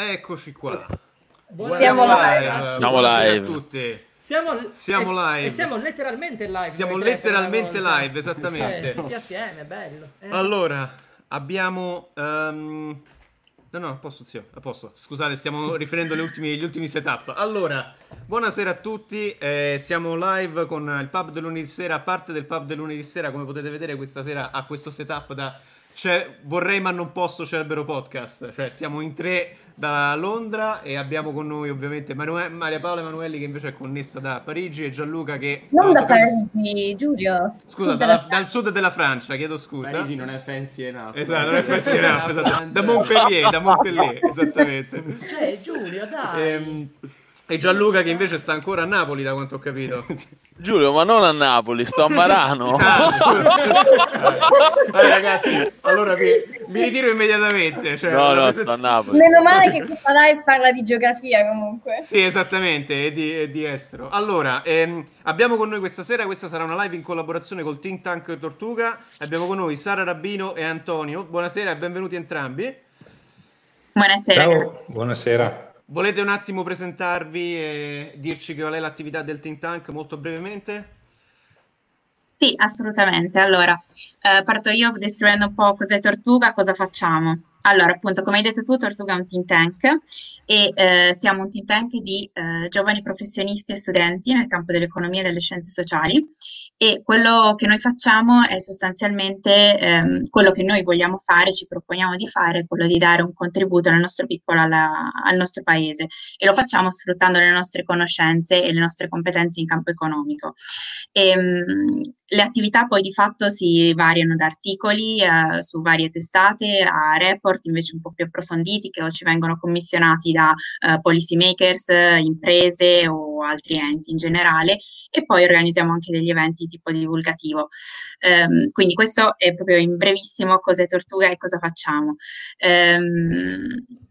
Eccoci qua. Siamo live. Siamo Buonasera live. a tutti. Siamo, Siamo live. E siamo letteralmente live. Siamo letteralmente live, esattamente. Tutti assieme, bello. Eh, Allora, abbiamo... ehm, No, no, a posto, zio, a posto. Scusate, stiamo riferendo gli ultimi, gli ultimi setup. Allora, buonasera a tutti. eh, siamo live con il pub del lunedì sera. A parte del pub del lunedì sera, come potete vedere, questa sera ha questo setup da... C'è vorrei ma non posso Cerbero Podcast. Cioè, siamo in tre da Londra e abbiamo con noi ovviamente Manue- Maria Paola Emanuelli che invece è connessa da Parigi e Gianluca che... Non da Parigi, Giulio. Scusa, Sud dalla- dal sud della Francia, chiedo scusa. Parigi non è fancy enough. Esatto, non è fancy enough, esatto. Da Montpellier, da Montpellier, esattamente. Eh, Giulio, dai. Ehm, e Gianluca che invece sta ancora a Napoli, da quanto ho capito. Giulio, ma non a Napoli, sto a Marano. Ah. Vabbè, ragazzi, allora mi, mi ritiro immediatamente. Cioè, no, no, presenza- sto a Napoli. Meno male che questa live parla di geografia comunque. Sì, esattamente, è di, è di estero. Allora, ehm, abbiamo con noi questa sera, questa sarà una live in collaborazione col Think Tank Tortuga. Abbiamo con noi Sara Rabbino e Antonio. Buonasera e benvenuti entrambi. Buonasera. Ciao, buonasera. Volete un attimo presentarvi e dirci qual è l'attività del Think Tank molto brevemente? Sì, assolutamente. Allora, eh, parto io descrivendo un po' cos'è Tortuga, cosa facciamo. Allora, appunto, come hai detto tu, Tortuga è un think tank e eh, siamo un think tank di eh, giovani professionisti e studenti nel campo dell'economia e delle scienze sociali e quello che noi facciamo è sostanzialmente ehm, quello che noi vogliamo fare, ci proponiamo di fare, quello di dare un contributo nel nostro piccolo alla- al nostro paese e lo facciamo sfruttando le nostre conoscenze e le nostre competenze in campo economico. Ehm, le attività poi di fatto si variano da articoli eh, su varie testate a report invece un po' più approfonditi che ci vengono commissionati da eh, policy makers, imprese o altri enti in generale e poi organizziamo anche degli eventi tipo divulgativo. Ehm, quindi questo è proprio in brevissimo cos'è Tortuga e cosa facciamo. Ehm,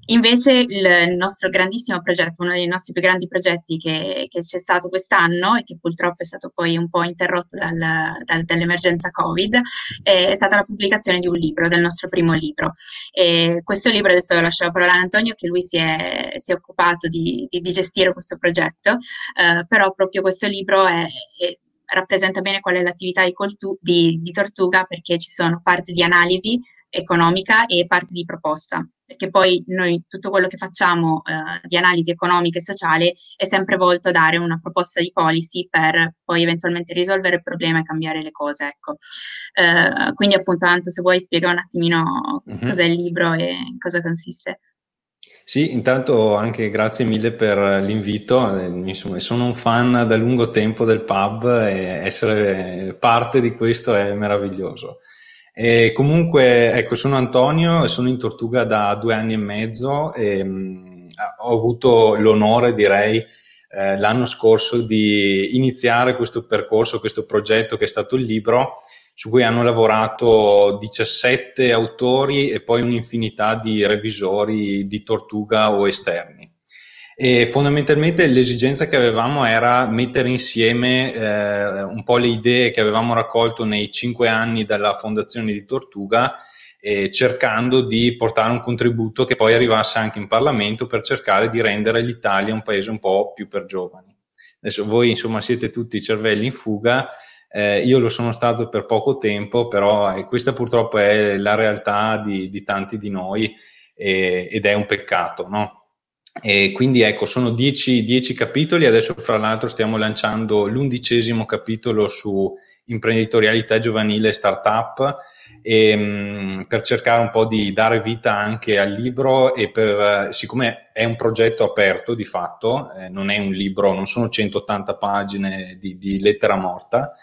invece il, nostro grandissimo progetto, uno dei nostri più grandi progetti che, che c'è stato quest'anno e che purtroppo è stato poi un po' interrotto dal, dal- dall'emergenza Covid, è stata la pubblicazione di un libro, del nostro primo libro. E questo libro, adesso lascio la parola ad Antonio, che lui si è, si è occupato di, di- di gestire questo progetto, eh, però proprio questo libro è- è- rappresenta bene qual è l'attività di, Coltu- di- di Tortuga perché ci sono parti di analisi economica e parte di proposta, perché poi noi tutto quello che facciamo eh, di analisi economica e sociale è sempre volto a dare una proposta di policy per poi eventualmente risolvere il problema e cambiare le cose, ecco. Eh, quindi appunto Anto, se vuoi spiega un attimino Mhm. cos'è il libro e in cosa consiste. Sì, intanto anche grazie mille per l'invito. eh, Insomma, sono un fan da lungo tempo del pub e essere parte di questo è meraviglioso. E comunque, ecco, sono Antonio e sono in Tortuga da due anni e mezzo e mh, ho avuto l'onore, direi, eh, l'anno scorso di iniziare questo percorso, questo progetto che è stato il libro su cui hanno lavorato 17 autori e poi un'infinità di revisori di Tortuga o esterni. E fondamentalmente l'esigenza che avevamo era mettere insieme eh, un po' le idee che avevamo raccolto nei cinque anni dalla fondazione di Tortuga, eh, cercando di portare un contributo che poi arrivasse anche in Parlamento per cercare di rendere l'Italia un paese un po' più per giovani. Adesso voi insomma siete tutti cervelli in fuga, eh, io lo sono stato per poco tempo, però eh, questa purtroppo è la realtà di, di tanti di noi eh, ed è un peccato, no? E quindi ecco, sono dieci, dieci capitoli, adesso fra l'altro stiamo lanciando l'undicesimo capitolo su imprenditorialità giovanile e startup e, mh, per cercare un po' di dare vita anche al libro e per, siccome è un progetto aperto di fatto, eh, non è un libro, non sono 180 pagine di, di lettera morta,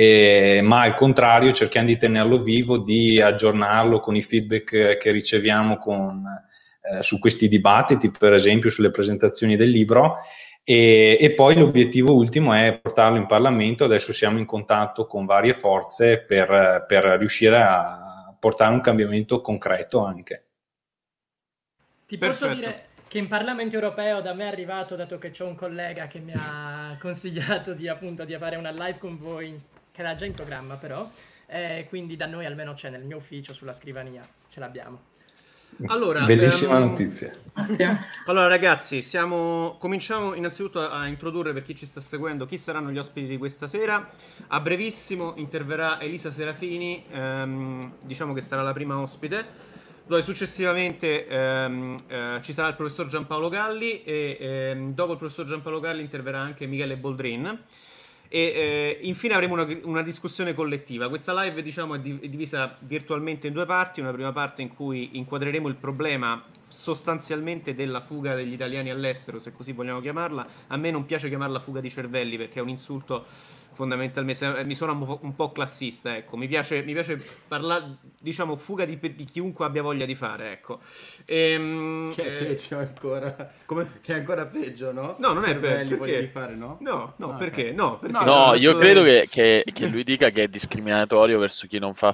eh, ma al contrario cerchiamo di tenerlo vivo, di aggiornarlo con i feedback che riceviamo con, eh, su questi dibattiti, per esempio sulle presentazioni del libro. E, e, poi l'obiettivo ultimo è portarlo in Parlamento. Adesso siamo in contatto con varie forze per, per riuscire a portare un cambiamento concreto anche. Ti posso dire che in Parlamento europeo da me è arrivato, dato che c'è un collega che mi ha consigliato di, appunto, di fare una live con voi, che era già in programma però, eh, quindi da noi almeno c'è nel mio ufficio sulla scrivania, ce l'abbiamo. Allora, Bellissima ehm, notizia. Allora ragazzi, siamo... cominciamo innanzitutto a introdurre per chi ci sta seguendo chi saranno gli ospiti di questa sera. A brevissimo interverrà Elisa Serafini, ehm, diciamo che sarà la prima ospite. Poi successivamente ehm, eh, ci sarà il professor Giampaolo Galli e ehm, dopo il professor Giampaolo Galli interverrà anche Michele Boldrin. E eh, infine avremo una, una, discussione collettiva. Questa live diciamo, è, di, è, divisa virtualmente in due parti. Una prima parte in cui inquadreremo il problema sostanzialmente della fuga degli italiani all'estero, se così vogliamo chiamarla. A me non piace chiamarla fuga di cervelli perché è un insulto fondamentalmente mi suona un po', un po classista ecco mi piace, mi piace parlare diciamo fuga di, di, chiunque abbia voglia di fare ecco ehm, che è eh, peggio ancora come? che è ancora peggio no? no non è peggio voglia di fare no? no, no, no perché? no, perché? no, no io credo che, che, che, lui dica che è discriminatorio verso chi non fa,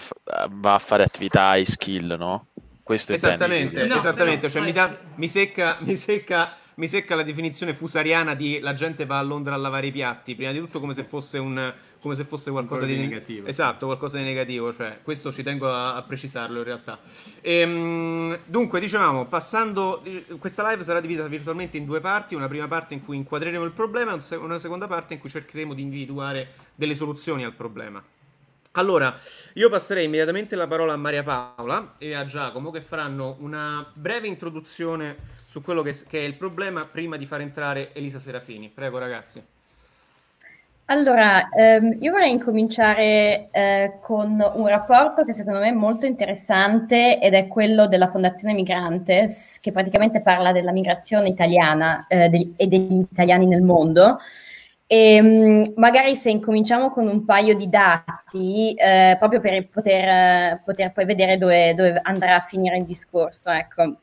va a fare attività e skill no? questo esattamente esattamente cioè mi, da, mi secca mi secca mi secca la definizione fusariana di la gente va a Londra a lavare i piatti, prima di tutto come se fosse un come se fosse qualcosa di, di, negativo. Esatto, qualcosa di negativo, cioè questo ci tengo a, a precisarlo in realtà. Ehm, dunque, dicevamo, passando questa live sarà divisa virtualmente in due parti, una prima parte in cui inquadreremo il problema e una seconda parte in cui cercheremo di individuare delle soluzioni al problema. Allora, io passerei immediatamente la parola a Maria Paola e a Giacomo che faranno una breve introduzione su quello che, che è il problema prima di far entrare Elisa Serafini. Prego ragazzi. Allora, ehm, io vorrei incominciare eh, con un rapporto che secondo me è molto interessante ed è quello della Fondazione Migrantes, che praticamente parla della migrazione italiana eh, degli, e degli italiani nel mondo. E ehm, magari se incominciamo con un paio di dati, eh, proprio per poter, poter, poi vedere dove, dove, andrà a finire il discorso. Ecco.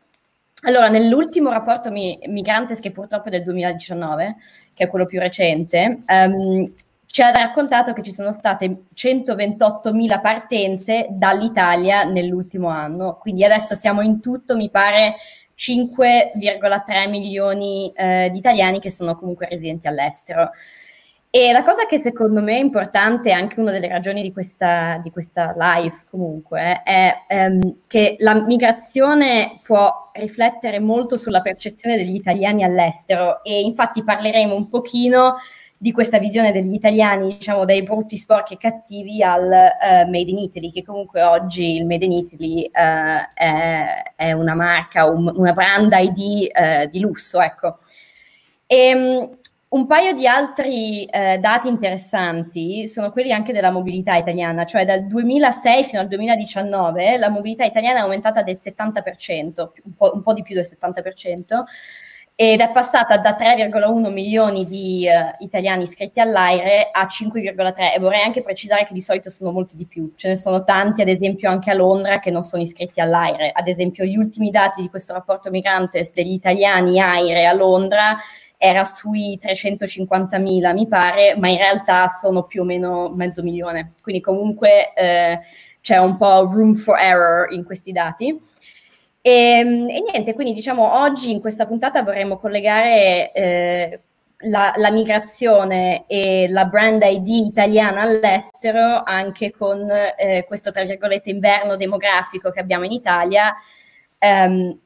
Allora, nell'ultimo rapporto mi, Migrantes, che purtroppo è del 2019, che è quello più recente, um, ci ha raccontato che ci sono state 128.000 partenze dall'Italia nell'ultimo anno, quindi adesso siamo in tutto, mi pare, 5,3 milioni eh, di italiani che sono comunque residenti all'estero. E la cosa che secondo me è importante, anche una delle ragioni di questa, di questa live comunque, è ehm, che la migrazione può riflettere molto sulla percezione degli italiani all'estero e infatti parleremo un pochino di questa visione degli italiani, diciamo, dai brutti, sporchi e cattivi al uh, Made in Italy, che comunque oggi il Made in Italy uh, è, è, una marca, un, una brand ID uh, di lusso, ecco. E, ehm, un paio di altri eh, dati interessanti sono quelli anche della mobilità italiana, cioè dal 2006 fino al 2019 la mobilità italiana è aumentata del 70%, un po', un po di più del 70%, ed è passata da 3,1 milioni di uh, italiani iscritti all'AIRE a 5,3 e vorrei anche precisare che di solito sono molti di più, ce ne sono tanti ad esempio anche a Londra che non sono iscritti all'AIRE, ad esempio gli ultimi dati di questo rapporto Migrantes degli italiani AIRE a Londra era sui 350.000 mi pare, ma in realtà sono più o meno mezzo milione, quindi comunque eh, c'è un po' room for error in questi dati. E, ehm, e, niente, quindi diciamo oggi in questa puntata vorremmo collegare eh, la, la, migrazione e la brand ID italiana all'estero anche con eh, questo, tra virgolette, inverno demografico che abbiamo in Italia. Um,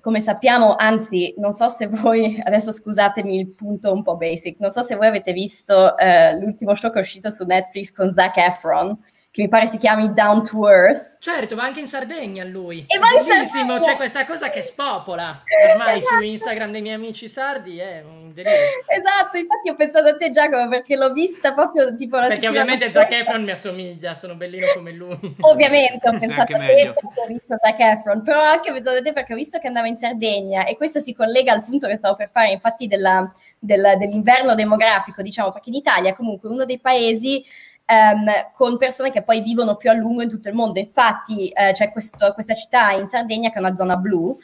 come sappiamo, anzi, non so se voi, adesso scusatemi il punto un po' basic, non so se voi avete visto eh, l'ultimo show che è uscito su Netflix con Zac Efron, che mi pare si chiami Down to Earth. Certo, va anche in Sardegna lui. E va in Sardegna. c'è questa cosa che spopola ormai esatto. su Instagram dei miei amici sardi, è un delirio. Esatto, infatti ho pensato a te Giacomo perché l'ho vista proprio tipo la Perché ovviamente Zac Efron mi assomiglia, sono bellino come lui. Ovviamente ho pensato a te perché ho visto Zac Efron, però anche ho pensato a te perché ho visto che andava in Sardegna e questo si collega al punto che stavo per fare, infatti della, della, dell'inverno demografico, diciamo, perché in Italia comunque uno dei paesi Um, con persone che poi vivono più a lungo in tutto il mondo. Infatti uh, c'è questo, questa città in Sardegna che è una zona blu.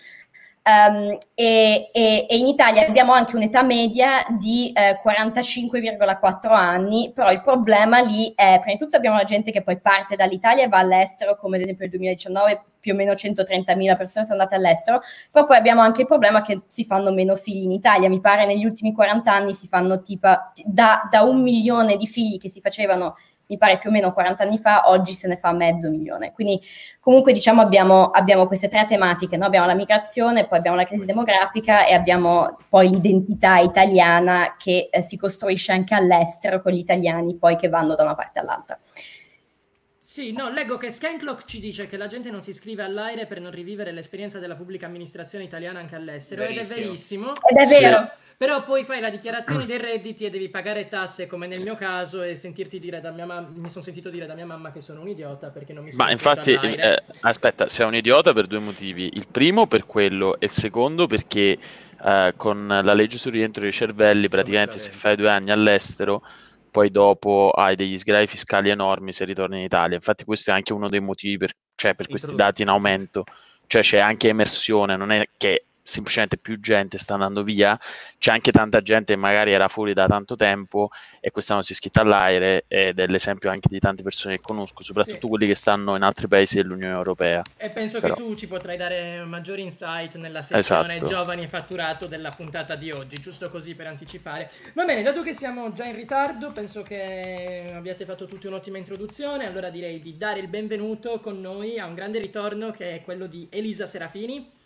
Um, e, e, e, in Italia abbiamo anche un'età media di uh, 45,4 anni, però il problema lì è, prima di tutto abbiamo la gente che poi parte dall'Italia e va all'estero, come ad esempio nel 2019 più o meno 130.000 persone sono andate all'estero, però poi abbiamo anche il problema che si fanno meno figli in Italia, mi pare negli ultimi 40 anni si fanno tipo da, da un milione di figli che si facevano mi pare più o meno 40 anni fa, oggi se ne fa mezzo milione. Quindi comunque diciamo abbiamo, abbiamo queste tre tematiche, no? abbiamo la migrazione, poi abbiamo la crisi demografica e abbiamo poi l'identità italiana che eh, si costruisce anche all'estero con gli italiani poi che vanno da una parte all'altra. Sì, no, leggo che Scanclock ci dice che la gente non si iscrive all'aire per non rivivere l'esperienza della pubblica amministrazione italiana anche all'estero verissimo. ed è verissimo. Ed è vero. Sì. Però poi fai la dichiarazione dei redditi e devi pagare tasse come nel mio caso e sentirti dire da mia mamma, mi sono sentito dire da mia mamma che sono un idiota perché non mi sono Ma infatti, eh, aspetta, sei un idiota per due motivi. Il primo per quello e il secondo perché eh, con la legge sul rientro dei cervelli praticamente se fai due anni all'estero poi dopo hai degli sgravi fiscali enormi se ritorni in Italia. Infatti questo è anche uno dei motivi per, cioè, per questi dati in aumento. Cioè c'è anche emersione, non è che semplicemente più gente sta andando via, c'è anche tanta gente che magari era fuori da tanto tempo e quest'anno si è iscritta all'aire ed è l'esempio anche di tante persone che conosco, soprattutto sì. quelli che stanno in altri paesi dell'Unione Europea. E penso Però... che tu ci potrai dare maggiori insight nella sezione esatto. giovani e fatturato della puntata di oggi, giusto così per anticipare. Va bene, dato che siamo già in ritardo, penso che abbiate fatto tutti un'ottima introduzione, allora direi di dare il benvenuto con noi a un grande ritorno che è quello di Elisa Serafini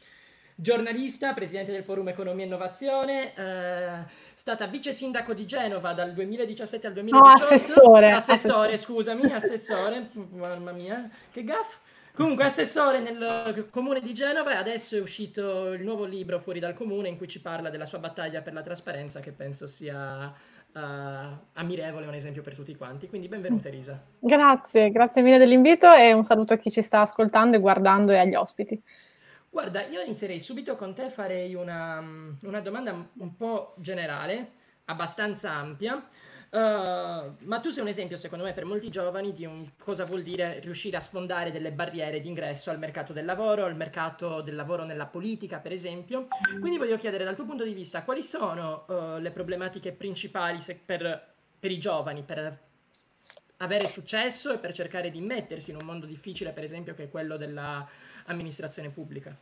giornalista, presidente del Forum Economia e Innovazione, eh, stata vice sindaco di Genova dal 2017 al 2018. No, assessore. Assessore, scusami, assessore, mamma mia, che gaff. Comunque assessore nel comune di Genova e adesso è uscito il nuovo libro Fuori dal comune in cui ci parla della sua battaglia per la trasparenza che penso sia uh, ammirevole, un esempio per tutti quanti. Quindi benvenuta Elisa. Grazie, grazie mille dell'invito e un saluto a chi ci sta ascoltando e guardando e agli ospiti. Guarda, io inizierei subito con te, farei una, una domanda un po' generale, abbastanza ampia. Uh, ma tu sei un esempio, secondo me, per molti giovani di un, cosa vuol dire riuscire a sfondare delle barriere d'ingresso al mercato del lavoro, al mercato del lavoro nella politica, per esempio. Quindi voglio chiedere, dal tuo punto di vista, quali sono uh, le problematiche principali per, per i giovani, per avere successo e per cercare di mettersi in un mondo difficile, per esempio, che è quello dell'amministrazione pubblica?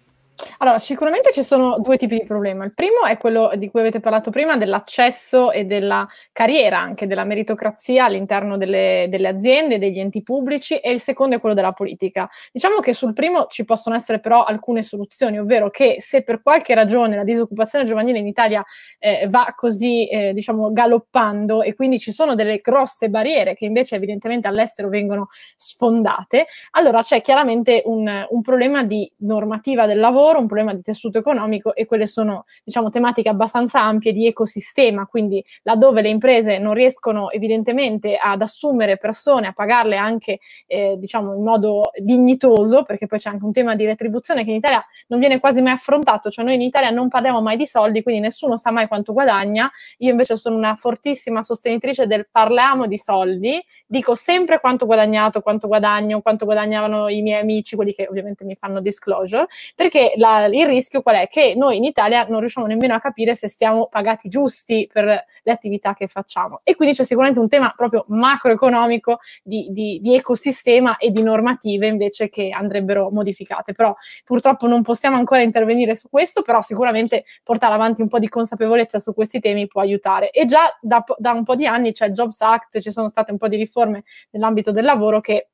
Allora, sicuramente ci sono due tipi di problema. Il primo è quello di cui avete parlato prima, dell'accesso e della carriera, anche della meritocrazia all'interno delle, delle aziende, degli enti pubblici, e il secondo è quello della politica. Diciamo che sul primo ci possono essere però alcune soluzioni, ovvero che se per qualche ragione la disoccupazione giovanile in Italia eh, va così, eh, diciamo, galoppando e quindi ci sono delle grosse barriere che invece evidentemente all'estero vengono sfondate, allora c'è chiaramente un, un problema di normativa del lavoro lavoro, un problema di tessuto economico e quelle sono diciamo, tematiche abbastanza ampie di ecosistema, quindi laddove le imprese non riescono evidentemente ad assumere persone, a pagarle anche eh, diciamo, in modo dignitoso, perché poi c'è anche un tema di retribuzione che in Italia non viene quasi mai affrontato, cioè noi in Italia non parliamo mai di soldi, quindi nessuno sa mai quanto guadagna, io invece sono una fortissima sostenitrice del parliamo di soldi, dico sempre quanto ho guadagnato, quanto guadagno, quanto guadagnavano i miei amici, quelli che ovviamente mi fanno disclosure, perché la, il rischio qual è? Che noi in Italia non riusciamo nemmeno a capire se stiamo pagati giusti per le attività che facciamo. E quindi c'è sicuramente un tema proprio macroeconomico di, di, di ecosistema e di normative invece che andrebbero modificate. Però purtroppo non possiamo ancora intervenire su questo, però sicuramente portare avanti un po' di consapevolezza su questi temi può aiutare. E già da, da un po' di anni c'è il Jobs Act, ci sono state un po' di riforme nell'ambito del lavoro che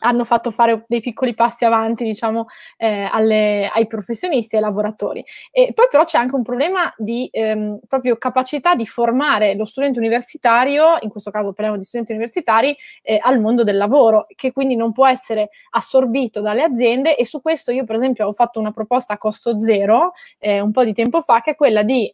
hanno fatto fare dei piccoli passi avanti, diciamo, eh, alle, ai professionisti e ai lavoratori. E poi però c'è anche un problema di ehm, proprio capacità di formare lo studente universitario, in questo caso parliamo di studenti universitari, eh, al mondo del lavoro, che quindi non può essere assorbito dalle aziende e su questo io per esempio ho fatto una proposta a costo zero eh, un po' di tempo fa, che è quella di,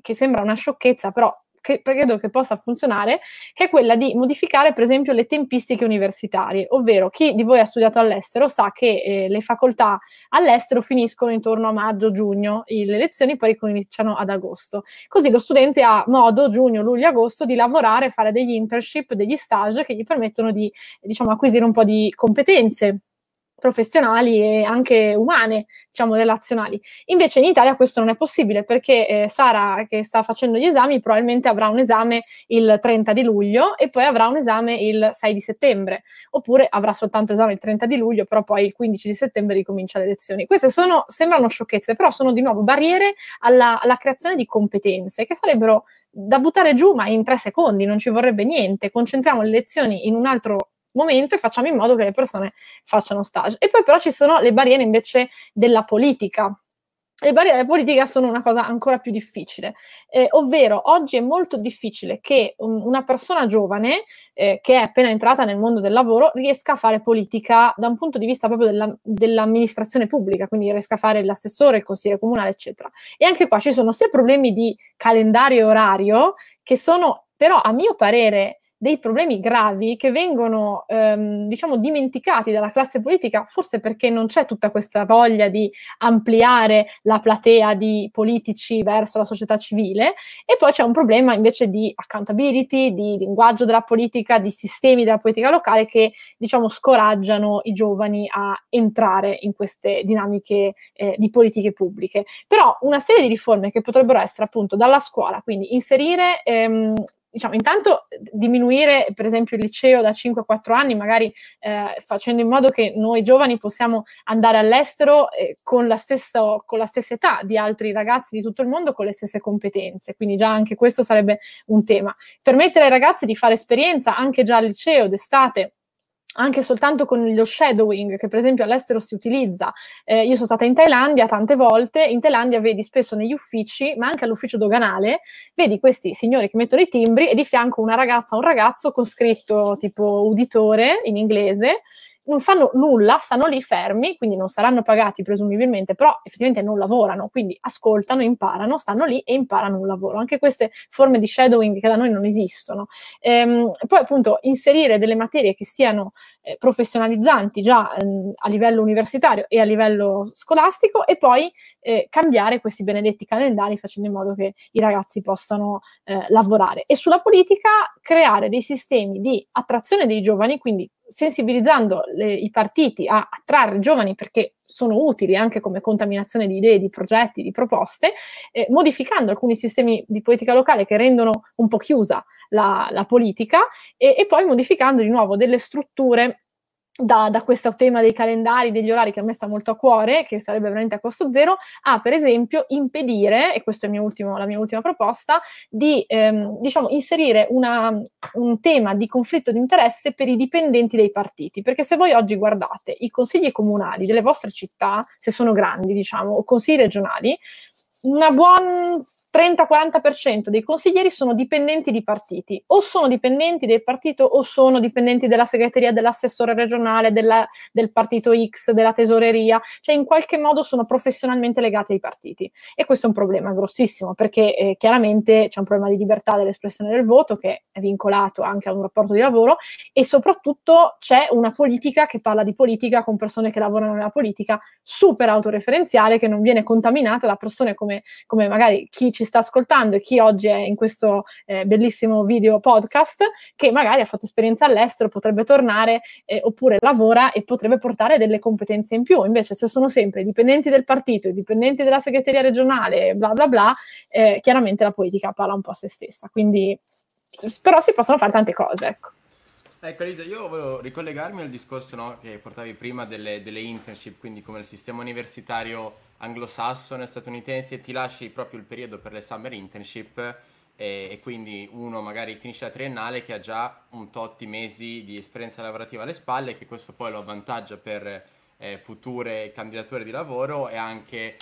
che sembra una sciocchezza, però che credo che possa funzionare, che è quella di modificare per esempio le tempistiche universitarie, ovvero chi di voi ha studiato all'estero sa che eh, le facoltà all'estero finiscono intorno a maggio-giugno, le lezioni poi ricominciano ad agosto. Così lo studente ha modo, giugno, luglio, agosto, di lavorare, fare degli internship, degli stage che gli permettono di diciamo, acquisire un po' di competenze professionali e anche umane, diciamo relazionali. Invece in Italia questo non è possibile perché eh, Sara che sta facendo gli esami probabilmente avrà un esame il 30 di luglio e poi avrà un esame il 6 di settembre, oppure avrà soltanto esame il 30 di luglio, però poi il 15 di settembre ricomincia le lezioni. Queste sono, sembrano sciocchezze, però sono di nuovo barriere alla, alla creazione di competenze che sarebbero da buttare giù, ma in tre secondi, non ci vorrebbe niente. Concentriamo le lezioni in un altro momento e facciamo in modo che le persone facciano stage. E poi però ci sono le barriere invece della politica. Le barriere della politica sono una cosa ancora più difficile, eh, ovvero oggi è molto difficile che un, una persona giovane eh, che è appena entrata nel mondo del lavoro riesca a fare politica da un punto di vista proprio della, dell'amministrazione pubblica, quindi riesca a fare l'assessore, il consigliere comunale, eccetera. E anche qua ci sono sia problemi di calendario e orario che sono però a mio parere dei problemi gravi che vengono, ehm, diciamo, dimenticati dalla classe politica, forse perché non c'è tutta questa voglia di ampliare la platea di politici verso la società civile, e poi c'è un problema invece di accountability, di linguaggio della politica, di sistemi della politica locale che, diciamo, scoraggiano i giovani a entrare in queste dinamiche eh, di politiche pubbliche. Però una serie di riforme che potrebbero essere appunto dalla scuola, quindi inserire ehm, diciamo, intanto diminuire per esempio il liceo da 5 a 4 anni, magari eh, facendo in modo che noi giovani possiamo andare all'estero eh, con, la stessa, con la stessa età di altri ragazzi di tutto il mondo, con le stesse competenze. Quindi già anche questo sarebbe un tema. Permettere ai ragazzi di fare esperienza anche già al liceo d'estate anche soltanto con lo shadowing, che per esempio all'estero si utilizza. Eh, io sono stata in Thailandia tante volte, in Thailandia vedi spesso negli uffici, ma anche all'ufficio doganale, vedi questi signori che mettono i timbri e di fianco una ragazza o un ragazzo con scritto tipo uditore in inglese, non fanno nulla, stanno lì fermi, quindi non saranno pagati presumibilmente, però effettivamente non lavorano, quindi ascoltano, imparano, stanno lì e imparano un lavoro. Anche queste forme di shadowing che da noi non esistono. Ehm, poi appunto inserire delle materie che siano eh, professionalizzanti già ehm, a livello universitario e a livello scolastico e poi eh, cambiare questi benedetti calendari facendo in modo che i ragazzi possano eh, lavorare. E sulla politica creare dei sistemi di attrazione dei giovani, quindi sensibilizzando le, i partiti a attrarre giovani perché sono utili anche come contaminazione di idee, di progetti, di proposte, eh, modificando alcuni sistemi di politica locale che rendono un po' chiusa la, la politica e, e poi modificando di nuovo delle strutture da, da, questo tema dei calendari, degli orari che a me sta molto a cuore, che sarebbe veramente a costo zero, a per esempio impedire, e questa è mio ultimo, la mia ultima proposta, di ehm, diciamo, inserire una, un tema di conflitto di interesse per i dipendenti dei partiti. Perché se voi oggi guardate i consigli comunali delle vostre città, se sono grandi, diciamo, o consigli regionali, una buona 30-40% dei consiglieri sono dipendenti di partiti, o sono dipendenti del partito o sono dipendenti della segreteria dell'assessore regionale, della, del partito X, della tesoreria, cioè in qualche modo sono professionalmente legati ai partiti. E questo è un problema grossissimo perché eh, chiaramente c'è un problema di libertà dell'espressione del voto che è vincolato anche a un rapporto di lavoro e soprattutto c'è una politica che parla di politica con persone che lavorano nella politica super autoreferenziale che non viene contaminata da persone come, come magari chi ci sta ascoltando e chi oggi è in questo eh, bellissimo video podcast, che magari ha fatto esperienza all'estero, potrebbe tornare eh, oppure lavora e potrebbe portare delle competenze in più. Invece, se sono sempre dipendenti del partito, dipendenti della segreteria regionale, bla bla bla, eh, chiaramente la politica parla un po' a se stessa. Quindi, però si possono fare tante cose, ecco. Ecco Elisa, io volevo ricollegarmi al discorso no, che portavi prima delle, delle, internship, quindi come il sistema universitario anglosassone, statunitense, ti lasci proprio il periodo per le summer internship e, e, quindi uno magari finisce la triennale che ha già un tot di mesi di esperienza lavorativa alle spalle, che questo poi lo avvantaggia per eh, future candidature di lavoro e anche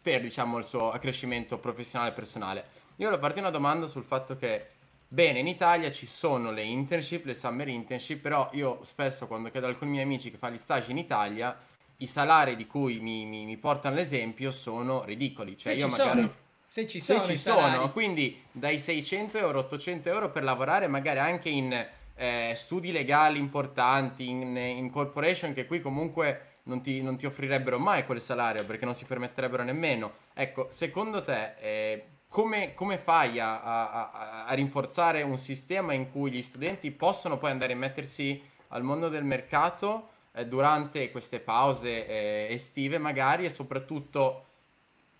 per diciamo, il suo accrescimento professionale e personale. Io volevo farti una domanda sul fatto che Bene, in Italia ci sono le internship, le summer internship, però io spesso quando chiedo ad alcuni miei amici che fanno gli stage in Italia, i salari di cui mi, mi, mi portano l'esempio sono ridicoli. Cioè se io magari... Sono. Se ci sono, se ci sono quindi dai 600 euro, 800 euro per lavorare magari anche in eh, studi legali importanti, in, in, corporation che qui comunque non ti, non ti, offrirebbero mai quel salario perché non si permetterebbero nemmeno. Ecco, secondo te eh, come, come fai a, a, a, rinforzare un sistema in cui gli studenti possono poi andare a mettersi al mondo del mercato eh, durante queste pause eh, estive magari e soprattutto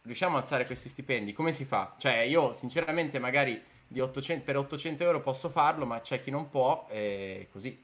riusciamo a alzare questi stipendi? Come si fa? Cioè io sinceramente magari 800, per 800 euro posso farlo, ma c'è chi non può e così.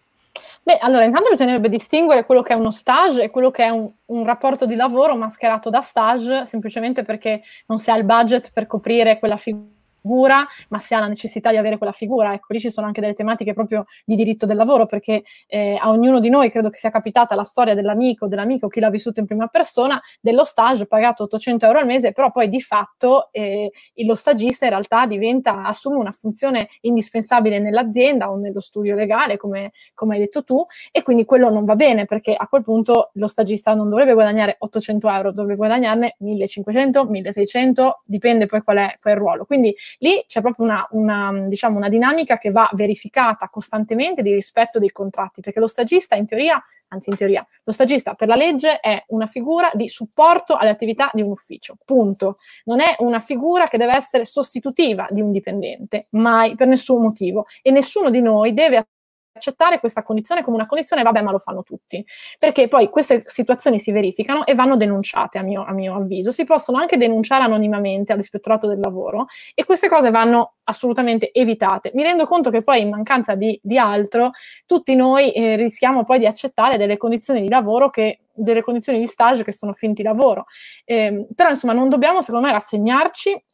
Beh, allora intanto bisognerebbe distinguere quello che è uno stage e quello che è un, un, rapporto di lavoro mascherato da stage, semplicemente perché non si ha il budget per coprire quella figura figura, ma si ha la necessità di avere quella figura. Ecco, lì ci sono anche delle tematiche proprio di diritto del lavoro, perché eh, a ognuno di noi credo che sia capitata la storia dell'amico, dell'amico, chi l'ha vissuto in prima persona, dello stage pagato 800 euro al mese, però poi di fatto eh, lo stagista in realtà diventa, assume una funzione indispensabile nell'azienda o nello studio legale, come, come hai detto tu, e quindi quello non va bene, perché a quel punto lo stagista non dovrebbe guadagnare 800 euro, dovrebbe guadagnarne 1500, 1600, dipende poi qual è, quel ruolo. Quindi Lì c'è proprio una, una, diciamo, una dinamica che va verificata costantemente di rispetto dei contratti, perché lo stagista in teoria anzi in teoria, lo stagista per la legge è una figura di supporto alle attività di un ufficio, punto. Non è una figura che deve essere sostitutiva di un dipendente, mai, per nessun motivo. E nessuno di noi deve accettare questa condizione come una condizione, vabbè, ma lo fanno tutti. Perché poi queste situazioni si verificano e vanno denunciate, a mio, a mio avviso. Si possono anche denunciare anonimamente all'ispettorato del lavoro e queste cose vanno assolutamente evitate. Mi rendo conto che poi in mancanza di, di altro, tutti noi eh, rischiamo poi di accettare delle condizioni di lavoro che delle condizioni di stage che sono finti lavoro. Eh, però insomma non dobbiamo secondo me rassegnarci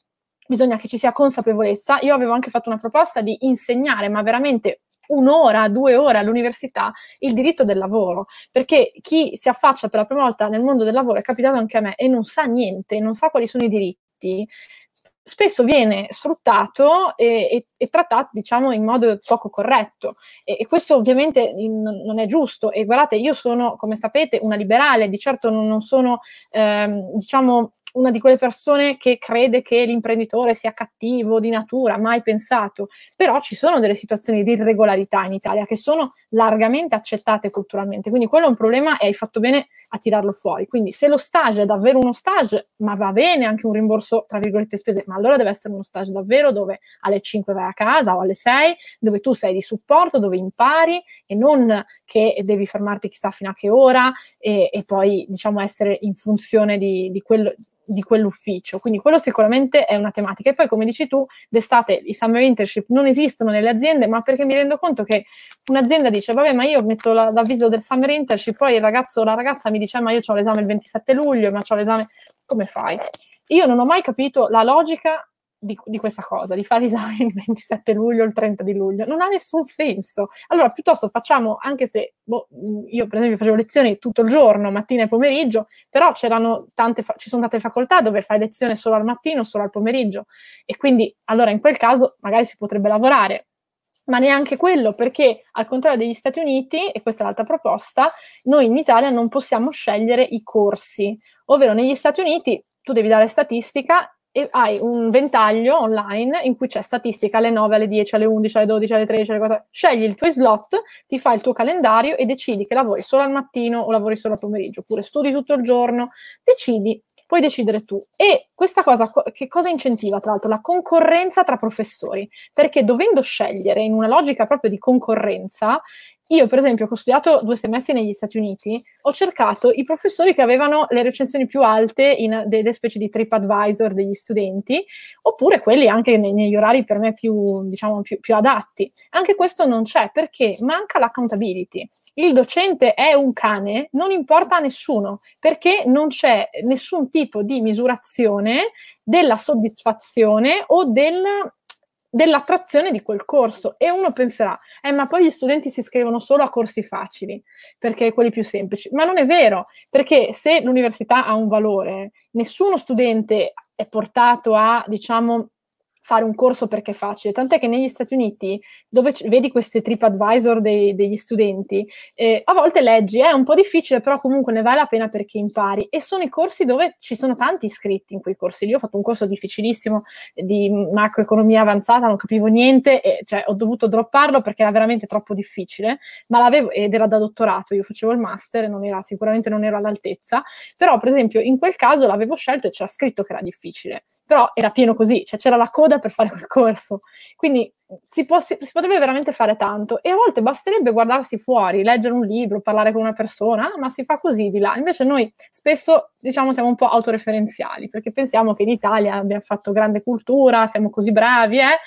bisogna che ci sia consapevolezza. Io avevo anche fatto una proposta di insegnare, ma veramente un'ora, due ore all'università il diritto del lavoro, perché chi si affaccia per la prima volta nel mondo del lavoro, è capitato anche a me, e non sa niente, non sa quali sono i diritti, spesso viene sfruttato e, e, e, trattato, diciamo, in modo poco corretto. E, e questo ovviamente in, non è giusto. E guardate, io sono, come sapete, una liberale, di certo non, non sono, ehm, diciamo, una di quelle persone che crede che l'imprenditore sia cattivo di natura, mai pensato, però ci sono delle situazioni di irregolarità in Italia che sono largamente accettate culturalmente, quindi quello è un problema e hai fatto bene a tirarlo fuori. Quindi se lo stage è davvero uno stage, ma va bene anche un rimborso tra virgolette spese, ma allora deve essere uno stage davvero dove alle 5 vai a casa o alle 6, dove tu sei di supporto, dove impari e non che devi fermarti chissà fino a che ora e, e poi diciamo essere in funzione di, di quello di quell'ufficio. Quindi quello sicuramente è una tematica. E poi, come dici tu, d'estate i summer internship non esistono nelle aziende, ma perché mi rendo conto che un'azienda dice, vabbè, ma io metto la, l'avviso del summer internship, poi il ragazzo o la ragazza mi dice, ma io ho l'esame il 27 luglio, ma ho l'esame... Come fai? Io non ho mai capito la logica di, di, questa cosa, di fare esami il 27 luglio o il 30 di luglio. Non ha nessun senso. Allora, piuttosto facciamo, anche se boh, io per esempio facevo lezioni tutto il giorno, mattina e pomeriggio, però c'erano tante, ci sono tante facoltà dove fai lezione solo al mattino, solo al pomeriggio. E quindi, allora, in quel caso magari si potrebbe lavorare. Ma neanche quello, perché al contrario degli Stati Uniti, e questa è l'altra proposta, noi in Italia non possiamo scegliere i corsi, ovvero negli Stati Uniti tu devi dare statistica e hai un ventaglio online in cui c'è statistica alle 9, alle 10, alle 11, alle 12, alle 13, alle 14. Scegli il tuo slot, ti fai il tuo calendario e decidi che lavori solo al mattino o lavori solo al pomeriggio, oppure studi tutto il giorno, decidi, puoi decidere tu. E questa cosa che cosa incentiva, tra l'altro? La concorrenza tra professori, perché dovendo scegliere in una logica proprio di concorrenza, io, per esempio, che ho studiato due semestri negli Stati Uniti, ho cercato i professori che avevano le recensioni più alte in delle specie di TripAdvisor degli studenti, oppure quelli anche negli orari per me più, diciamo, più, più adatti. Anche questo non c'è perché manca l'accountability. Il docente è un cane, non importa a nessuno, perché non c'è nessun tipo di misurazione della soddisfazione o del dell'attrazione di quel corso. E uno penserà, eh, ma poi gli studenti si iscrivono solo a corsi facili, perché quelli più semplici, ma non è vero, perché se l'università ha un valore, nessuno studente è portato a, diciamo, fare un corso perché è facile, tant'è che negli Stati Uniti, dove c- vedi questi trip advisor dei, degli studenti, eh, a volte leggi, è un po' difficile, però comunque ne vale la pena perché impari. E sono i corsi dove ci sono tanti iscritti in quei corsi. Io ho fatto un corso difficilissimo di macroeconomia avanzata, non capivo niente, e, cioè ho dovuto dropparlo perché era veramente troppo difficile, ma l'avevo, ed era da dottorato, io facevo il master, non era, sicuramente non ero all'altezza, però per esempio in quel caso l'avevo scelto e c'era scritto che era difficile, però era pieno così, cioè c'era la coda stage per fare quel corso. Quindi si, può, si, si, potrebbe veramente fare tanto e a volte basterebbe guardarsi fuori, leggere un libro, parlare con una persona, ah, ma si fa così di là. Invece noi spesso diciamo siamo un po' autoreferenziali perché pensiamo che in Italia abbiamo fatto grande cultura, siamo così bravi, eh?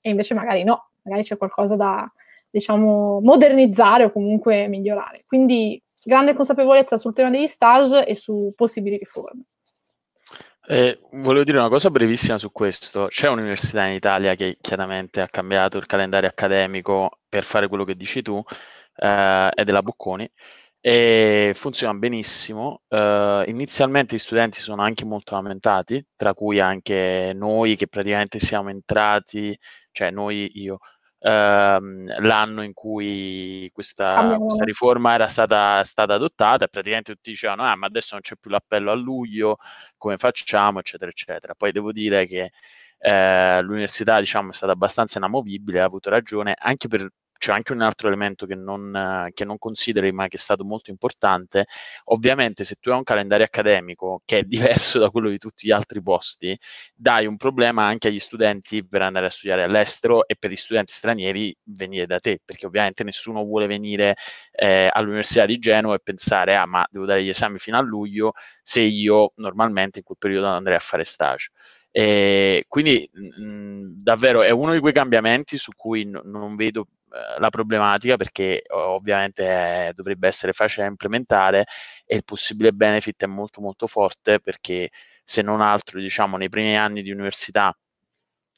e invece magari no, magari c'è qualcosa da diciamo modernizzare o comunque migliorare. Quindi grande consapevolezza sul tema degli stage e su possibili riforme. Eh, volevo dire una cosa brevissima su questo. C'è un'università in Italia che chiaramente ha cambiato il calendario accademico per fare quello che dici tu, eh, è della Bocconi, e funziona benissimo. Uh, inizialmente gli studenti sono anche molto lamentati, tra cui anche noi che praticamente siamo entrati, cioè noi, io, ehm, l'anno in cui questa, questa riforma era stata, stata, adottata e praticamente tutti dicevano ah ma adesso non c'è più l'appello a luglio, come facciamo, eccetera, eccetera. Poi devo dire che eh, l'università diciamo, è stata abbastanza inamovibile, ha avuto ragione, anche per c'è anche un altro elemento che non, che non, consideri, ma che è stato molto importante. Ovviamente, se tu hai un calendario accademico che è diverso da quello di tutti gli altri posti, dai un problema anche agli studenti per andare a studiare all'estero e per gli studenti stranieri venire da te, perché ovviamente nessuno vuole venire eh, all'Università di Genova e pensare, ah, ma devo dare gli esami fino a luglio, se io normalmente in quel periodo andrei a fare stage. E quindi mh, davvero è uno di quei cambiamenti su cui n- non vedo eh, la problematica perché ovviamente eh, dovrebbe essere facile da implementare e il possibile benefit è molto molto forte perché se non altro diciamo nei primi anni di università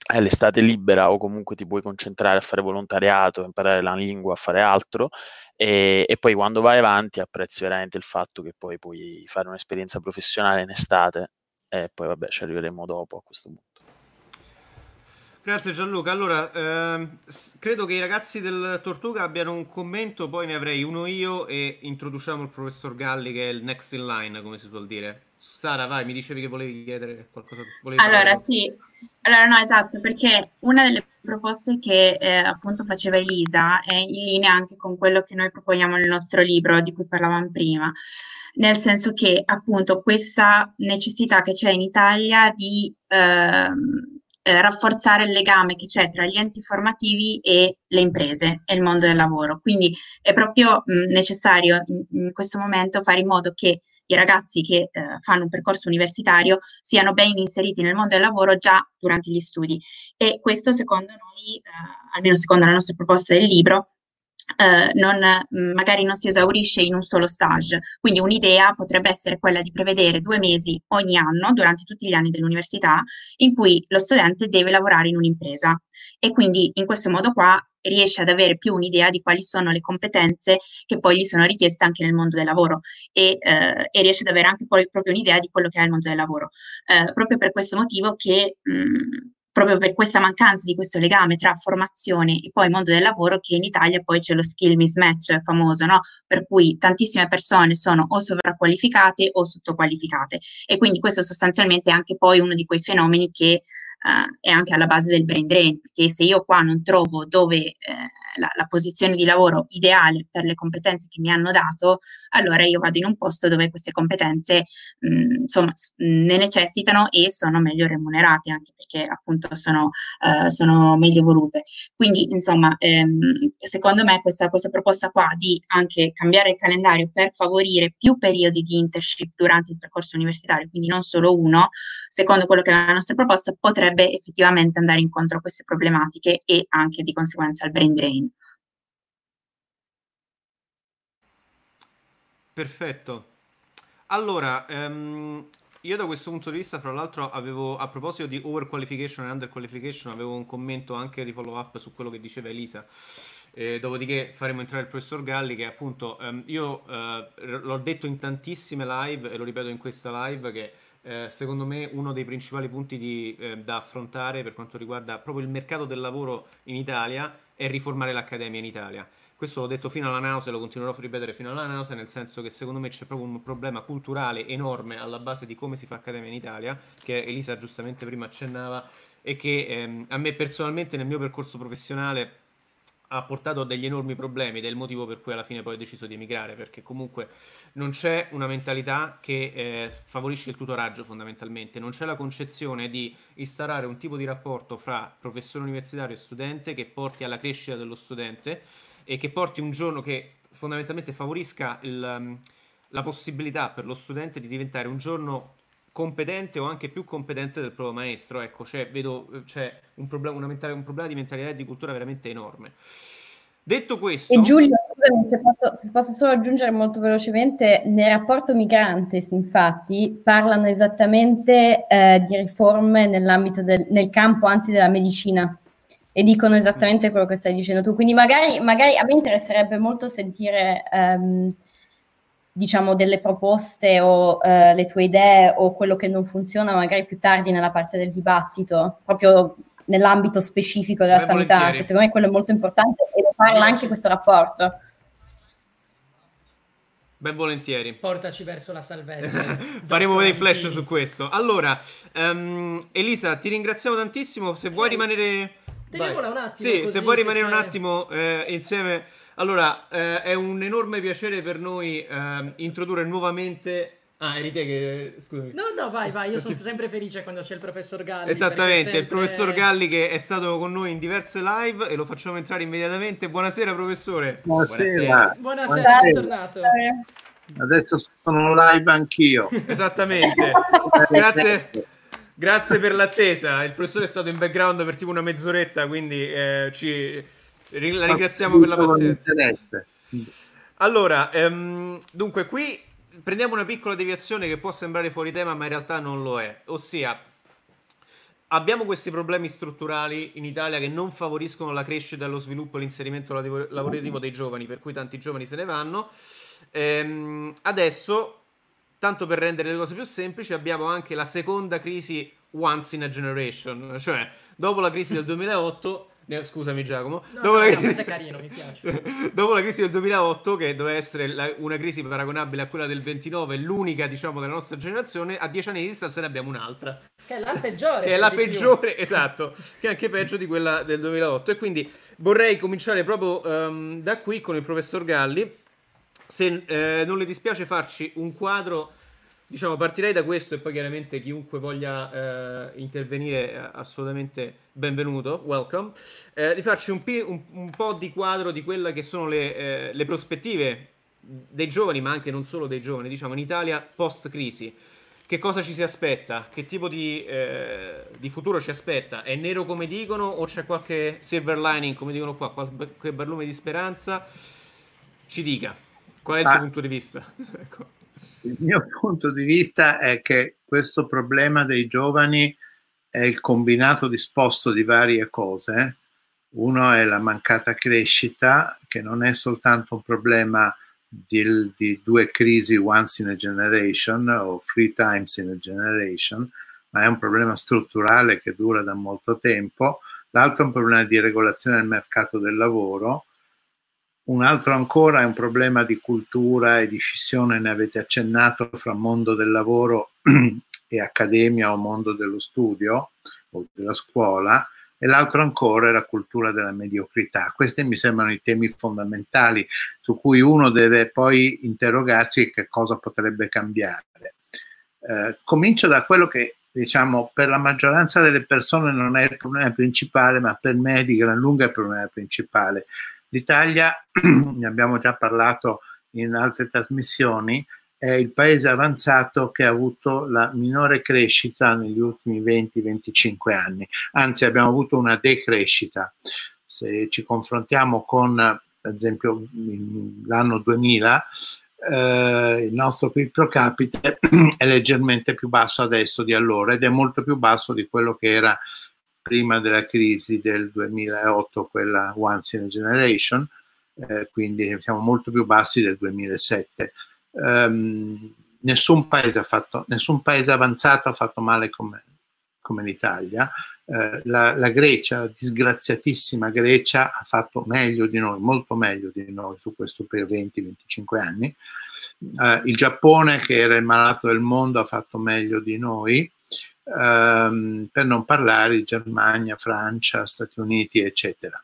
è l'estate libera o comunque ti puoi concentrare a fare volontariato, a imparare la lingua, a fare altro e, e, poi quando vai avanti apprezzi veramente il fatto che poi puoi fare un'esperienza professionale in estate e poi vabbè ci arriveremo dopo a questo punto. Grazie Gianluca. Allora, ehm, credo che i ragazzi del Tortuga abbiano un commento, poi ne avrei uno io e introduciamo il professor Galli che è il next in line, come si suol dire. Sara, vai, mi dicevi che volevi chiedere qualcosa. Volevi allora, sì. Allora, no, esatto, perché una delle proposte che eh, appunto faceva Elisa è in linea anche con quello che noi proponiamo nel nostro libro di cui parlavamo prima nel senso che appunto questa necessità che c'è in Italia di ehm, eh, rafforzare il legame che c'è tra gli enti formativi e le imprese e il mondo del lavoro. Quindi è proprio mh, necessario in, in, questo momento fare in modo che i ragazzi che eh, fanno un percorso universitario siano ben inseriti nel mondo del lavoro già durante gli studi. E questo secondo noi, eh, almeno secondo la nostra proposta del libro, eh, non, mm, magari non si esaurisce in un solo stage. Quindi un'idea potrebbe essere quella di prevedere due mesi ogni anno, durante tutti gli anni dell'università, in cui lo studente deve lavorare in un'impresa. E quindi in questo modo qua riesce ad avere più un'idea di quali sono le competenze che poi gli sono richieste anche nel mondo del lavoro e, eh, e riesce ad avere anche poi proprio un'idea di quello che è il mondo del lavoro. Eh, proprio per questo motivo che mh, mm, proprio per questa mancanza di questo legame tra formazione e poi mondo del lavoro che in Italia poi c'è lo skill mismatch famoso, no? per cui tantissime persone sono o sovrapqualificate o sottoqualificate e quindi questo sostanzialmente è anche poi uno di quei fenomeni che uh, è anche alla base del brain drain, perché se io qua non trovo dove eh, la, la, posizione di lavoro ideale per le competenze che mi hanno dato, allora io vado in un posto dove queste competenze mh, mm, insomma ne necessitano e sono meglio remunerate anche perché appunto sono, uh, sono meglio volute. Quindi insomma ehm, secondo me questa, questa proposta qua di anche cambiare il calendario per favorire più periodi di internship durante il percorso universitario, quindi non solo uno, secondo quello che è la nostra proposta potrebbe effettivamente andare incontro a queste problematiche e anche di conseguenza al brain drain. Perfetto. Allora, um, io da questo punto di vista, fra l'altro, avevo a proposito di overqualification e underqualification, avevo un commento anche di follow up su quello che diceva Elisa. Eh, dopodiché faremo entrare il professor Galli che appunto um, io uh, l'ho detto in tantissime live e lo ripeto in questa live che eh, secondo me uno dei principali punti di, eh, da affrontare per quanto riguarda proprio il mercato del lavoro in Italia è riformare l'accademia in Italia. Questo l'ho detto fino alla nausea, lo continuerò a ripetere fino alla nausea, nel senso che secondo me c'è proprio un problema culturale enorme alla base di come si fa accademia in Italia, che Elisa giustamente prima accennava, e che ehm, a me personalmente nel mio percorso professionale ha portato a degli enormi problemi ed è il motivo per cui alla fine poi ho deciso di emigrare, perché comunque non c'è una mentalità che eh, favorisce il tutoraggio fondamentalmente, non c'è la concezione di instaurare un tipo di rapporto fra professore universitario e studente che porti alla crescita dello studente e che porti un giorno che fondamentalmente favorisca il, um, la possibilità per lo studente di diventare un giorno competente o anche più competente del proprio maestro. Ecco, cioè, vedo c'è un problema, un problema di mentalità e di cultura veramente enorme. Detto questo... E Giulio, scusami se posso, se posso, solo aggiungere molto velocemente, nel rapporto migrantes infatti parlano esattamente eh, di riforme nell'ambito del nel campo anzi della medicina e dicono esattamente quello che stai dicendo tu. Quindi magari, magari a me interesserebbe molto sentire ehm, diciamo delle proposte o eh, le tue idee o quello che non funziona magari più tardi nella parte del dibattito, proprio nell'ambito specifico della Beh, sanità, volentieri. che secondo me quello è molto importante e ne parla anche questo rapporto. Ben volentieri. Portaci verso la salvezza. Faremo dei flash su questo. Allora, um, Elisa, ti ringraziamo tantissimo. Se vuoi rimanere... Teniamola un attimo. Sì, se vuoi rimanere un attimo eh, insieme... Allora, eh, è un enorme piacere per noi eh, introdurre nuovamente Ah, eri te che... Scusami. No, no, vai, vai, io sono sempre felice quando c'è il professor Galli. Esattamente, sempre... il professor Galli che è stato con noi in diverse live e lo facciamo entrare immediatamente. Buonasera, professore. Buonasera. Buonasera, Buonasera bentornato. Adesso sono live anch'io. Esattamente. Grazie. Grazie per l'attesa. Il professore è stato in background per tipo una mezz'oretta, quindi eh, ci... la ringraziamo per la pazienza. Allora, ehm, dunque qui prendiamo una piccola deviazione che può sembrare fuori tema, ma in realtà non lo è. Ossia, abbiamo questi problemi strutturali in Italia che non favoriscono la crescita, lo sviluppo e l'inserimento lavorativo dei giovani, per cui tanti giovani se ne vanno. Ehm, adesso, tanto per rendere le cose più semplici, abbiamo anche la seconda crisi once in a generation, cioè dopo la crisi del 2008 Scusami Giacomo. No, dopo, no, la crisi... no, carino, dopo la crisi del 2008, che doveva essere la, una crisi paragonabile a quella del 29, l'unica diciamo della nostra generazione, a dieci anni di distanza ne abbiamo un'altra. Che è la peggiore. che è la peggiore, più. esatto, che è anche peggio di quella del 2008. E quindi vorrei cominciare proprio um, da qui con il professor Galli. Se eh, non le dispiace farci un quadro diciamo, partirei da questo e poi chiaramente chiunque voglia eh, intervenire è assolutamente benvenuto, welcome, eh, di farci un, un, un, po' di quadro di quelle che sono le, eh, le, prospettive dei giovani, ma anche non solo dei giovani, diciamo, in Italia post-crisi. Che cosa ci si aspetta? Che tipo di, eh, di futuro ci aspetta? È nero come dicono o c'è qualche silver lining, come dicono qua, qualche barlume di speranza? Ci dica, qual è il ah. suo punto di vista? ecco. Il mio punto di vista è che questo problema dei giovani è il combinato disposto di varie cose. Uno è la mancata crescita, che non è soltanto un problema di, di due crisi once in a generation o three times in a generation, ma è un problema strutturale che dura da molto tempo. L'altro è un problema di regolazione del mercato del lavoro un altro ancora è un problema di cultura e di scissione, ne avete accennato, fra mondo del lavoro e accademia o mondo dello studio o della scuola, e l'altro ancora è la cultura della mediocrità. Questi mi sembrano i temi fondamentali su cui uno deve poi interrogarsi che cosa potrebbe cambiare. Eh, comincio da quello che diciamo per la maggioranza delle persone non è il problema principale, ma per me di gran lunga è il problema principale, L'Italia, ne abbiamo già parlato in altre trasmissioni, è il paese avanzato che ha avuto la minore crescita negli ultimi 20-25 anni, anzi abbiamo avuto una decrescita. Se ci confrontiamo con, per esempio, l'anno 2000, eh, il nostro PIL pro capite è leggermente più basso adesso di allora ed è molto più basso di quello che era prima della crisi del 2008, quella once in a generation, eh, quindi siamo molto più bassi del 2007. Um, ehm, nessun, paese fatto, nessun, paese avanzato ha fatto male come, come l'Italia. Eh, la, la, Grecia, la disgraziatissima Grecia, ha fatto meglio di noi, molto meglio di noi su questo per 20-25 anni. Eh, il Giappone, che era il malato del mondo, ha fatto meglio di noi ehm, per non parlare di Germania, Francia, Stati Uniti, eccetera.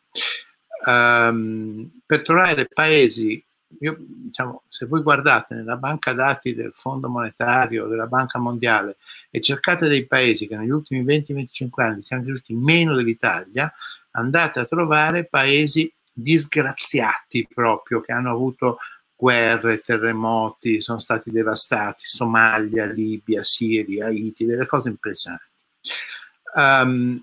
um, per trovare paesi, io, diciamo, se voi guardate nella banca dati del Fondo Monetario, della Banca Mondiale e cercate dei paesi che negli ultimi 20-25 anni siano cresciuti meno dell'Italia, andate a trovare paesi disgraziati proprio, che hanno avuto guerre, terremoti, sono stati devastati, Somalia, Libia, Siria, Haiti, delle cose impressionanti. Um,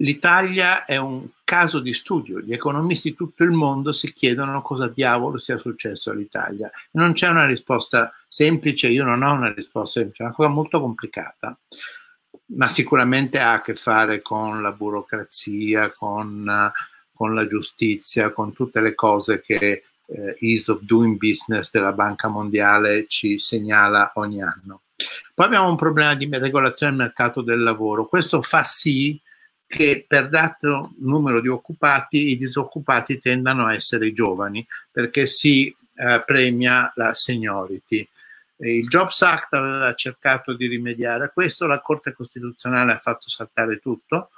L'Italia è un caso di studio, gli economisti di tutto il mondo si chiedono cosa diavolo sia successo all'Italia. Non c'è una risposta semplice, io non ho una risposta semplice, è una cosa molto complicata, ma sicuramente ha a che fare con la burocrazia, con, con la giustizia, con tutte le cose che eh, Ease of Doing Business della Banca Mondiale ci segnala ogni anno. Poi abbiamo un problema di regolazione del mercato del lavoro. Questo fa sì che per dato numero di occupati i disoccupati tendano a essere giovani perché si eh, premia la seniority. Il Jobs Act aveva cercato di rimediare a questo, la Corte Costituzionale ha fatto saltare tutto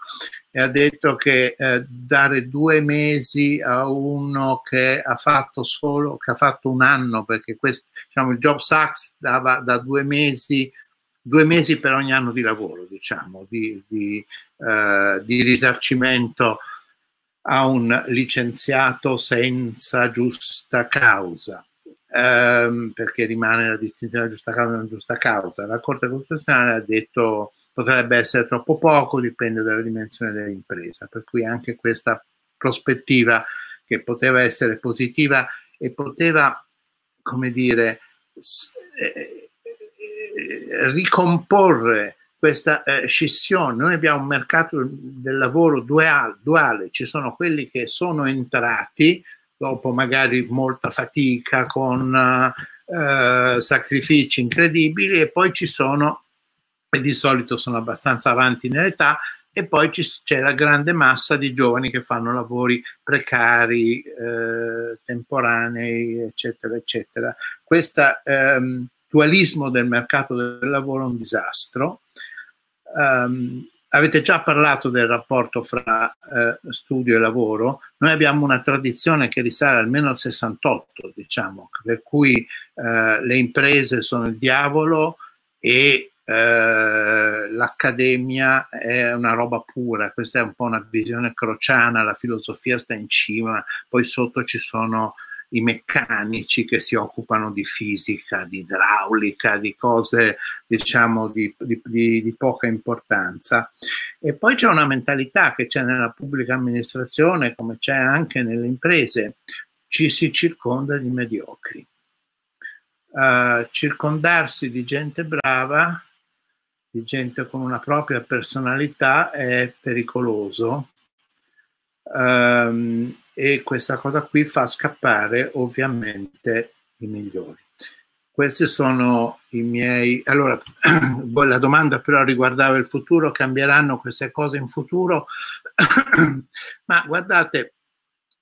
e ha detto che eh, dare due mesi a uno che ha fatto solo, che ha fatto un anno, perché questo, diciamo, il Jobs Act dava da due mesi, due mesi per ogni anno di lavoro, diciamo, di, di, eh, di risarcimento a un licenziato senza giusta causa ehm, perché rimane la distinzione giusta causa e non giusta causa. La Corte Costituzionale ha detto potrebbe essere troppo poco, dipende dalla dimensione dell'impresa, per cui anche questa prospettiva che poteva essere positiva e poteva, come dire, eh, eh, ricomporre questa eh, scissione. Noi abbiamo un mercato del lavoro duale, duale, ci sono quelli che sono entrati, dopo magari molta fatica, con eh, sacrifici incredibili e poi ci sono, e di solito sono abbastanza avanti nell'età, e poi c'è la grande massa di giovani che fanno lavori precari, eh, temporanei, eccetera, eccetera. Questo ehm, dualismo del mercato del lavoro è un disastro. Um, avete già parlato del rapporto fra eh, studio e lavoro, noi abbiamo una tradizione che risale almeno al 68, diciamo, per cui eh, le imprese sono il diavolo e eh, l'accademia è una roba pura, questa è un po' una visione crociana, la filosofia sta in cima, poi sotto ci sono i meccanici che si occupano di fisica, di idraulica, di cose diciamo di, di, di, di poca importanza. E poi c'è una mentalità che c'è nella pubblica amministrazione, come c'è anche nelle imprese, ci si circonda di mediocri. Uh, circondarsi di gente brava, di gente con una propria personalità è pericoloso. Um, e questa cosa qui fa scappare ovviamente i migliori. Questi sono i miei... Allora, la domanda però riguardava il futuro, cambieranno queste cose in futuro? Ma guardate,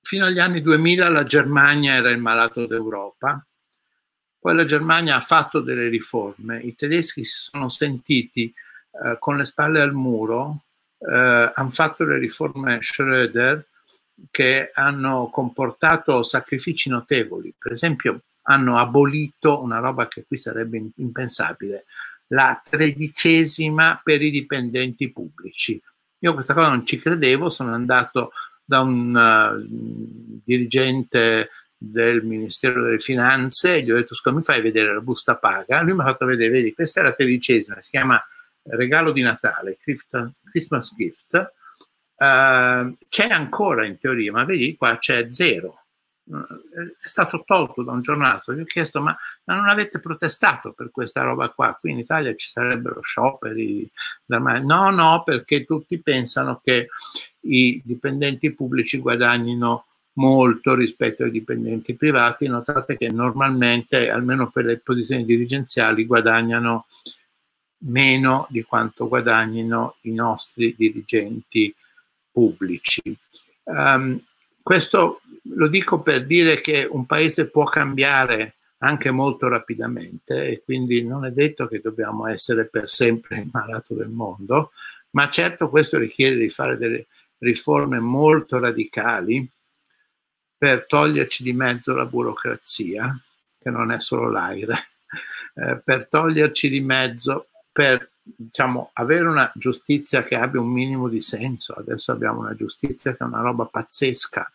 fino agli anni 2000 la Germania era il malato d'Europa, poi la Germania ha fatto delle riforme, i tedeschi si sono sentiti eh, con le spalle al muro, eh, hanno fatto le riforme Schröder, che hanno comportato sacrifici notevoli. Per esempio, hanno abolito una roba che qui sarebbe impensabile, la tredicesima per i dipendenti pubblici. Io questa cosa non ci credevo, sono andato da un uh, dirigente del Ministero delle Finanze e gli ho detto scusa mi fai vedere la busta paga? Lui mi ha fatto vedere, vedi, questa è la tredicesima, si chiama regalo di Natale, Christmas gift, Uh, c'è ancora in teoria, ma vedi qua c'è zero. Uh, è stato tolto da un giornale. Gli ho chiesto: ma, ma, non avete protestato per questa roba qua? Qui in Italia ci sarebbero scioperi. No, no, perché tutti pensano che i dipendenti pubblici guadagnino molto rispetto ai dipendenti privati. Notate che normalmente, almeno per le posizioni dirigenziali, guadagnano meno di quanto guadagnino i nostri dirigenti pubblici. Um, questo lo dico per dire che un paese può cambiare anche molto rapidamente e quindi non è detto che dobbiamo essere per sempre il malato del mondo, ma certo questo richiede di fare delle riforme molto radicali per toglierci di mezzo la burocrazia, che non è solo l'aire, eh, per toglierci di mezzo, per diciamo, avere una giustizia che abbia un minimo di senso. Adesso abbiamo una giustizia che è una roba pazzesca,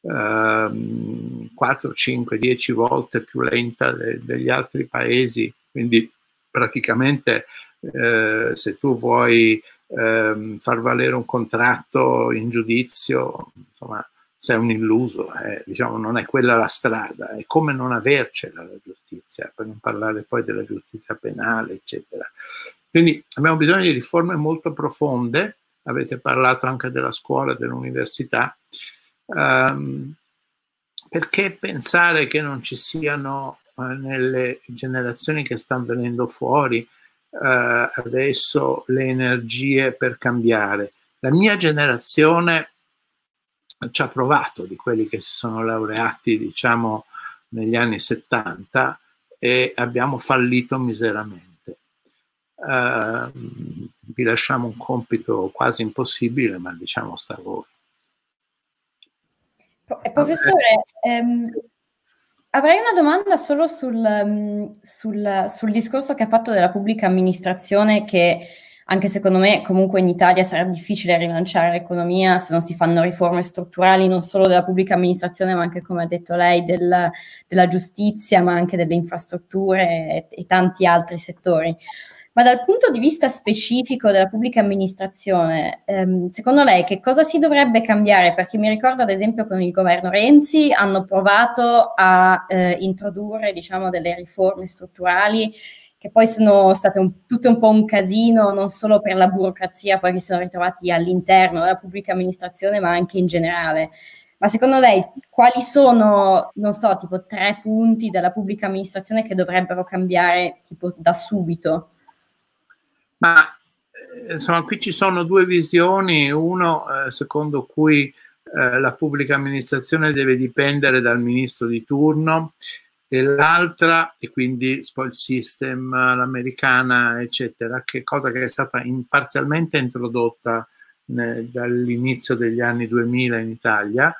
eh, 4, 5, 10 volte più lenta de- degli altri paesi, quindi praticamente eh, se tu vuoi eh, far valere un contratto in giudizio, insomma, sei un illuso, eh, diciamo, non è quella la strada, è come non avercela la giustizia, per non parlare poi della giustizia penale, eccetera. Quindi abbiamo bisogno di riforme molto profonde, avete parlato anche della scuola, dell'università, ehm, perché pensare che non ci siano eh, nelle generazioni che stanno venendo fuori eh, adesso le energie per cambiare? La mia generazione ci ha provato di quelli che si sono laureati, diciamo, negli anni 70 e abbiamo fallito miseramente. Uh, vi lasciamo un compito quasi impossibile, ma diciamo sta a voi. Eh, professore, ehm, avrei una domanda solo sul, sul, sul discorso che ha fatto della pubblica amministrazione che anche secondo me comunque in Italia sarà difficile rilanciare l'economia se non si fanno riforme strutturali non solo della pubblica amministrazione ma anche come ha detto lei del, della giustizia ma anche delle infrastrutture e, e tanti altri settori. Ma dal punto di vista specifico della pubblica amministrazione, ehm, secondo lei che cosa si dovrebbe cambiare? Perché mi ricordo ad esempio con il governo Renzi hanno provato a eh, introdurre diciamo, delle riforme strutturali che poi sono state un, tutte un po' un casino, non solo per la burocrazia, poi che si sono ritrovati all'interno della pubblica amministrazione, ma anche in generale. Ma secondo lei quali sono, non so, tipo tre punti della pubblica amministrazione che dovrebbero cambiare tipo da subito? Ma eh, insomma, qui ci sono due visioni, uno eh, secondo cui eh, la pubblica amministrazione deve dipendere dal ministro di turno e l'altra, e quindi spoil system, l'americana, eccetera, che cosa che è stata in, parzialmente introdotta dall'inizio degli anni 2000 in Italia,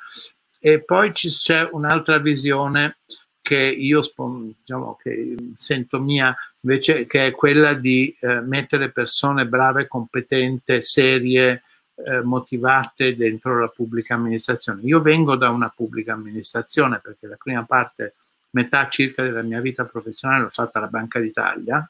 e poi c'è un'altra visione che io diciamo, che sento mia, invece che è quella di eh, mettere persone brave, competenti, serie, eh, motivate dentro la pubblica amministrazione. Io vengo da una pubblica amministrazione perché la prima parte metà circa della mia vita professionale l'ho fatta alla Banca d'Italia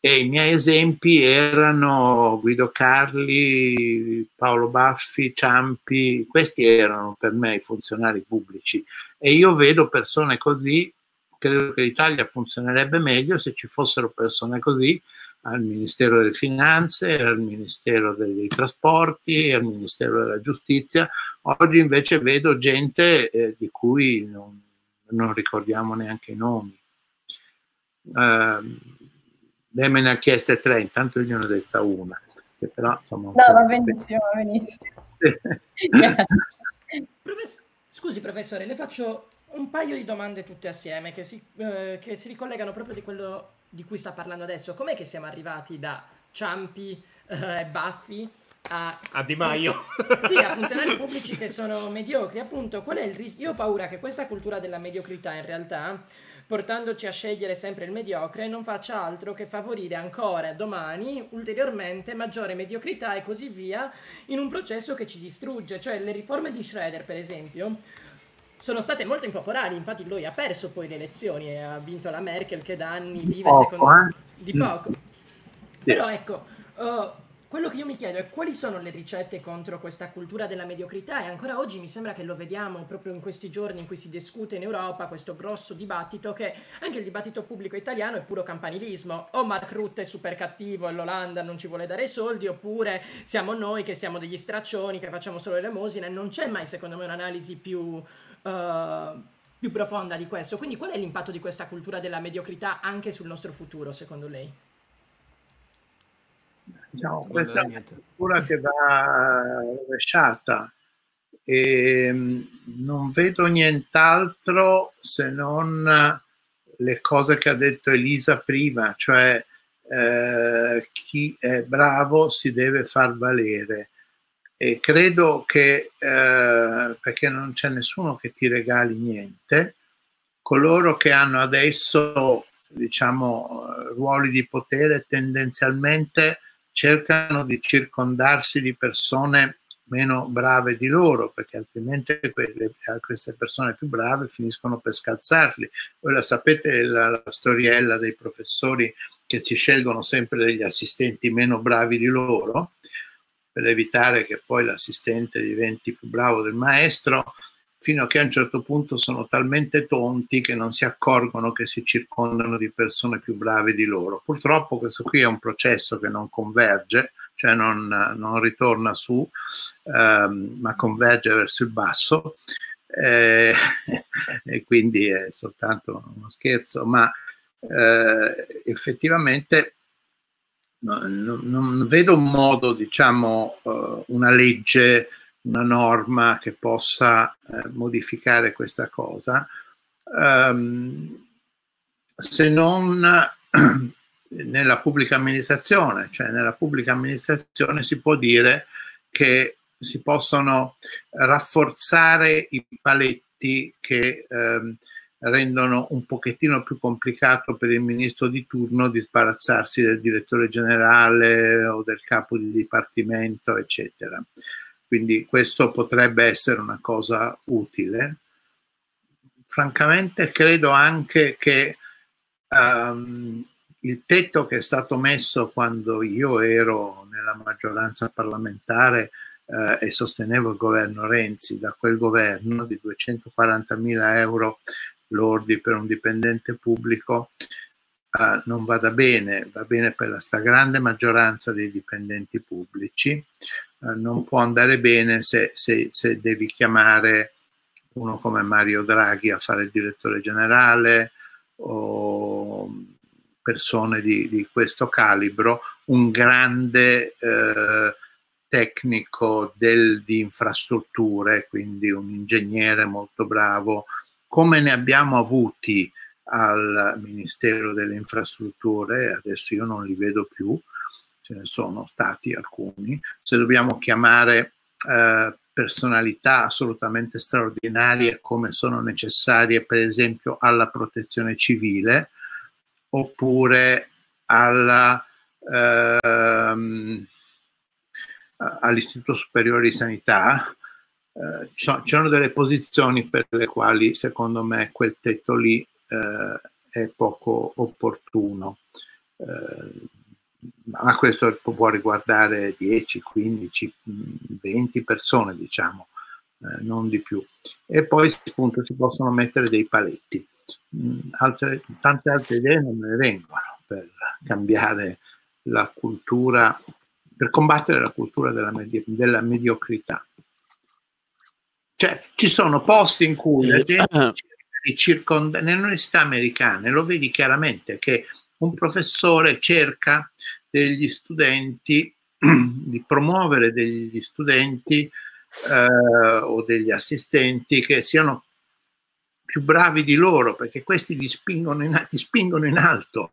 e i miei esempi erano Guido Carli, Paolo Baffi, Ciampi, questi erano per me i funzionari pubblici e io vedo persone così, credo che l'Italia funzionerebbe meglio se ci fossero persone così al Ministero delle Finanze, al Ministero dei, Trasporti, al Ministero della Giustizia. Oggi invece vedo gente eh, di cui non, non ricordiamo neanche i nomi. Uh, lei me ne ha chieste tre, intanto io ne ho detta una. Però, insomma, no, va benissimo, va benissimo. Professor, scusi professore, le faccio un paio di domande tutte assieme che si, eh, che si ricollegano proprio di quello di cui sta parlando adesso. Com'è che siamo arrivati da Ciampi eh, e eh, Baffi a, a Di Maio. sì, a funzionari pubblici che sono mediocri. Appunto, qual è il rischio? Io ho paura che questa cultura della mediocrità in realtà portandoci a scegliere sempre il mediocre, non faccia altro che favorire ancora domani ulteriormente maggiore mediocrità e così via in un processo che ci distrugge. Cioè le riforme di Schroeder, per esempio, sono state molto impopolari, infatti lui ha perso poi le elezioni e ha vinto la Merkel che da anni vive poco, secondo eh? di poco. Sì. Però ecco, uh, quello che io mi chiedo è quali sono le ricette contro questa cultura della mediocrità e ancora oggi mi sembra che lo vediamo proprio in questi giorni in cui si discute in Europa questo grosso dibattito che anche il dibattito pubblico italiano è puro campanilismo. O Mark Rutte è super cattivo e l'Olanda non ci vuole dare i soldi oppure siamo noi che siamo degli straccioni che facciamo solo l'elemosina e non c'è mai secondo me un'analisi più... Uh, più profonda di questo. Quindi qual è l'impatto di questa cultura della mediocrità anche sul nostro futuro, secondo lei? Diciamo, questa è una cultura che va rovesciata e mm, non vedo nient'altro se non le cose che ha detto Elisa prima, cioè eh, chi è bravo si deve far valere. E credo che, eh, perché non c'è nessuno che ti regali niente, coloro che hanno adesso, diciamo, ruoli di potere tendenzialmente cercano di circondarsi di persone meno brave di loro, perché altrimenti quelle, queste persone più brave finiscono per scalzarli. Voi la sapete la, la storiella dei professori che si scelgono sempre degli assistenti meno bravi di loro, per evitare che poi l'assistente diventi più bravo del maestro, fino a che a un certo punto sono talmente tonti che non si accorgono che si circondano di persone più brave di loro. Purtroppo questo qui è un processo che non converge, cioè non, non ritorna su, ehm, ma converge verso il basso. Eh, e quindi è soltanto uno scherzo, ma eh, effettivamente non, vedo un modo, diciamo, uh, una legge, una norma che possa uh, modificare questa cosa, um, se non nella pubblica amministrazione, cioè nella pubblica amministrazione si può dire che si possono rafforzare i paletti che um, rendono un pochettino più complicato per il ministro di turno di sbarazzarsi del direttore generale o del capo di dipartimento, eccetera. Quindi questo potrebbe essere una cosa utile. Francamente credo anche che um, il tetto che è stato messo quando io ero nella maggioranza parlamentare eh, e sostenevo il governo Renzi da quel governo di 240 mila euro lordi per un dipendente pubblico eh, non vada bene, va bene per la stragrande maggioranza dei dipendenti pubblici, eh, non può andare bene se, se, se, devi chiamare uno come Mario Draghi a fare il direttore generale o persone di, di questo calibro, un grande eh, tecnico del, di infrastrutture, quindi un ingegnere molto bravo, come ne abbiamo avuti al Ministero delle Infrastrutture, adesso io non li vedo più, ce ne sono stati alcuni, se dobbiamo chiamare eh, personalità assolutamente straordinarie come sono necessarie per esempio alla protezione civile oppure alla, ehm, all'Istituto Superiore di Sanità, eh, c'erano delle posizioni per le quali secondo me quel tetto lì eh, è poco opportuno. Eh, ma questo può riguardare 10, 15, 20 persone, diciamo, eh, non di più. E poi appunto si possono mettere dei paletti. Altre, tante altre idee non ne vengono per cambiare la cultura, per combattere la cultura della, medi- della mediocrità. Cioè, ci sono posti in cui la gente cerca di circondare, nelle università americane lo vedi chiaramente che un professore cerca degli studenti, di promuovere degli studenti eh, o degli assistenti che siano più bravi di loro, perché questi li spingono in, ti spingono in alto.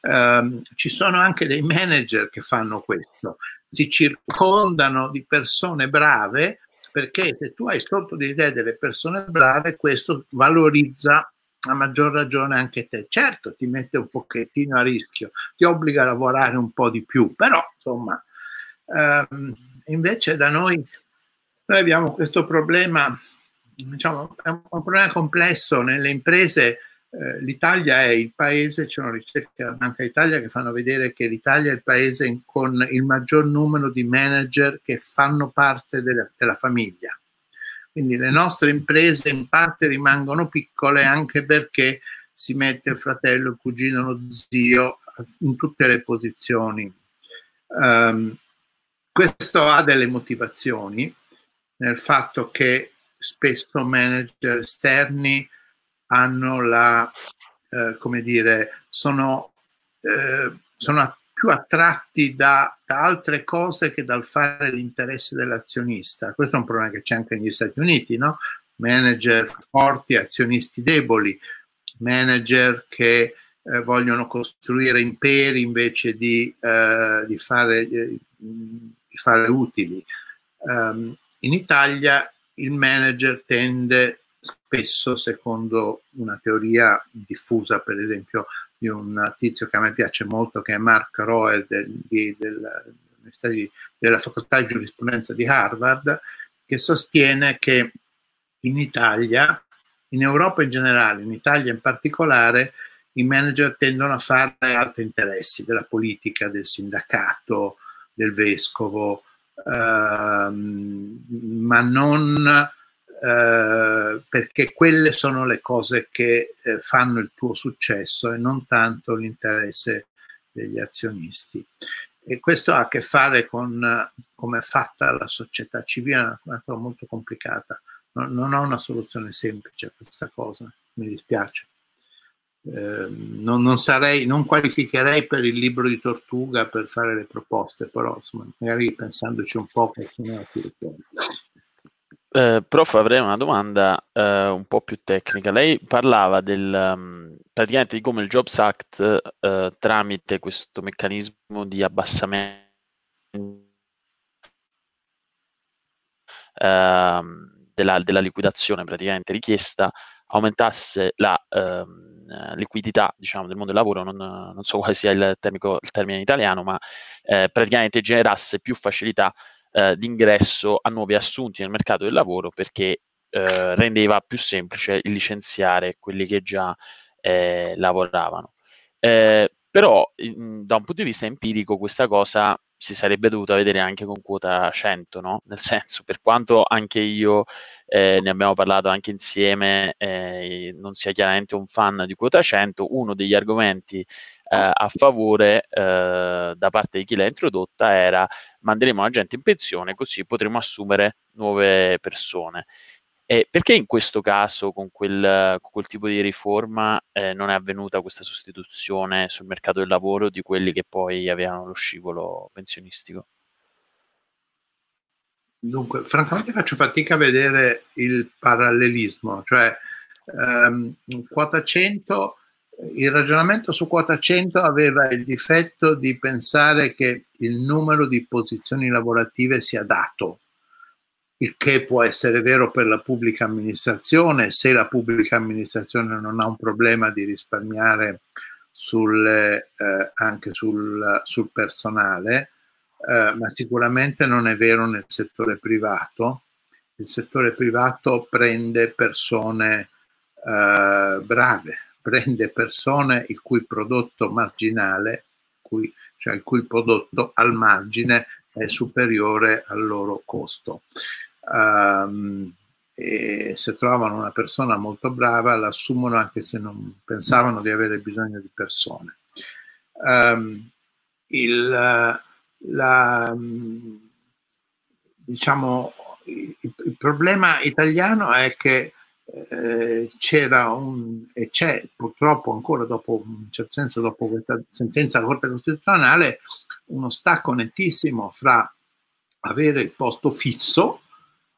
Um, ci sono anche dei manager che fanno questo, si circondano di persone brave perché se tu hai sotto di te delle persone brave, questo valorizza a maggior ragione anche te. Certo, ti mette un pochettino a rischio, ti obbliga a lavorare un po' di più, però insomma, ehm, invece da noi, noi abbiamo questo problema, diciamo, è un problema complesso nelle imprese eh, l'Italia è il paese, c'è una ricerca della Banca d'Italia che fanno vedere che l'Italia è il paese con il maggior numero di manager che fanno parte della, della famiglia. Quindi le nostre imprese in parte rimangono piccole anche perché si mette il fratello, il cugino, lo zio in tutte le posizioni. Um, questo ha delle motivazioni nel fatto che spesso manager esterni hanno la, eh, come dire, sono, eh, sono più attratti da, da, altre cose che dal fare l'interesse dell'azionista. Questo è un problema che c'è anche negli Stati Uniti, no? Manager forti, azionisti deboli, manager che eh, vogliono costruire imperi invece di, eh, di, fare, eh, di fare, utili. Um, in Italia il manager tende spesso, secondo una teoria diffusa, per esempio, di un tizio che a me piace molto, che è Mark Roer del, di, del, della facoltà di giurisprudenza di Harvard, che sostiene che in Italia, in Europa in generale, in Italia in particolare, i manager tendono a fare altri interessi della politica, del sindacato, del vescovo, ehm, ma non eh, perché quelle sono le cose che eh, fanno il tuo successo e non tanto l'interesse degli azionisti. E questo ha a che fare con come è fatta la società civile, una cosa molto complicata. Non, non ho una soluzione semplice a questa cosa, mi dispiace. Eh, non, non, sarei, non qualificherei per il libro di Tortuga per fare le proposte, però insomma, magari pensandoci un po' qualcuno tira eh, prof, avrei una domanda eh, un po' più tecnica. Lei parlava del, um, praticamente di come il Jobs Act eh, tramite questo meccanismo di abbassamento ehm, della, della, liquidazione praticamente richiesta aumentasse la ehm, liquidità diciamo, del mondo del lavoro, non, non so quale sia il, termico, il termine in italiano, ma eh, praticamente generasse più facilità eh, d'ingresso a nuovi assunti nel mercato del lavoro perché eh, rendeva più semplice il licenziare quelli che già eh, lavoravano. Eh, però in, da un punto di vista empirico questa cosa si sarebbe dovuta vedere anche con quota 100, no? Nel senso, per quanto anche io eh, ne abbiamo parlato anche insieme, eh, non sia chiaramente un fan di quota 100, uno degli argomenti a favore eh, da parte di chi l'ha introdotta era manderemo la gente in pensione così potremo assumere nuove persone. E perché in questo caso, con quel, con quel tipo di riforma, eh, non è avvenuta questa sostituzione sul mercato del lavoro di quelli che poi avevano lo scivolo pensionistico? Dunque, francamente faccio fatica a vedere il parallelismo, cioè ehm, quota 100 il ragionamento su quota 100 aveva il difetto di pensare che il numero di posizioni lavorative sia dato, il che può essere vero per la pubblica amministrazione se la pubblica amministrazione non ha un problema di risparmiare sul, eh, anche sul, sul personale, eh, ma sicuramente non è vero nel settore privato. Il settore privato prende persone eh, brave, prende persone il cui prodotto marginale, cui, cioè il cui prodotto al margine è superiore al loro costo. Um, e se trovano una persona molto brava l'assumono anche se non pensavano di avere bisogno di persone. Um, il, la, diciamo, il, il, problema italiano è che eh, c'era un, e c'è purtroppo ancora dopo, in un certo senso dopo questa sentenza della Corte Costituzionale, uno stacco nettissimo fra avere il posto fisso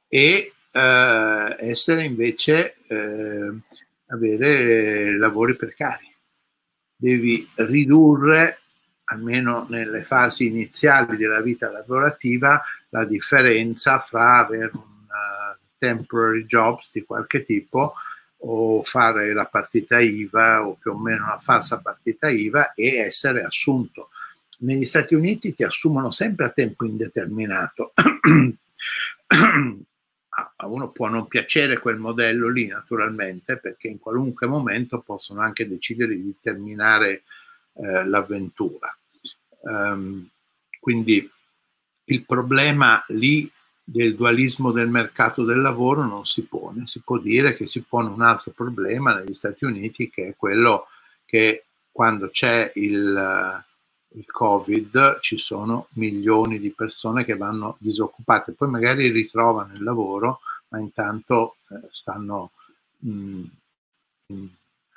e eh, essere invece eh, avere lavori precari. Devi ridurre, almeno nelle fasi iniziali della vita lavorativa, la differenza fra avere un temporary jobs di qualche tipo o fare la partita IVA o più o meno una falsa partita IVA e essere assunto. Negli Stati Uniti ti assumono sempre a tempo indeterminato. a uno può non piacere quel modello lì naturalmente perché in qualunque momento possono anche decidere di terminare eh, l'avventura. Um, quindi il problema lì del dualismo del mercato del lavoro non si pone, si può dire che si pone un altro problema negli Stati Uniti che è quello che quando c'è il, il Covid ci sono milioni di persone che vanno disoccupate, poi magari ritrovano il lavoro, ma intanto eh, stanno mh, in una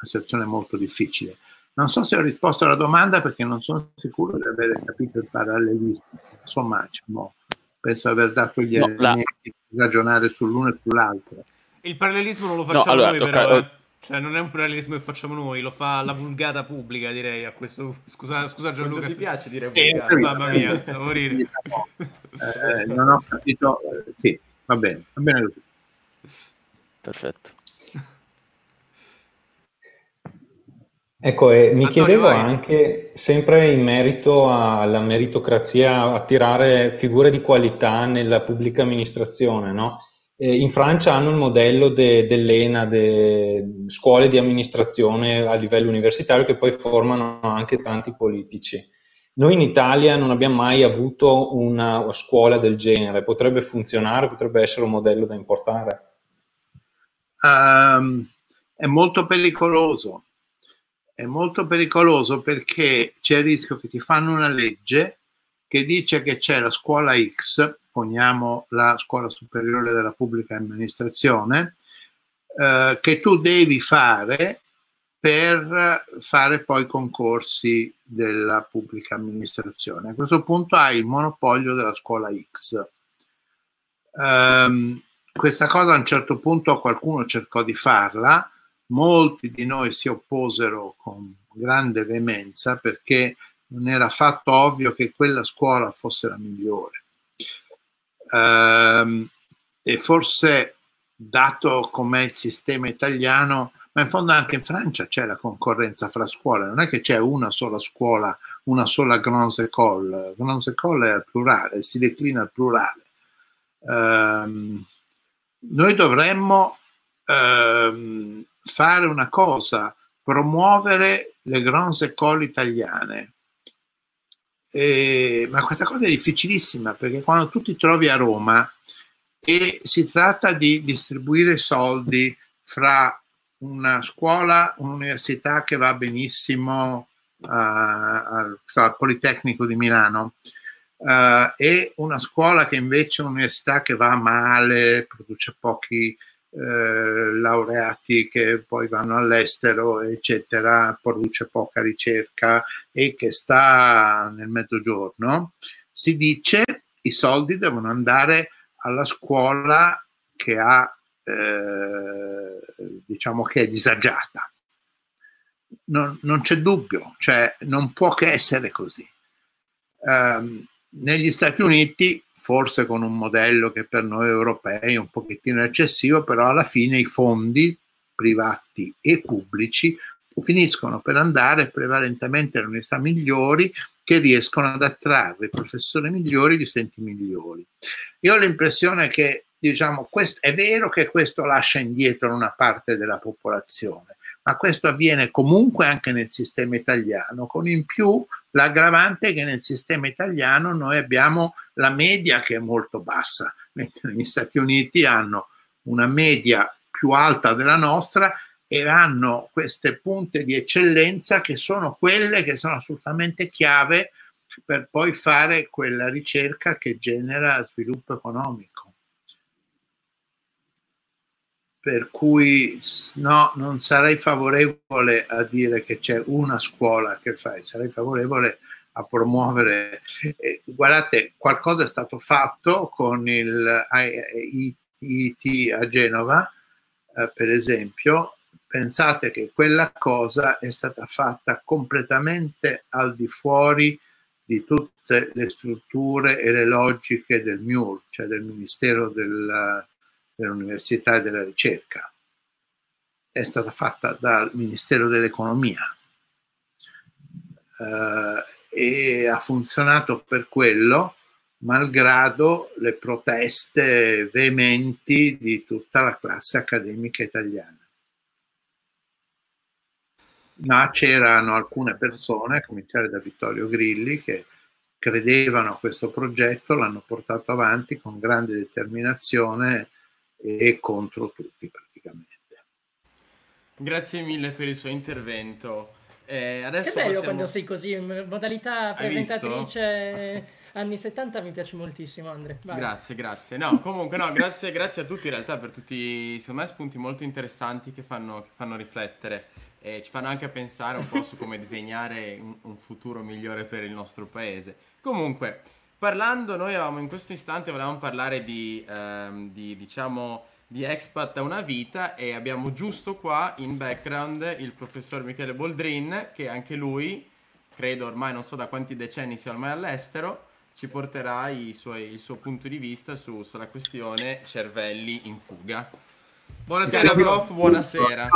situazione molto difficile. Non so se ho risposto alla domanda perché non sono sicuro di aver capito il parallelismo. Insomma, diciamo, penso aver dato gli no, elementi la... per ragionare sull'uno e sull'altro. Il parallelismo non lo facciamo no, allora, noi, però. Okay. Eh. Cioè, non è un parallelismo che facciamo noi, lo fa la vulgata pubblica, direi. A questo... Scusa, scusa Gianluca. Non ti piace dire vulgata? Eh, mamma mia, da morire. Eh, non ho capito. eh, sì, va bene, va bene così. Perfetto. Ecco, e mi Antonio, chiedevo vai. anche, sempre in merito alla meritocrazia, a tirare figure di qualità nella pubblica amministrazione, no? Eh, in Francia hanno il modello de- dell'ENA, de- scuole di amministrazione a livello universitario che poi formano anche tanti politici. Noi in Italia non abbiamo mai avuto una scuola del genere, potrebbe funzionare, potrebbe essere un modello da importare. Ehm, è molto pericoloso. È molto pericoloso perché c'è il rischio che ti fanno una legge che dice che c'è la scuola X, poniamo la scuola superiore della pubblica amministrazione, eh, che tu devi fare per fare poi concorsi della pubblica amministrazione. A questo punto hai il monopolio della scuola X. Ehm, questa cosa a un certo punto qualcuno cercò di farla, molti di noi si opposero con grande veemenza perché non era affatto ovvio che quella scuola fosse la migliore. Ehm, e forse, dato com'è il sistema italiano, ma in fondo anche in Francia c'è la concorrenza fra scuole, non è che c'è una sola scuola, una sola Grande École, Grande École è al plurale, si declina al plurale. Ehm, noi dovremmo ehm, fare una cosa, promuovere le Grande École italiane. E- ma questa cosa è difficilissima perché quando tu ti trovi a Roma e si tratta di distribuire soldi fra una scuola, un'università che va benissimo eh, al, al Politecnico di Milano eh, e una scuola che invece è un'università che va male, produce pochi eh, laureati che poi vanno all'estero, eccetera, produce poca ricerca e che sta nel mezzogiorno, si dice i soldi devono andare alla scuola che ha eh, diciamo che è disagiata. Non, non c'è dubbio, cioè non può che essere così. Ehm, negli Stati Uniti, forse con un modello che per noi europei è un pochettino eccessivo, però alla fine i fondi privati e pubblici finiscono per andare prevalentemente alle università migliori che riescono ad attrarre professori migliori di studenti migliori. Io ho l'impressione che diciamo, questo, è vero che questo lascia indietro una parte della popolazione, ma questo avviene comunque anche nel sistema italiano, con in più l'aggravante che nel sistema italiano noi abbiamo la media che è molto bassa, mentre negli Stati Uniti hanno una media più alta della nostra e hanno queste punte di eccellenza che sono quelle che sono assolutamente chiave per poi fare quella ricerca che genera sviluppo economico. Per cui no, non sarei favorevole a dire che c'è una scuola che fa, sarei favorevole a promuovere. Eh, guardate, qualcosa è stato fatto con il IT a Genova, eh, per esempio. Pensate che quella cosa è stata fatta completamente al di fuori di tutte le strutture e le logiche del MIUR, cioè del Ministero della, dell'Università e della Ricerca. È stata fatta dal Ministero dell'Economia eh, e ha funzionato per quello, malgrado le proteste veementi di tutta la classe accademica italiana. Ma c'erano alcune persone, a cominciare da Vittorio Grilli, che credevano a questo progetto, l'hanno portato avanti con grande determinazione e contro tutti praticamente. Grazie mille per il suo intervento. Eh, adesso Che bello possiamo... quando sei così, in modalità presentatrice anni 70 mi piace moltissimo Andre. Vai. Grazie, grazie. No, comunque, no, grazie, grazie a tutti in realtà per tutti, secondo me, spunti molto interessanti che fanno, che fanno riflettere e ci fanno anche pensare un po' su come disegnare un, un futuro migliore per il nostro paese. Comunque, parlando, noi avevamo in questo istante, volevamo parlare di, ehm, di diciamo, di expat a una vita e abbiamo giusto qua in background il professor Michele Boldrin, che anche lui, credo ormai non so da quanti decenni sia ormai all'estero, ci porterà i suoi- il suo punto di vista su- sulla questione cervelli in fuga. Buonasera prof, buonasera.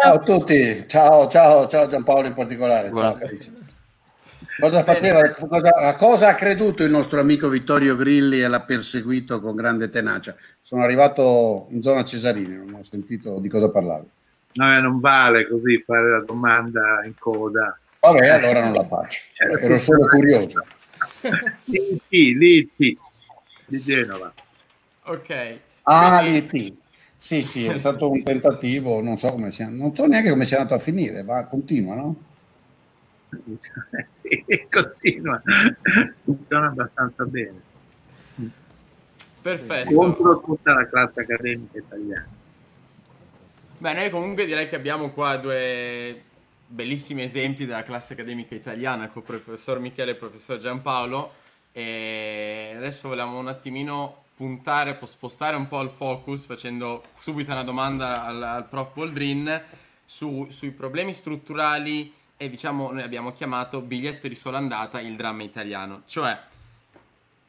Ciao a tutti, ciao, ciao, ciao Giampaolo in particolare. Ciao, Buonasera. Cosa faceva, cosa, a cosa ha creduto il nostro amico Vittorio Grilli e l'ha perseguito con grande tenacia? Sono arrivato in zona Cesarini, non ho sentito di cosa parlavi. No, eh, non vale così fare la domanda in coda. Vabbè, allora non la faccio. Ero solo curioso. Liti, Liti, di Genova. Ok. Ah, l'IT. Sì, sì, è stato un tentativo, non so come sia, non so neanche come sia andato a finire, ma continua, no? sì, continua. Funziona abbastanza bene. Perfetto. Contro tutta la classe accademica italiana. Beh, noi comunque direi che abbiamo qua due bellissimi esempi della classe accademica italiana con il professor Michele e il professor Giampaolo e adesso vogliamo un attimino puntare, po- spostare un po' il focus facendo subito una domanda al, al prof Boldrin su- sui problemi strutturali e diciamo noi abbiamo chiamato biglietto di sola andata il dramma italiano, cioè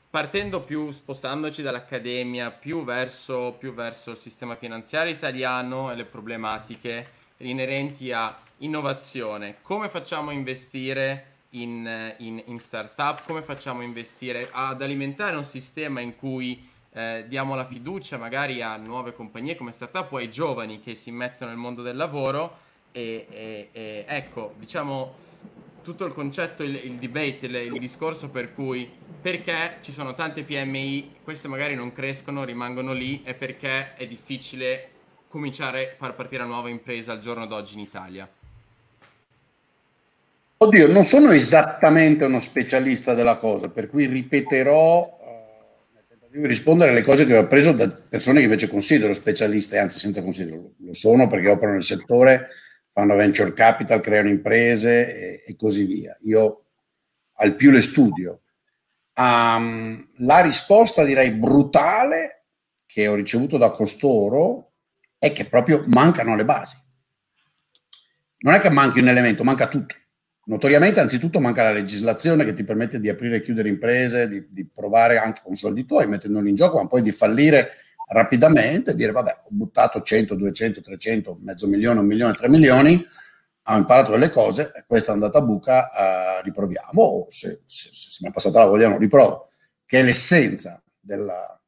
partendo più, spostandoci dall'accademia più verso, più verso il sistema finanziario italiano e le problematiche inerenti a innovazione, come facciamo a investire in, in, in startup, come facciamo a investire ad alimentare un sistema in cui eh, diamo la fiducia magari a nuove compagnie come startup o ai giovani che si mettono nel mondo del lavoro e, e- e ecco, diciamo tutto il concetto, il, il debate, il, il discorso per cui perché ci sono tante PMI, queste magari non crescono, rimangono lì e perché è difficile cominciare a far partire una nuova impresa al giorno d'oggi in Italia. Oddio, non sono esattamente uno specialista della cosa, per cui ripeterò eh, nel rispondere alle cose che ho appreso da persone che invece considero specialiste, anzi senza considerarlo, lo sono perché operano nel settore, fanno venture capital, creano imprese e, e così via. Io al più le studio. Um, la risposta direi brutale che ho ricevuto da costoro è che proprio mancano le basi. Non è che manchi un elemento, manca tutto. Notoriamente, anzitutto, manca la legislazione che ti permette di aprire e chiudere imprese, di, di provare anche con soldi tuoi, mettendoli in gioco, ma poi di fallire rapidamente, dire vabbè, ho buttato 100, 200, 300, mezzo milione, un milione, tre milioni, ho imparato delle cose, questa è andata a buca, eh, riproviamo, o se, se, se mi è passata la voglia non riprovo, che è l'essenza della,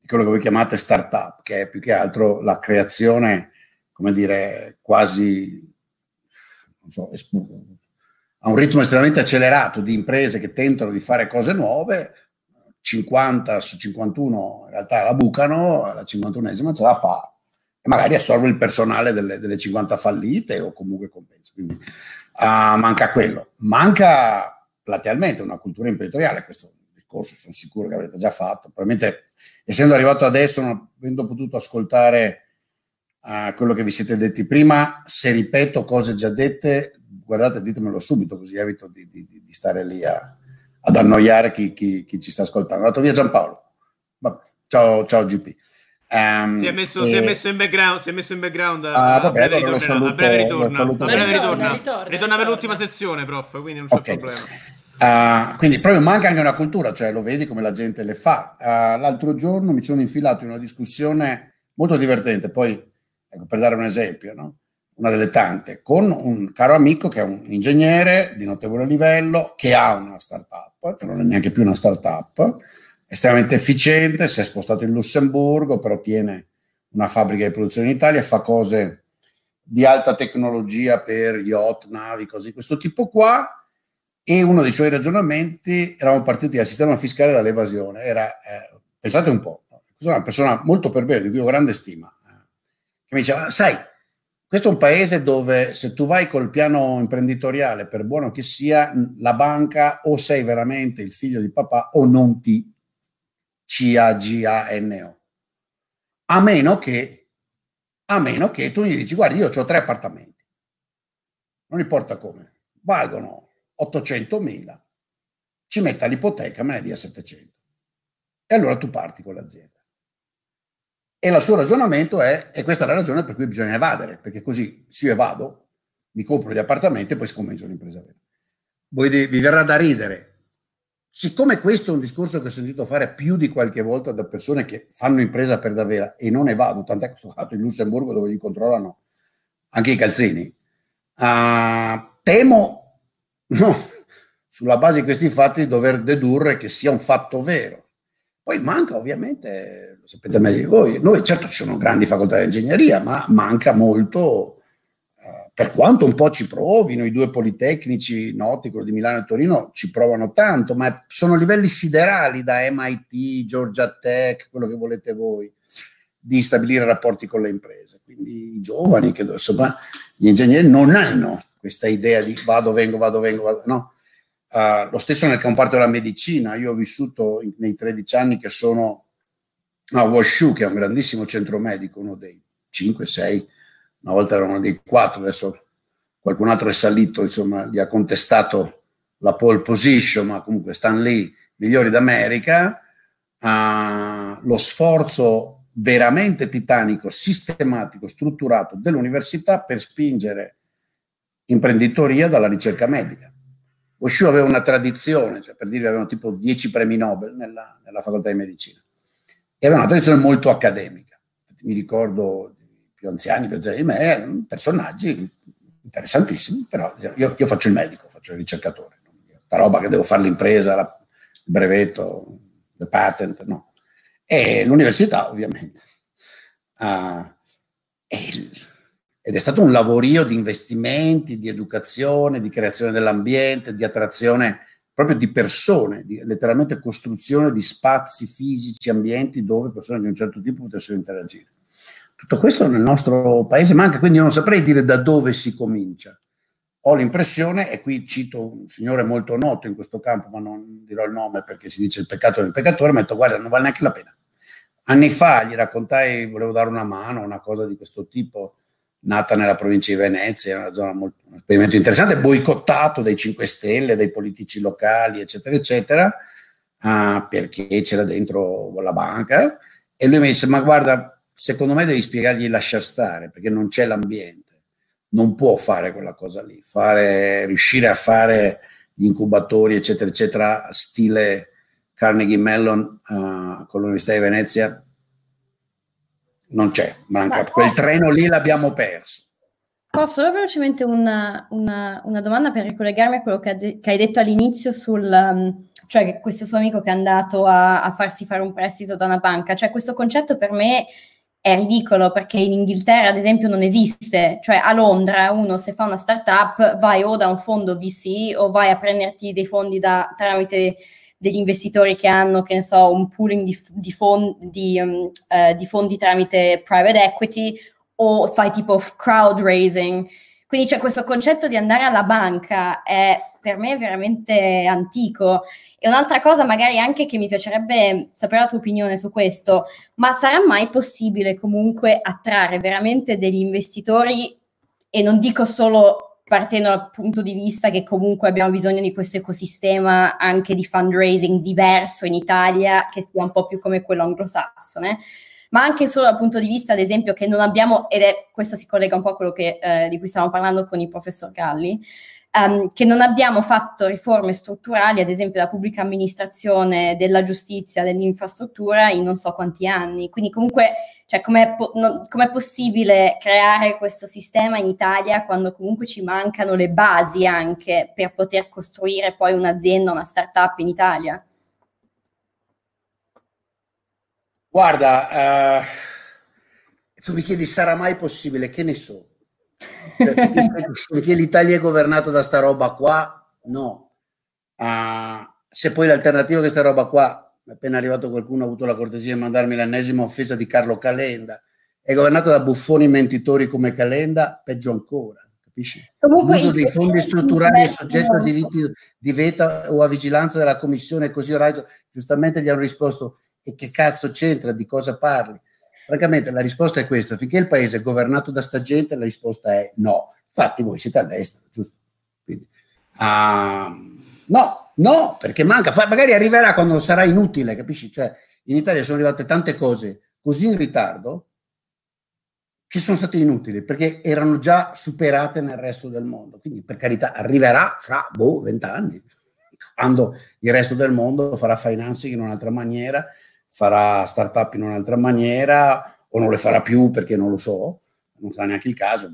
di quello che voi chiamate startup, che è più che altro la creazione, come dire, quasi, non so, a un ritmo estremamente accelerato di imprese che tentano di fare cose nuove, 50 su 51 in realtà la bucano, la 51esima ce la fa e magari assorbe il personale delle, delle 50 fallite o comunque compensa. Quindi ah, manca quello. Manca platealmente una cultura imprenditoriale, questo discorso sono sicuro che avrete già fatto. Probabilmente essendo arrivato adesso, non avendo potuto ascoltare uh, quello che vi siete detti prima, se ripeto cose già dette, guardate, ditemelo subito così evito di, di, di stare lì a, ad annoiare chi, chi, chi, ci sta ascoltando. È andato via Giampaolo. Vabbè, ciao, ciao GP. Um, si, è messo, e... si, è messo, in background, si è messo in background ah, a, vabbè, breve ritornerà, saluto, a breve ritorna, saluto a breve bene. ritorna. Ritorna, ritorna, ritorna. per l'ultima sezione prof quindi non c'è Ok. problema Uh, quindi proprio manca anche una cultura, cioè lo vedi come la gente le fa. Uh, l'altro giorno mi sono infilato in una discussione molto divertente, poi ecco, per dare un esempio, no? Una delle tante, con un caro amico che è un ingegnere di notevole livello, che ha una startup, che non è neanche più una startup, estremamente efficiente, si è spostato in Lussemburgo, però tiene una fabbrica di produzione in Italia, fa cose di alta tecnologia per yacht, navi, cose di questo tipo qua, e uno dei suoi ragionamenti, eravamo partiti dal sistema fiscale dall'evasione, era, eh, pensate un po', questa è una persona molto per bene, di cui ho grande stima, eh, che mi diceva, sai, questo è un paese dove se tu vai col piano imprenditoriale, per buono che sia, la banca o sei veramente il figlio di papà o non ti C-A-G-A-N-O. A meno che, a meno che tu gli dici, guarda, io ho tre appartamenti, non importa come, valgono 800 mila, ci metta l'ipoteca, me ne dia 700. E allora tu parti con l'azienda. E il suo ragionamento è, e questa è la ragione per cui bisogna evadere, perché così se io evado, mi compro gli appartamenti e poi scommetto l'impresa vera. Voi vi verrà da ridere. siccome questo è un discorso che ho sentito fare più di qualche volta da persone che fanno impresa per davvero e non ne vado, tant'è che sono stato in Lussemburgo dove li controllano anche i calzini, uh, temo, no, sulla base di questi fatti, di dover dedurre che sia un fatto vero. Poi manca ovviamente, lo sapete meglio di voi, noi certo ci sono grandi facoltà di ingegneria, ma manca molto, eh, per quanto un po' ci provino, i due politecnici noti, quello di Milano e Torino, ci provano tanto, ma sono livelli siderali da MIT, Georgia Tech, quello che volete voi, di stabilire rapporti con le imprese. Quindi i giovani, che, insomma, gli ingegneri non hanno questa idea di vado, vengo, vado, vengo, vado, no Uh, lo stesso nel comparto della medicina, io ho vissuto in, nei 13 anni che sono a Washu, che è un grandissimo centro medico, uno dei 5-6, una volta erano dei 4, adesso qualcun altro è salito, insomma, gli ha contestato la pole position, ma comunque stanno lì migliori d'America. Uh, lo sforzo veramente titanico, sistematico, strutturato dell'università per spingere imprenditoria dalla ricerca medica Oshu aveva una tradizione, cioè per dire avevano tipo 10 premi Nobel nella, nella, facoltà di medicina e aveva una tradizione molto accademica. Mi ricordo più anziani, più anziani di me, personaggi interessantissimi, però io, io faccio il medico, faccio il ricercatore, la roba che devo fare l'impresa, la, il brevetto, the patent, no. E l'università ovviamente. Uh, e il, ed è stato un lavorio di investimenti, di educazione, di creazione dell'ambiente, di attrazione proprio di persone, di letteralmente costruzione di spazi fisici, ambienti dove persone di un certo tipo potessero interagire. Tutto questo nel nostro paese manca, quindi non saprei dire da dove si comincia. Ho l'impressione, e qui cito un signore molto noto in questo campo, ma non dirò il nome perché si dice il peccato del peccatore, ma ho detto guarda, non vale neanche la pena. Anni fa gli raccontai, volevo dare una mano, una cosa di questo tipo, nata nella provincia di Venezia, una zona molto, un esperimento interessante, boicottato dai 5 Stelle, dai politici locali, eccetera, eccetera, uh, perché c'era dentro la banca. E lui mi disse, ma guarda, secondo me devi spiegargli lascia stare, perché non c'è l'ambiente. Non può fare quella cosa lì, fare, riuscire a fare gli incubatori, eccetera, eccetera, stile Carnegie Mellon uh, con l'Università di Venezia, non c'è, manca. Quel treno lì l'abbiamo perso. Prof, solo velocemente una, una, una, domanda per ricollegarmi a quello che, de- che hai detto all'inizio sul, um, cioè questo suo amico che è andato a, a, farsi fare un prestito da una banca, cioè questo concetto per me è ridicolo perché in Inghilterra ad esempio non esiste, cioè a Londra uno se fa una startup vai o da un fondo VC o vai a prenderti dei fondi da, tramite degli investitori che hanno, che ne so, un pooling di, di, fondi, di, um, uh, di fondi tramite private equity o fai tipo crowd raising. Quindi c'è questo concetto di andare alla banca, è per me veramente antico. E un'altra cosa magari anche che mi piacerebbe sapere la tua opinione su questo, ma sarà mai possibile comunque attrarre veramente degli investitori e non dico solo partendo dal punto di vista che comunque abbiamo bisogno di questo ecosistema anche di fundraising diverso in Italia, che sia un po' più come quello anglosassone, ma anche solo dal punto di vista, ad esempio, che non abbiamo, ed è questo si collega un po' a quello che, eh, di cui stavamo parlando con il professor Galli, um, che non abbiamo fatto riforme strutturali, ad esempio della pubblica amministrazione, della giustizia, dell'infrastruttura in non so quanti anni. Quindi comunque, cioè, com'è, po- non, com'è possibile creare questo sistema in Italia quando comunque ci mancano le basi anche per poter costruire poi un'azienda, una startup in Italia? Guarda, uh, tu mi chiedi sarà mai possibile? Che ne so? Perché l'Italia è governata da sta roba qua? No. Uh, se poi l'alternativa a questa roba qua, appena arrivato qualcuno ha avuto la cortesia di mandarmi l'ennesima offesa di Carlo Calenda, è governata da buffoni mentitori come Calenda, peggio ancora. Capisci? Comunque L'uso dei fondi strutturali è soggetto a diritti di veta o a vigilanza della commissione così Horizon, giustamente gli hanno risposto e che cazzo c'entra, di cosa parli? Francamente la risposta è questa, finché il paese è governato da sta gente la risposta è no. Infatti voi siete all'estero, giusto? Quindi, uh, no, no, perché manca, magari arriverà quando sarà inutile, capisci? Cioè in Italia sono arrivate tante cose così in ritardo che sono state inutili perché erano già superate nel resto del mondo. Quindi per carità arriverà fra boh, vent'anni. quando il resto del mondo farà financing in un'altra maniera, farà startup in un'altra maniera o non le farà più perché non lo so, non sarà neanche il caso.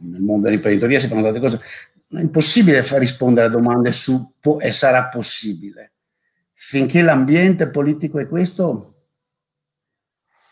Nel mondo dell'imprenditoria si fanno tante cose. È impossibile far rispondere a domande su può e sarà possibile. Finché l'ambiente politico è questo,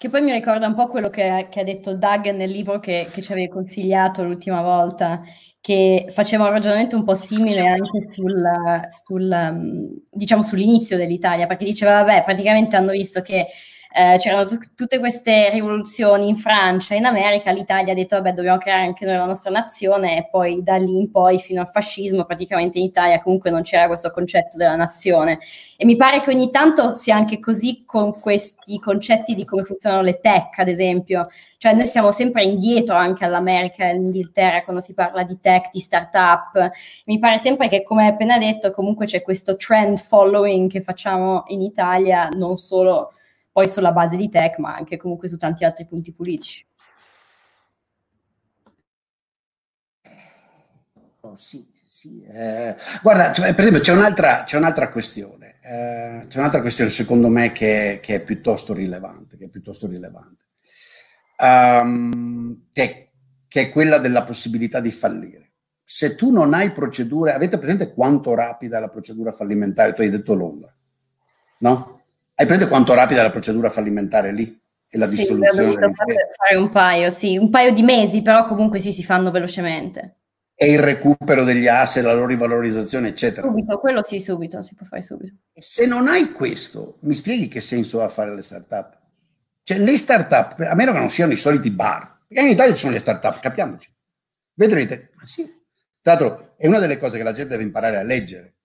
che poi mi ricorda un po' quello che, che ha detto Doug nel libro che, che, ci avevi consigliato l'ultima volta, che faceva un ragionamento un po' simile anche sul, sul, diciamo, sull'inizio dell'Italia, perché diceva, vabbè, praticamente hanno visto che eh, c'erano t- tutte queste rivoluzioni in Francia, in America, l'Italia ha detto vabbè dobbiamo creare anche noi la nostra nazione e poi da lì in poi fino al fascismo praticamente in Italia comunque non c'era questo concetto della nazione. E mi pare che ogni tanto sia anche così con questi concetti di come funzionano le tech ad esempio, cioè noi siamo sempre indietro anche all'America e all'Inghilterra quando si parla di tech, di startup, mi pare sempre che come appena detto comunque c'è questo trend following che facciamo in Italia non solo poi sulla base di tech, ma anche comunque su tanti altri punti politici. Oh, sì, sì. Eh, guarda, cioè, per esempio c'è un'altra, c'è un'altra questione, eh, c'è un'altra questione secondo me che, che, è piuttosto rilevante, che è piuttosto rilevante, um, che, che è quella della possibilità di fallire se tu non hai procedure, avete presente quanto rapida è la procedura fallimentare? Tu hai detto Londra, no? Hai presente quanto rapida è la procedura fallimentare lì? E la dissoluzione sì, fare un paio, sì, un paio di mesi, però comunque sì, si fanno velocemente. E il recupero degli asset, la loro rivalorizzazione, eccetera. Subito, quello sì, subito, si può fare subito. Se non hai questo, mi spieghi che senso ha fare le start-up? Cioè, le start-up, a meno che non siano i soliti bar, perché in Italia ci sono le start-up, capiamoci. Vedrete, ma sì. Tra l'altro, è una delle cose che la gente deve imparare a leggere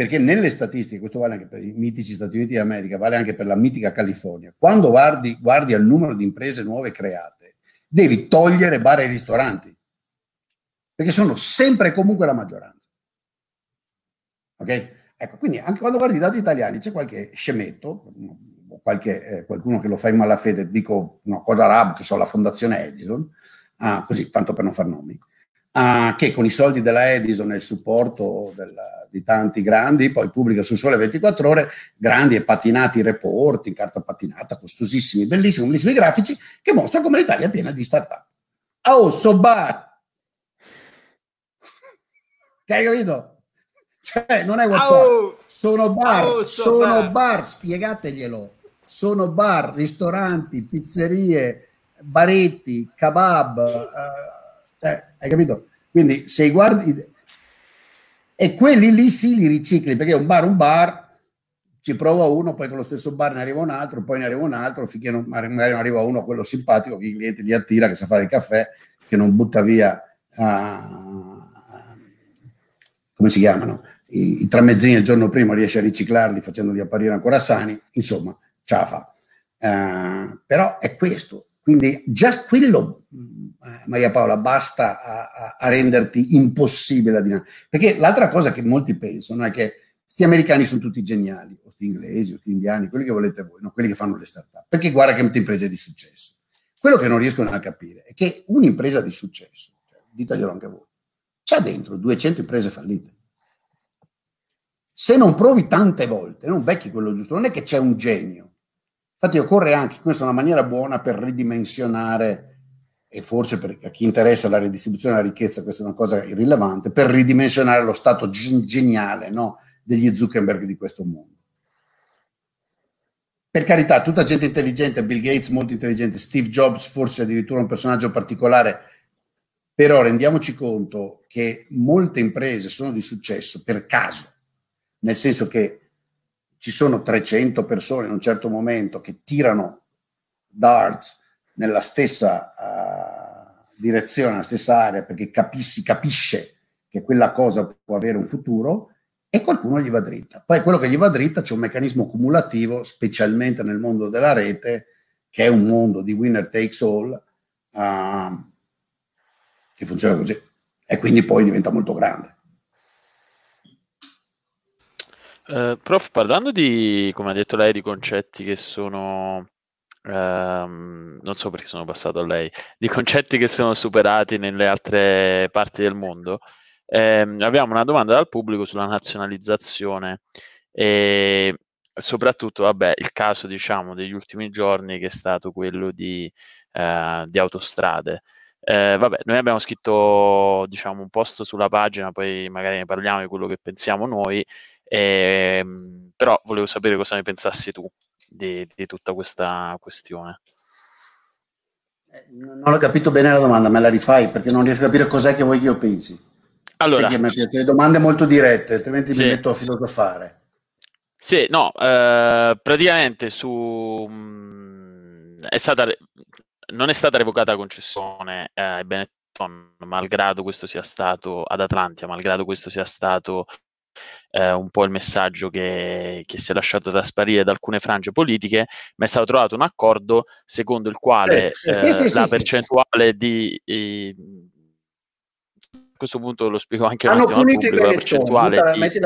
perché nelle statistiche, questo vale anche per i mitici Stati Uniti d'America, vale anche per la mitica California, quando guardi, guardi al numero di imprese nuove create, devi togliere bar e ristoranti, perché sono sempre e comunque la maggioranza. Ok? Ecco, quindi anche quando guardi i dati italiani c'è qualche scemetto, qualche, eh, qualcuno che lo fa in malafede, dico una cosa araba, che so, la fondazione Edison, ah, così, tanto per non far nomi, ah, che con i soldi della Edison e il supporto della, di tanti grandi, poi pubblica su Sole 24 Ore grandi e patinati report in carta patinata, costosissimi, bellissimi, bellissimi grafici, che mostrano come l'Italia è piena di start-up. Oh, so bar! Che hai capito? Cioè, non è WhatsApp, oh, sono bar, oh, so sono bar. bar, spiegateglielo. Sono bar, ristoranti, pizzerie, baretti, kebab, uh, cioè, hai capito? Quindi se guardi, e quelli lì sì li ricicli perché un bar un bar ci prova uno, poi con lo stesso bar ne arriva un altro, poi ne arriva un altro, finché non, magari non arriva uno, quello simpatico, che i clienti li attira, che sa fare il caffè, che non butta via, uh, come si chiamano, i, i tramezzini il giorno prima, riesce a riciclarli facendoli apparire ancora sani, insomma, ce la fa. Uh, però è questo, quindi già quello eh, Maria Paola, basta a, a, a renderti impossibile la dinamica. Perché l'altra cosa che molti pensano è che questi americani sono tutti geniali, o sti inglesi, o sti indiani, quelli che volete voi, no? quelli che fanno le start-up. Perché guarda che imprese di successo. Quello che non riescono a capire è che un'impresa di successo, cioè, ditaglielo anche voi, c'ha dentro 200 imprese fallite. Se non provi tante volte, non becchi quello giusto, non è che c'è un genio. Infatti occorre anche, questa è una maniera buona per ridimensionare e forse per a chi interessa la ridistribuzione della ricchezza questa è una cosa irrilevante, per ridimensionare lo stato geniale no, degli Zuckerberg di questo mondo. Per carità, tutta gente intelligente, Bill Gates molto intelligente, Steve Jobs forse addirittura un personaggio particolare, però rendiamoci conto che molte imprese sono di successo per caso, nel senso che ci sono 300 persone in un certo momento che tirano darts nella stessa uh, direzione, nella stessa area, perché capissi, capisce che quella cosa può avere un futuro e qualcuno gli va dritta. Poi quello che gli va dritta c'è un meccanismo cumulativo, specialmente nel mondo della rete, che è un mondo di winner takes all, uh, che funziona così. E quindi poi diventa molto grande. Uh, prof, parlando di, come ha detto lei, di concetti che sono Ehm, non so perché sono passato a lei, di concetti che sono superati nelle altre parti del mondo. ehm, abbiamo una domanda dal pubblico sulla nazionalizzazione e soprattutto, vabbè, il caso, diciamo, degli ultimi giorni che è stato quello di, eh, di autostrade. Eh, vabbè, noi abbiamo scritto, diciamo, un post sulla pagina, poi magari ne parliamo di quello che pensiamo noi, ehm, però volevo sapere cosa ne pensassi tu di, di tutta questa questione. Eh, non ho capito bene la domanda, me la rifai perché non riesco a capire cos'è che vuoi che io pensi. Allora, sì, le domande molto dirette, altrimenti sì. mi metto a filosofare. Sì, no, eh, praticamente su... Mh, è stata, non è stata revocata la concessione eh, Benetton, malgrado questo sia stato ad Atlantia, malgrado questo sia stato eh, un po' il messaggio che, che, si è lasciato trasparire da alcune frange politiche, ma è stato trovato un accordo secondo il quale sì, sì, sì, la percentuale di... Eh, a questo punto lo spiego anche Hanno un attimo punito pubblico, la percentuale di...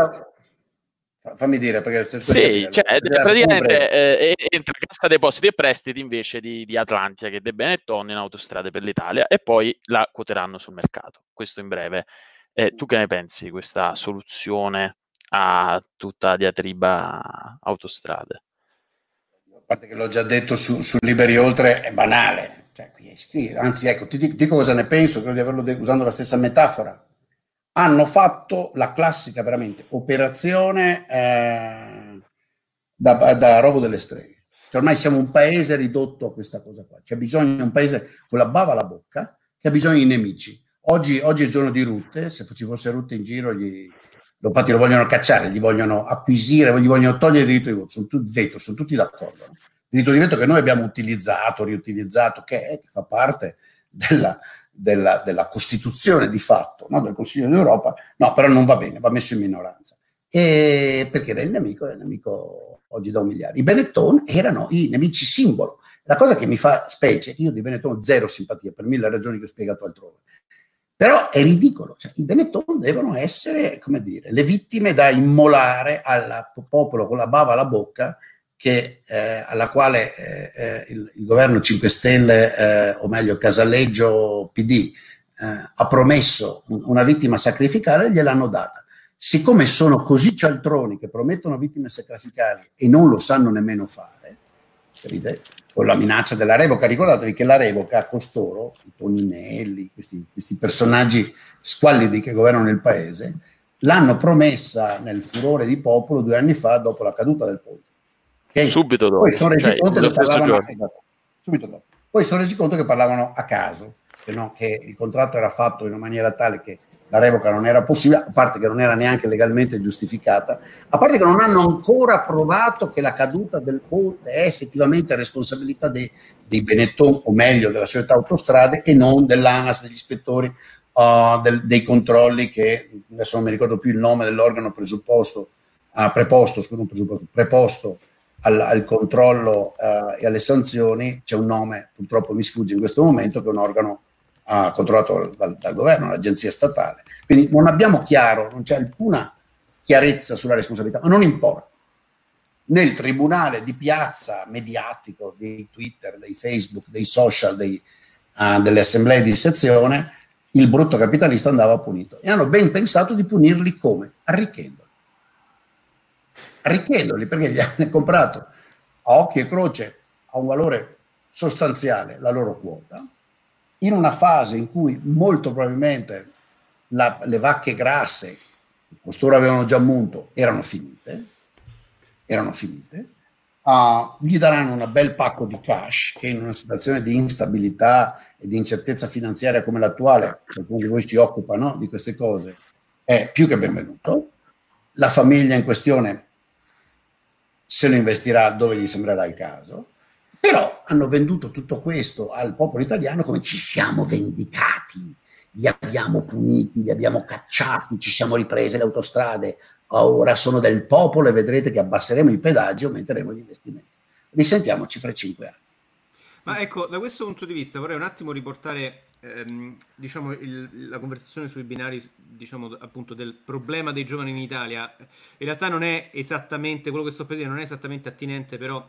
Fammi dire perché sì, cioè, praticamente eh, entra Cassa Depositi e Prestiti invece di, di Atlantia che De Benetton in autostrade per l'Italia e poi la quoteranno sul mercato. Questo in breve. Eh, tu che ne pensi di questa soluzione a tutta la diatriba autostrade? A parte che l'ho già detto su, su Liberi Oltre, è banale. Cioè, è. Anzi, ecco, ti dico, dico cosa ne penso, credo di averlo de- usando la stessa metafora hanno fatto la classica veramente operazione eh, da, da, robo delle streghe. Cioè ormai siamo un paese ridotto a questa cosa qua. C'è bisogno di un paese con la bava alla bocca che ha bisogno di nemici. Oggi, oggi è il giorno di Rutte, se ci fosse Rutte in giro, gli, infatti lo vogliono cacciare, gli vogliono acquisire, gli vogliono togliere il diritto di voto, sono, tutti, veto, sono tutti d'accordo. No? Il diritto di veto che noi abbiamo utilizzato, riutilizzato, che, è, che fa parte della, della, della Costituzione di fatto no? del Consiglio d'Europa, no, però non va bene, va messo in minoranza. E perché era il nemico, era il nemico oggi da umiliare. I Benetton erano i nemici simbolo. La cosa che mi fa specie, io di Benetton zero simpatia per mille ragioni che ho spiegato altrove, però è ridicolo, cioè, i Benetton devono essere, come dire, le vittime da immolare al popolo con la bava alla bocca che, eh, alla quale eh, eh il, il, governo 5 Stelle, eh, o meglio Casaleggio PD, eh, ha promesso una vittima sacrificale, gliel'hanno data. Siccome sono così cialtroni che promettono vittime sacrificali e non lo sanno nemmeno fare, capite? Con la minaccia della revoca, ricordatevi che la revoca a costoro, i Toninelli, questi, questi personaggi squallidi che governano il paese, l'hanno promessa nel furore di popolo due anni fa dopo la caduta del ponte Okay? Subito dopo. Poi sono resi cioè, conto che parlavano a, subito dopo. Poi sono resi conto che parlavano a caso, che, no, che il contratto era fatto in una maniera tale che la revoca non era possibile, a parte che non era neanche legalmente giustificata, a parte che non hanno ancora provato che la caduta del ponte è effettivamente responsabilità dei, dei Benetton, o meglio della società autostrade, e non dell'ANAS, degli ispettori, uh, del, dei controlli che, adesso non mi ricordo più il nome dell'organo presupposto, uh, preposto, scusa, presupposto, preposto al, al controllo uh, e alle sanzioni c'è un nome, purtroppo mi sfugge in questo momento, che è un organo uh, controllato dal, dal governo, l'agenzia statale. Quindi non abbiamo chiaro, non c'è alcuna chiarezza sulla responsabilità, ma non importa. Nel tribunale di piazza mediatico dei Twitter, dei Facebook, dei social, dei, uh, delle assemblee di sezione, il brutto capitalista andava punito. E hanno ben pensato di punirli come? Arricchendo arricchendoli perché gli hanno comprato a occhio e croce a un valore sostanziale la loro quota, in una fase in cui molto probabilmente la, le vacche grasse, costoro avevano già munto, erano finite, erano finite, uh, gli daranno un bel pacco di cash che in una situazione di instabilità e di incertezza finanziaria come l'attuale, qualcuno di voi si occupa no, di queste cose, è più che benvenuto. La famiglia in questione se lo investirà dove gli sembrerà il caso, però hanno venduto tutto questo al popolo italiano come ci siamo vendicati, li abbiamo puniti, li abbiamo cacciati, ci siamo riprese le autostrade, ora sono del popolo e vedrete che abbasseremo i pedaggi e aumenteremo gli investimenti. Risentiamoci fra cinque anni. Ma ecco, da questo punto di vista vorrei un attimo riportare ehm, diciamo, il, la conversazione sui binari, diciamo, appunto, del problema dei giovani in Italia. In realtà non è esattamente, quello che sto per dire non è esattamente attinente, però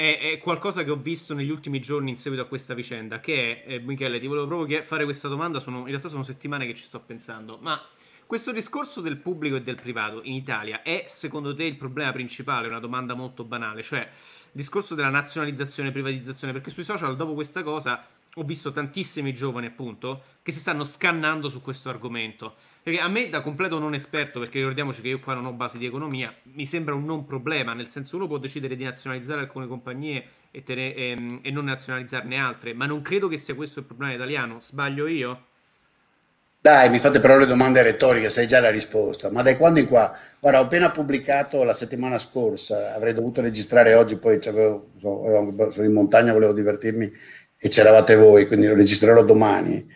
è, è qualcosa che ho visto negli ultimi giorni in seguito a questa vicenda, che è, eh, Michele, ti volevo proprio fare questa domanda, sono, in realtà sono settimane che ci sto pensando, ma questo discorso del pubblico e del privato in Italia è secondo te il problema principale? Una domanda molto banale, cioè il discorso della nazionalizzazione e privatizzazione, perché sui social dopo questa cosa ho visto tantissimi giovani appunto che si stanno scannando su questo argomento. Perché a me, da completo non esperto, perché ricordiamoci che io qua non ho base di economia, mi sembra un non problema, nel senso uno può decidere di nazionalizzare alcune compagnie e, tene- e, e non nazionalizzarne altre, ma non credo che sia questo il problema italiano. Sbaglio io? Dai, mi fate però le domande retoriche, sai già la risposta. Ma dai quando in qua? Guarda, ho appena pubblicato la settimana scorsa, avrei dovuto registrare oggi, poi sono in montagna, volevo divertirmi e c'eravate voi, quindi lo registrerò domani.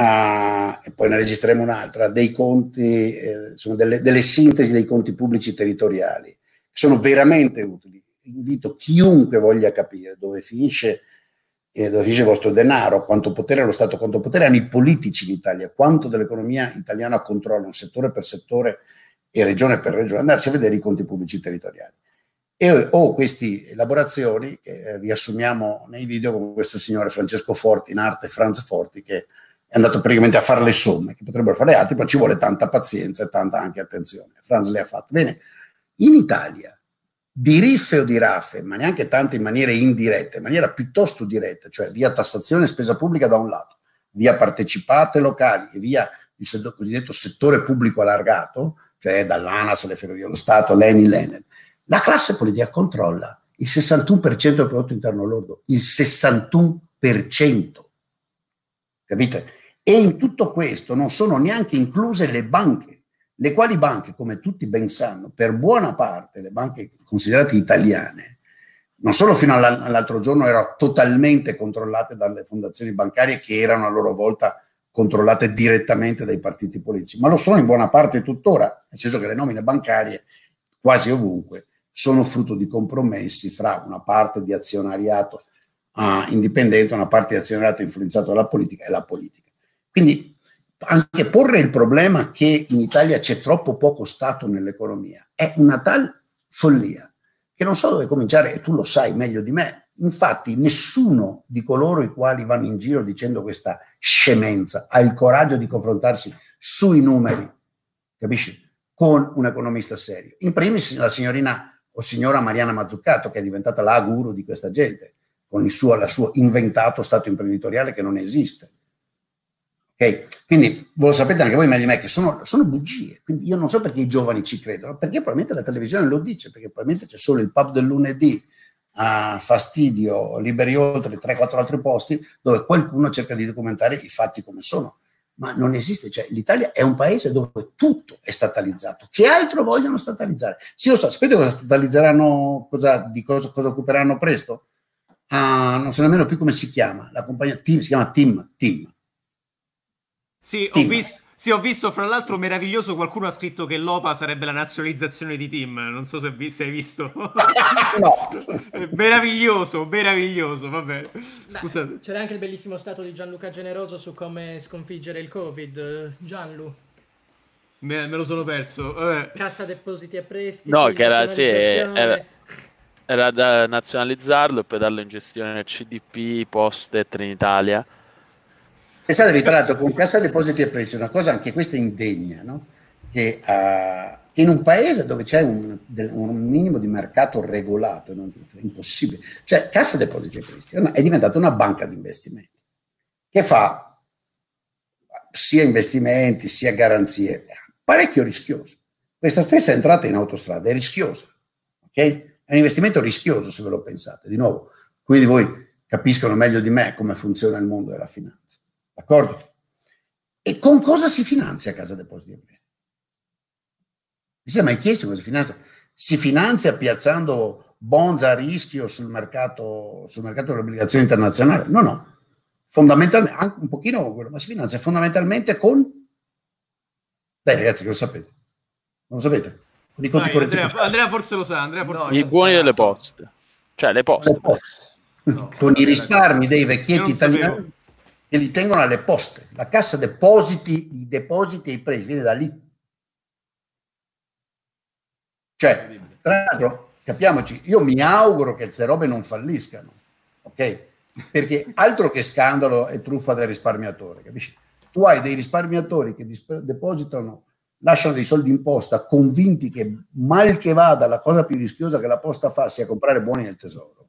Ah, e poi ne registreremo un'altra, dei conti, eh, sono delle, delle sintesi dei conti pubblici territoriali, che sono veramente utili. Invito chiunque voglia capire dove finisce, eh, dove finisce il vostro denaro, quanto potere lo Stato, quanto potere hanno i politici in Italia, quanto dell'economia italiana controllano settore per settore e regione per regione, andarsi a vedere i conti pubblici territoriali. E ho queste elaborazioni che eh, riassumiamo nei video con questo signore Francesco Forti, in arte Franz Forti, che è andato praticamente a fare le somme, che potrebbero fare altri, però ci vuole tanta pazienza e tanta anche attenzione. Franz le ha fatte. Bene, in Italia, di riffe o di raffe, ma neanche tanto in maniera indiretta, in maniera piuttosto diretta, cioè via tassazione e spesa pubblica da un lato, via partecipate locali e via il cosiddetto settore pubblico allargato, cioè dall'ANAS alle ferrovie dello Stato, l'ENI, l'ENEL, la classe politica controlla il 61% del prodotto interno lordo, il 61%, capite? E in tutto questo non sono neanche incluse le banche, le quali banche, come tutti ben sanno, per buona parte le banche considerate italiane, non solo fino all'al- all'altro giorno erano totalmente controllate dalle fondazioni bancarie che erano a loro volta controllate direttamente dai partiti politici, ma lo sono in buona parte tuttora, nel senso che le nomine bancarie quasi ovunque sono frutto di compromessi fra una parte di azionariato ah, indipendente, una parte di azionariato influenzato dalla politica e la politica. Quindi anche porre il problema che in Italia c'è troppo poco Stato nell'economia è una tal follia che non so dove cominciare e tu lo sai meglio di me. Infatti nessuno di coloro i quali vanno in giro dicendo questa scemenza ha il coraggio di confrontarsi sui numeri, capisci? Con un economista serio. In primis la signorina o signora Mariana Mazzucato che è diventata la guru di questa gente con il suo, suo inventato stato imprenditoriale che non esiste. Ok? Quindi voi sapete anche voi meglio di me che sono, sono bugie. Quindi io non so perché i giovani ci credono, perché probabilmente la televisione lo dice, perché probabilmente c'è solo il pub del lunedì a fastidio, liberi oltre 3-4 altri posti dove qualcuno cerca di documentare i fatti come sono. Ma non esiste, cioè l'Italia è un paese dove tutto è statalizzato. Che altro vogliono statalizzare? Sì, lo so, sapete cosa statalizzeranno, cosa, di cosa, cosa occuperanno presto? Ah, non so nemmeno più come si chiama, la compagnia Team, si chiama Team, Team. Sì, ho visto, sì, ho visto, fra l'altro, meraviglioso, qualcuno ha scritto che l'OPA sarebbe la nazionalizzazione di Team, non so se, vi- se hai visto. No. meraviglioso, meraviglioso, vabbè. Beh, Scusate. C'era anche il bellissimo stato di Gianluca Generoso su come sconfiggere il Covid. Gianlu, Me, me lo sono perso. Vabbè. cassa depositi e prestiti. No, che era, sì, era, era da nazionalizzarlo e poi darlo in gestione al CDP, Poste e Trenitalia. Pensatevi tra l'altro con Cassa Depositi e Prestiti, una cosa anche questa indegna, no? che, che in un paese dove c'è un, un minimo di mercato regolato, non, è impossibile, cioè Cassa Depositi e Prestiti è, diventata una banca di investimenti che fa sia investimenti sia garanzie, parecchio rischioso. Questa stessa entrata in autostrada è rischiosa, ok? È un investimento rischioso se ve lo pensate. Di nuovo, quelli di voi capiscono meglio di me come funziona il mondo della finanza. D'accordo? E con cosa si finanzia Casa Depositi e Prestiti? Vi siete mai chiesto cosa si finanzia? Si finanzia piazzando bonds a rischio sul mercato, sul mercato delle obbligazioni internazionali? No, no. Fondamentalmente, anche un pochino con quello, ma si finanzia fondamentalmente con... Dai ragazzi, che lo sapete? Non lo sapete? Con i conti Vai, correnti Andrea. Andrea forse lo sa, Andrea forse No, lo I buoni delle poste. Cioè le poste. Le poste. No, con i risparmi dei vecchietti italiani che li tengono alle poste. La cassa depositi, i depositi e i prestiti viene da lì. Cioè, tra l'altro, capiamoci, io mi auguro che queste robe non falliscano, ok? Perché altro che scandalo e truffa del risparmiatore, capisci? Tu hai dei risparmiatori che disp- depositano lasciano dei soldi in posta convinti che mal che vada la cosa più rischiosa che la posta fa sia comprare buoni del tesoro.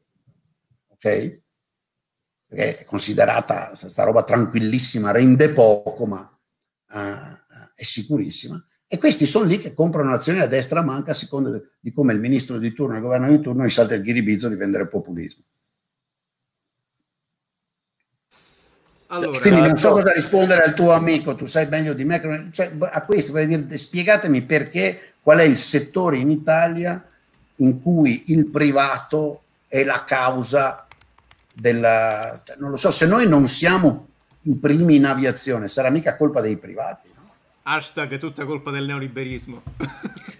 Ok? Perché è considerata questa roba tranquillissima, rende poco, ma uh, è sicurissima. E questi sono lì che comprano azioni a destra manca a seconda di come il ministro di turno e il governo di turno gli salta il ghiribizzo di vendere populismo. Allora, Quindi non so cosa rispondere al tuo amico, tu sai meglio di me. Cioè, a questo vorrei dire, spiegatemi perché, qual è il settore in Italia in cui il privato è la causa della... Non lo so, se noi non siamo i primi in aviazione, sarà mica colpa dei privati. Hashtag tutta colpa del neoliberismo.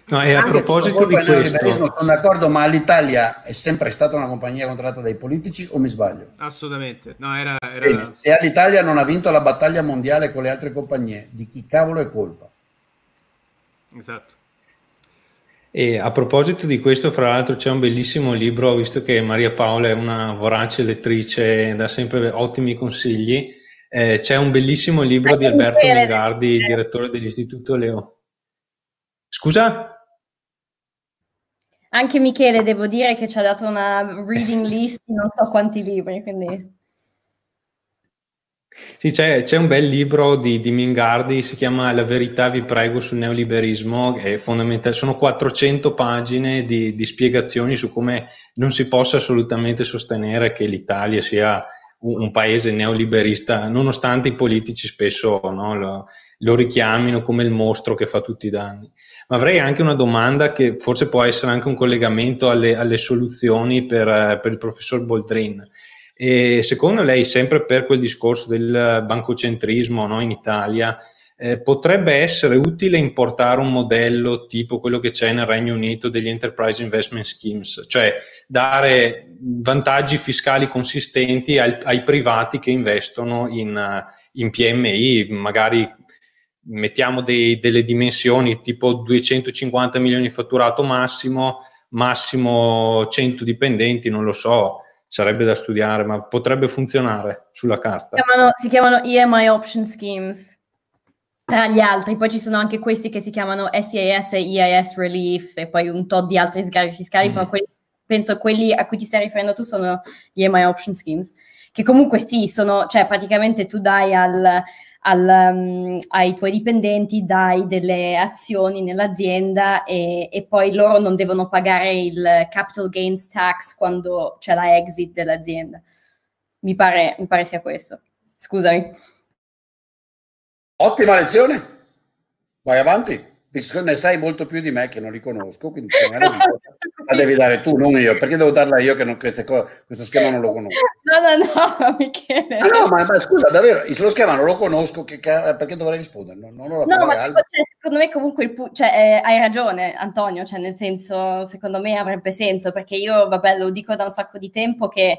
No, e a proposito di questo... Sono d'accordo, ma l'Italia è sempre stata una compagnia controllata dai politici o mi sbaglio? Assolutamente. No, era, era... Bene, se l'Italia non ha vinto la battaglia mondiale con le altre compagnie, di chi cavolo è colpa? Esatto. E a proposito di questo, fra l'altro, c'è un bellissimo libro, visto che Maria Paola è una vorace lettrice dà sempre ottimi consigli eh, c'è un bellissimo libro di Alberto Mingardi, direttore dell'Istituto Leo. Scusa? Anche Michele, devo dire che ci ha dato una reading list di non so quanti libri, quindi... Sì, c'è, c'è, un bel libro di, di, Mingardi, si chiama La verità vi prego sul neoliberismo, è fondamentale, sono 400 pagine di, di spiegazioni su come non si possa assolutamente sostenere che l'Italia sia un paese neoliberista, nonostante i politici spesso no, lo, lo, richiamino come il mostro che fa tutti i danni. Ma avrei anche una domanda che forse può essere anche un collegamento alle, alle soluzioni per, per, il professor Boldrin. E secondo lei, sempre per quel discorso del bancocentrismo no, in Italia, eh, potrebbe essere utile importare un modello tipo quello che c'è nel Regno Unito degli Enterprise Investment Schemes, cioè dare vantaggi fiscali consistenti ai, ai privati che investono in, in PMI, magari mettiamo dei, delle dimensioni tipo 250 milioni di fatturato massimo, massimo 100 dipendenti, non lo so, sarebbe da studiare, ma potrebbe funzionare sulla carta. Si chiamano, si chiamano EMI Option Schemes tra gli altri, poi ci sono anche questi che si chiamano SIS e EIS Relief e poi un tot di altri sgravi fiscali, mm. però quelli, penso quelli a cui ti stai riferendo tu sono gli EMI Option Schemes, che comunque sì, sono, cioè praticamente tu dai al, al, um, ai tuoi dipendenti, dai delle azioni nell'azienda e, e, poi loro non devono pagare il capital gains tax quando c'è la exit dell'azienda. Mi pare, mi pare sia questo. Scusami. Ottima lezione. Vai avanti. Ne sai molto più di me che non li conosco, quindi la devi dare tu, non io. Perché devo darla io che non, cose, questo schema non lo conosco? No, no, no, Michele. Ah, no, ma, ma, scusa, davvero, lo schema non lo conosco, che, perché dovrei rispondere? Non, non no, ma tipo, cioè, secondo me comunque il cioè, eh, hai ragione, Antonio, cioè nel senso, secondo me avrebbe senso, perché io, vabbè, lo dico da un sacco di tempo che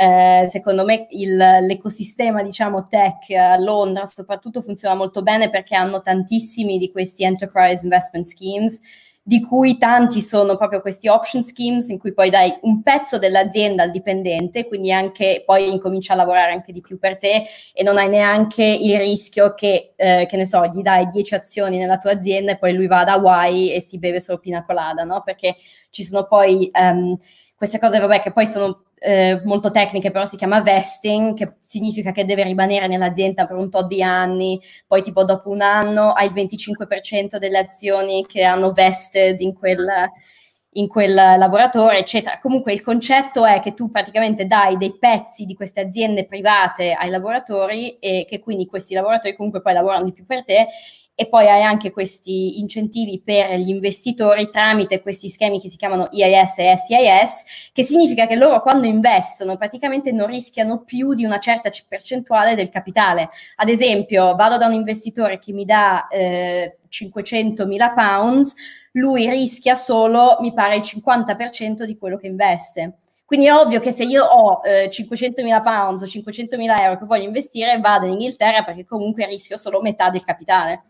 eh, secondo me il, l'ecosistema diciamo tech a Londra soprattutto funziona molto bene perché hanno tantissimi di questi enterprise investment schemes di cui tanti sono proprio questi option schemes in cui poi dai un pezzo dell'azienda al dipendente, quindi anche poi incomincia a lavorare anche di più per te e non hai neanche il rischio che, eh, che ne so, gli dai 10 azioni nella tua azienda e poi lui va ad Hawaii e si beve solo pina colada, no? Perché ci sono poi um, queste cose, vabbè, che poi sono eh, molto tecniche, però si chiama vesting, che significa che deve rimanere nell'azienda per un tot di anni, poi tipo dopo un anno hai il 25% delle azioni che hanno vested in quel, in quel lavoratore, eccetera. Comunque il concetto è che tu praticamente dai dei pezzi di queste aziende private ai lavoratori e che quindi questi lavoratori comunque poi lavorano di più per te e poi hai anche questi incentivi per gli investitori tramite questi schemi che si chiamano IIS e SIS, che significa che loro quando investono praticamente non rischiano più di una certa percentuale del capitale. Ad esempio, vado da un investitore che mi dà eh, 500 mila pounds, lui rischia solo, mi pare, il 50% di quello che investe. Quindi è ovvio che se io ho eh, 500.000 pounds o 500.000 euro che voglio investire, vado in Inghilterra perché comunque rischio solo metà del capitale.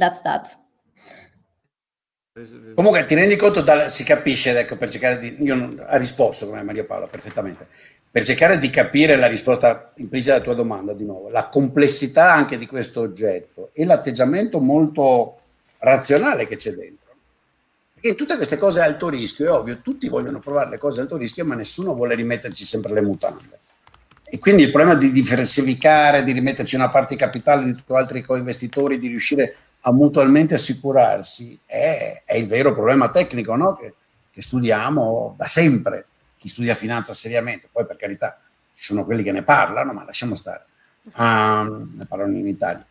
That's that. Comunque ti rendi conto, da, si capisce, ecco, per cercare di... Io non, ha risposto come Maria Paola perfettamente. per cercare di capire la risposta implicita alla tua domanda di nuovo, la complessità anche di questo oggetto e l'atteggiamento molto razionale che c'è dentro. Perché tutte queste cose a alto rischio, è ovvio, tutti vogliono provare le cose a alto rischio, ma nessuno vuole rimetterci sempre le mutande. E quindi il problema di diversificare, di rimetterci una parte di capitale di altri co-investitori, di riuscire a mutualmente assicurarsi, è, è il vero problema tecnico no? che, che studiamo da sempre chi studia finanza seriamente, poi per carità ci sono quelli che ne parlano, ma lasciamo stare, um, ne parlano in Italia.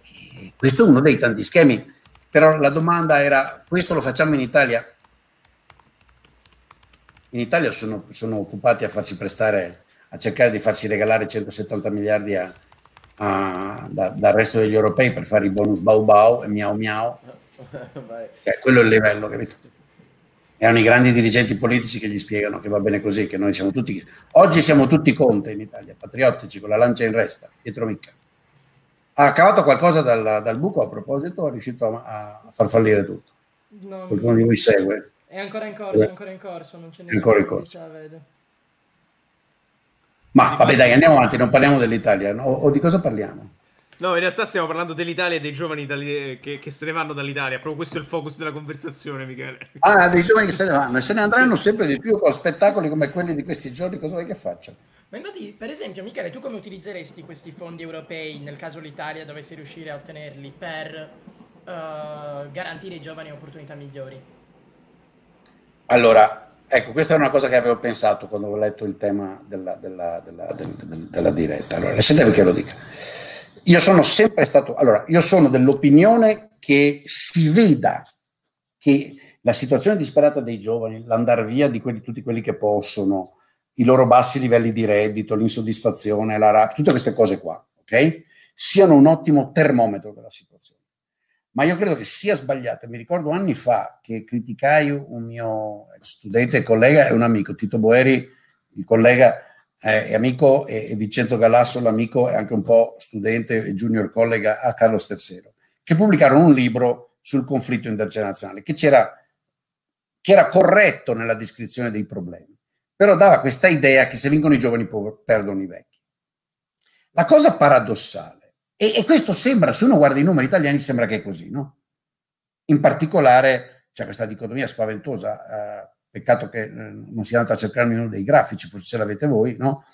E questo è uno dei tanti schemi, però la domanda era, questo lo facciamo in Italia? In Italia sono, sono occupati a farsi prestare, a cercare di farsi regalare 170 miliardi a, a, da, dal resto degli europei per fare i bonus bau bau e miau miau. Eh, quello è il livello, capito? erano i grandi dirigenti politici che gli spiegano che va bene così, che noi siamo tutti... Oggi siamo tutti Conte in Italia, patriottici, con la lancia in resta, Pietro Micca. Ha cavato qualcosa dal, dal buco a proposito, è riuscito a, a far fallire tutto. No, Qualcuno di voi segue? È ancora in corso, è ancora in corso, non c'è è ancora in corso. Ma vabbè dai, andiamo avanti, non parliamo dell'Italia, no? o di cosa parliamo? No, in realtà stiamo parlando dell'Italia e dei giovani itali- che, che, se ne vanno dall'Italia. Proprio questo è il focus della conversazione, Michele. Ah, dei giovani che se ne vanno e se ne andranno sì. sempre di più con spettacoli come quelli di questi giorni. Cosa vuoi che facciano? Ma infatti, per esempio, Michele, tu come utilizzeresti questi fondi europei nel caso l'Italia dovesse riuscire a ottenerli per uh, garantire ai giovani opportunità migliori? Allora, ecco, questa è una cosa che avevo pensato quando ho letto il tema della, della, della, della diretta. Allora, lasciatemi che lo dica. Io sono sempre stato, allora, io sono dell'opinione che si veda che la situazione disperata dei giovani, l'andare via di quelli, tutti quelli che possono, i loro bassi livelli di reddito, l'insoddisfazione, la rabbia, tutte queste cose qua, ok? Siano un ottimo termometro della situazione. Ma io credo che sia sbagliato. Mi ricordo anni fa che criticai un mio studente e collega e un amico, Tito Boeri, il collega eh, è amico e, Vincenzo Galasso, l'amico e anche un po' studente e junior collega a Carlo Stersero, che pubblicarono un libro sul conflitto internazionale che, che era corretto nella descrizione dei problemi, però dava questa idea che se vincono i giovani perdono i vecchi. La cosa paradossale, e, e questo sembra, se uno guarda i numeri italiani, sembra che è così, no? In particolare c'è questa dicotomia spaventosa. Eh, peccato che eh, non sia andato a cercarmi uno dei grafici, forse ce l'avete voi, no?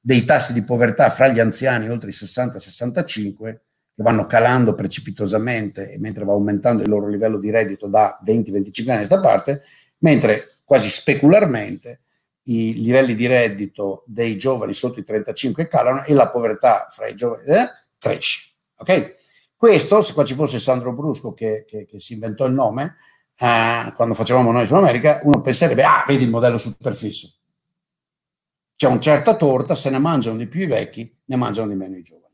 dei tassi di povertà fra gli anziani oltre i 60-65 che vanno calando precipitosamente mentre va aumentando il loro livello di reddito da 20-25 anni a questa parte, mentre quasi specularmente i livelli di reddito dei giovani sotto i 35 calano e la povertà fra i giovani eh, cresce. Ok? Questo, se qua ci fosse Sandro Brusco che, che, che si inventò il nome, eh, quando facevamo noi su America, uno penserebbe, ah, vedi il modello superfisso. C'è una certa torta, se ne mangiano di più i vecchi, ne mangiano di meno i giovani.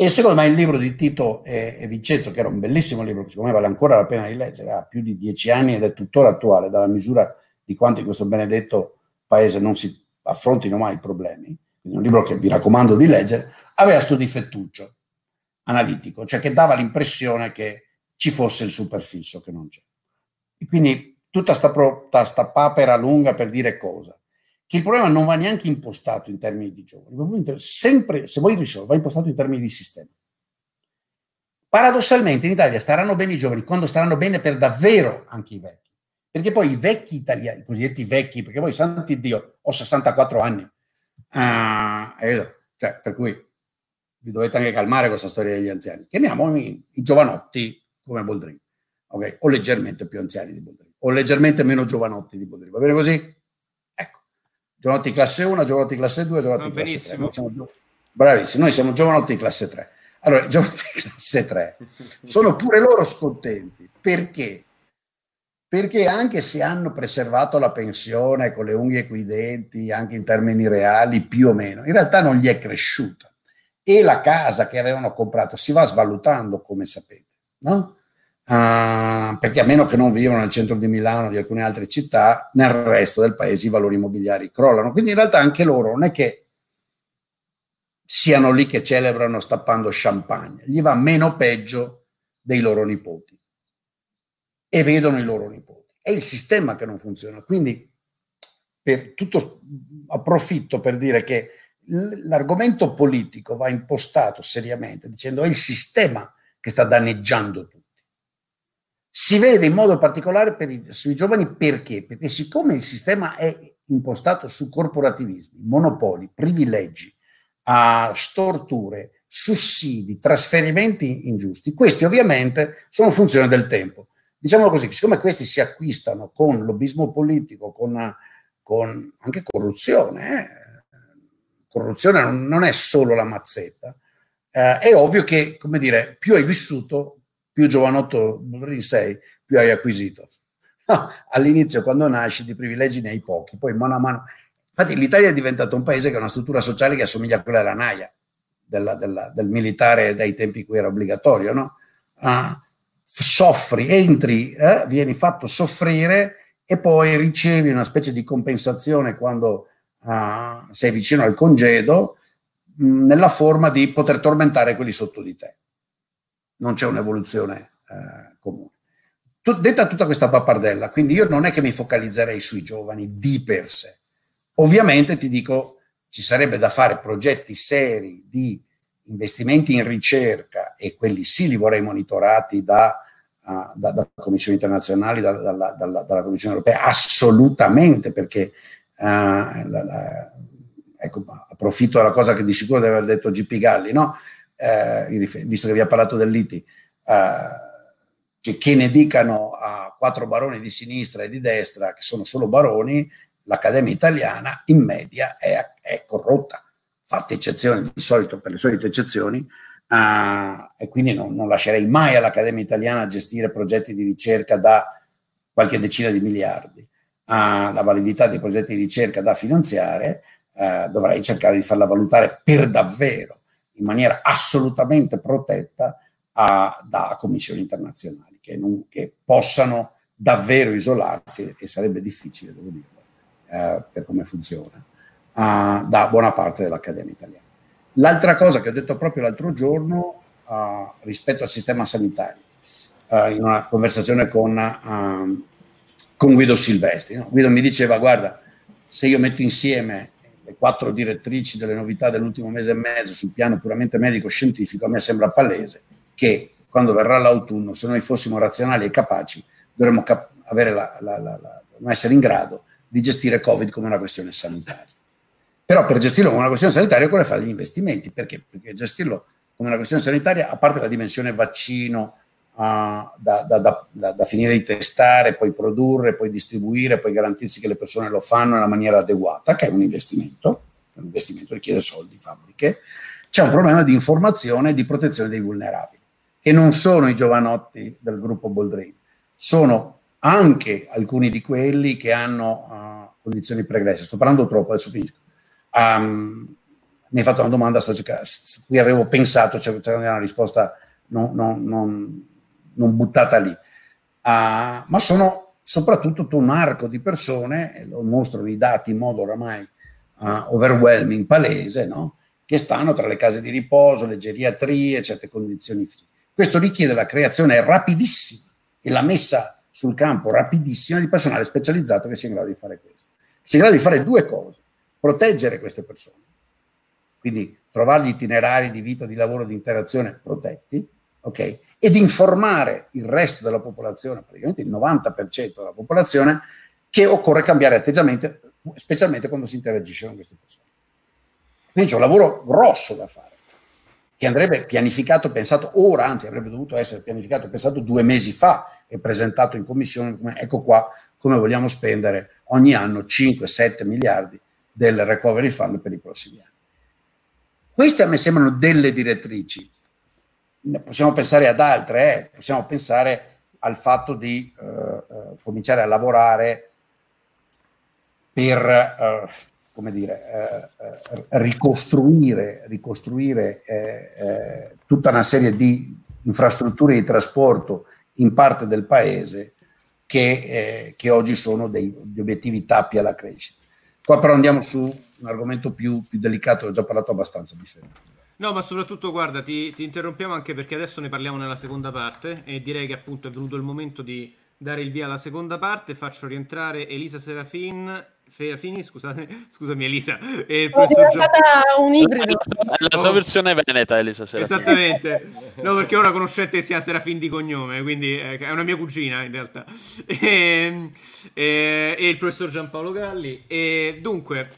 E secondo me il libro di Tito e, e Vincenzo, che era un bellissimo libro, che secondo me vale ancora la pena di leggere, ha più di dieci anni ed è tuttora attuale, dalla misura di quanto in questo benedetto paese non si affrontino mai i problemi, quindi un libro che vi raccomando di leggere, aveva questo difettuccio analitico, cioè che dava l'impressione che ci fosse il superfisso che non c'è. E quindi tutta sta, sta papera lunga per dire cosa? Che il problema non va neanche impostato in termini di giovani, sempre, se vuoi risolvere, va impostato in termini di sistema. Paradossalmente in Italia staranno bene i giovani quando staranno bene per davvero anche i vecchi. Perché poi i vecchi italiani, i cosiddetti vecchi, perché poi santi Dio, ho 64 anni, ah, cioè, per cui vi dovete anche calmare questa storia degli anziani. Chiamiamo i, giovanotti come Boldrini, okay? o leggermente più anziani di Boldrini, o leggermente meno giovanotti di Boldrini. Va bene così? Ecco, giovanotti classe 1, giovanotti classe 2, giovanotti classe benissimo. 3. Noi siamo, bravissimi, noi siamo giovanotti classe 3. Allora, i giovanotti classe 3 sono pure loro scontenti. Perché? Perché anche se hanno preservato la pensione con le unghie e i denti, anche in termini reali, più o meno, in realtà non gli è cresciuta. E la casa che avevano comprato si va svalutando, come sapete, no? Uh, perché a meno che non vivono nel centro di Milano o di alcune altre città, nel resto del paese i valori immobiliari crollano. Quindi in realtà anche loro non è che siano lì che celebrano stappando champagne, gli va meno peggio dei loro nipoti e vedono i loro nipoti. È il sistema che non funziona. Quindi per tutto, approfitto per dire che l'argomento politico va impostato seriamente dicendo è il sistema che sta danneggiando tutti. Si vede in modo particolare i, sui giovani perché? Perché siccome il sistema è impostato su corporativismi, monopoli, privilegi, a storture, sussidi, trasferimenti ingiusti, questi ovviamente sono funzione del tempo. Diciamo così, siccome questi si acquistano con lobbismo politico, con, con anche corruzione, eh? corruzione non è solo la mazzetta, eh, è ovvio che, come dire, più hai vissuto, più giovanotto sei, più hai acquisito. All'inizio, quando nasci, di privilegi ne hai pochi, poi mano a mano. Infatti, l'Italia è diventato un paese che ha una struttura sociale che assomiglia a quella della NAIA, della, della, del militare dai tempi in cui era obbligatorio, no? Ah, soffri, entri, eh, vieni fatto soffrire e poi ricevi una specie di compensazione quando uh, sei vicino al congedo mh, nella forma di poter tormentare quelli sotto di te. Non c'è un'evoluzione uh, comune. Tut- detta tutta questa pappardella, quindi io non è che mi focalizzerei sui giovani di per sé. Ovviamente ti dico, ci sarebbe da fare progetti seri di investimenti in ricerca e quelli sì li vorrei monitorati da, uh, da, da commissioni internazionali, da, dalla, dalla, dalla, Commissione europea, assolutamente, perché uh, la, la, ecco, approfitto della cosa che di sicuro deve aver detto GP Galli, no? uh, visto che vi ha parlato dell'ITI, che, che ne dicano a quattro baroni di sinistra e di destra, che sono solo baroni, l'Accademia italiana in media è, è corrotta fatte eccezioni di solito per le solite eccezioni, uh, e quindi non, non, lascerei mai all'Accademia Italiana gestire progetti di ricerca da qualche decina di miliardi. Uh, la validità dei progetti di ricerca da finanziare uh, dovrei cercare di farla valutare per davvero, in maniera assolutamente protetta da commissioni internazionali che, non, che, possano davvero isolarsi, e sarebbe difficile, devo dirlo, per come funziona uh, da buona parte dell'Accademia Italiana. L'altra cosa che ho detto proprio l'altro giorno uh, rispetto al sistema sanitario, uh, in una conversazione con, uh, con Guido Silvestri, no? Guido mi diceva guarda, se io metto insieme le quattro direttrici delle novità dell'ultimo mese e mezzo sul piano puramente medico-scientifico, a me sembra palese che quando verrà l'autunno, se noi fossimo razionali e capaci, dovremmo cap- la, la, la, essere in grado di gestire Covid come una questione sanitaria. Però per gestirlo come una questione sanitaria occorre fare degli investimenti. Perché? Perché gestirlo come una questione sanitaria, a parte la dimensione vaccino uh, da, da, da, da, finire di testare, poi produrre, poi distribuire, poi garantirsi che le persone lo fanno nella maniera adeguata, che è un investimento, un investimento richiede soldi, fabbriche, c'è un problema di informazione e di protezione dei vulnerabili, che non sono i giovanotti del gruppo Boldrin, sono anche alcuni di quelli che hanno uh, condizioni pregresse. Sto parlando troppo, adesso finisco Um, mi hai fatto una domanda su cui avevo pensato, cioè una risposta non, non, non, non buttata lì. Uh, ma sono soprattutto tutto un arco di persone, lo mostrano i dati in modo oramai uh, overwhelming, palese, no? che stanno tra le case di riposo, le geriatrie, certe condizioni fisiche. Questo richiede la creazione rapidissima e la messa sul campo rapidissima di personale specializzato che sia in grado di fare questo. Sia in grado di fare due cose proteggere queste persone. Quindi trovargli itinerari di vita, di lavoro, di interazione protetti, ok? Ed informare il resto della popolazione, praticamente il 90% della popolazione, che occorre cambiare atteggiamento, specialmente quando si interagisce con queste persone. Quindi c'è un lavoro grosso da fare, che andrebbe pianificato, pensato ora, anzi avrebbe dovuto essere pianificato, pensato due mesi fa e presentato in commissione, come, ecco qua come vogliamo spendere ogni anno 5-7 miliardi del recovery fund per i prossimi anni. Queste a me sembrano delle direttrici. Possiamo pensare ad altre, eh? possiamo pensare al fatto di eh, eh, cominciare a lavorare per eh, come dire, eh, eh, ricostruire, ricostruire tutta una serie di infrastrutture di trasporto in parte del paese che, che oggi sono degli obiettivi tappi alla crescita. Qua però andiamo su un argomento più, più delicato, ho già parlato abbastanza, mi fermo. No, ma soprattutto, guarda, ti, ti, interrompiamo anche perché adesso ne parliamo nella seconda parte e direi che appunto è venuto il momento di dare il via alla seconda parte. Faccio rientrare Elisa Serafin Fini, scusate, scusami Elisa. E il professor Gian- diventata un ibrido. È la sua Oh. versione veneta, Elisa Serafini. Esattamente, no perché ora conoscete sia Serafin di cognome, quindi eh, è una mia cugina in realtà. E, e- e il professor Giampaolo Galli. E dunque,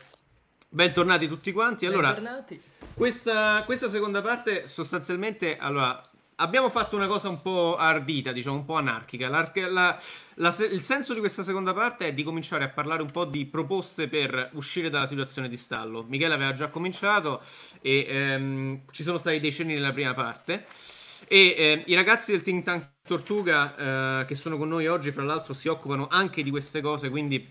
bentornati tutti quanti. Allora, Bentornati. questa, questa seconda parte sostanzialmente, allora, abbiamo fatto una cosa un po' ardita, diciamo, un po' anarchica. La- la il senso di questa seconda parte è di cominciare a parlare un po' di proposte per uscire dalla situazione di stallo. Michele aveva già cominciato e ehm, ci sono stati dei cenni nella prima parte. E eh, i ragazzi del think tank Tortuga eh, che sono con noi oggi, fra l'altro, si occupano anche di queste cose, quindi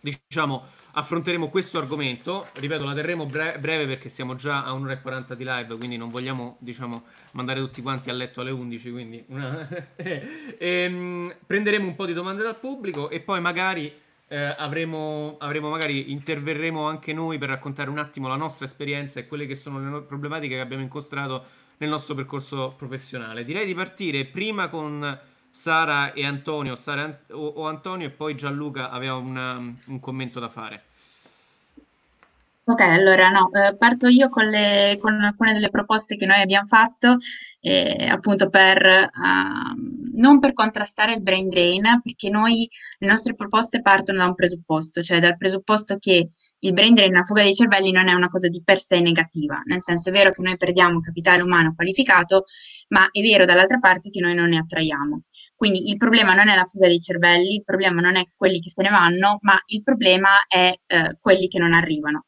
diciamo affronteremo questo argomento. Ripeto, la terremo bre- breve perché siamo già a un'ora e 40 di live, quindi non vogliamo, diciamo, mandare tutti quanti a letto alle 11. Quindi una- Ehm, prenderemo un po' di domande dal pubblico e poi magari eh, avremo, avremo magari interverremo anche noi per raccontare un attimo la nostra esperienza e quelle che sono le no- problematiche che abbiamo incontrato nel nostro percorso professionale. Direi di partire prima con Sara e Antonio, Sara e An- o, o Antonio e poi Gianluca aveva una- un commento da fare. Ok, allora no, eh, parto io con, le- con alcune delle proposte che noi abbiamo fatto, eh, appunto per, ehm, non per contrastare il brain drain, perché noi, le nostre proposte partono da un presupposto, cioè dal presupposto che il brain drain, la fuga dei cervelli, non è una cosa di per sé negativa, nel senso è vero che noi perdiamo capitale umano qualificato, ma è vero dall'altra parte che noi non ne attraiamo. Quindi il problema non è la fuga dei cervelli, il problema non è quelli che se ne vanno, ma il problema è eh, quelli che non arrivano.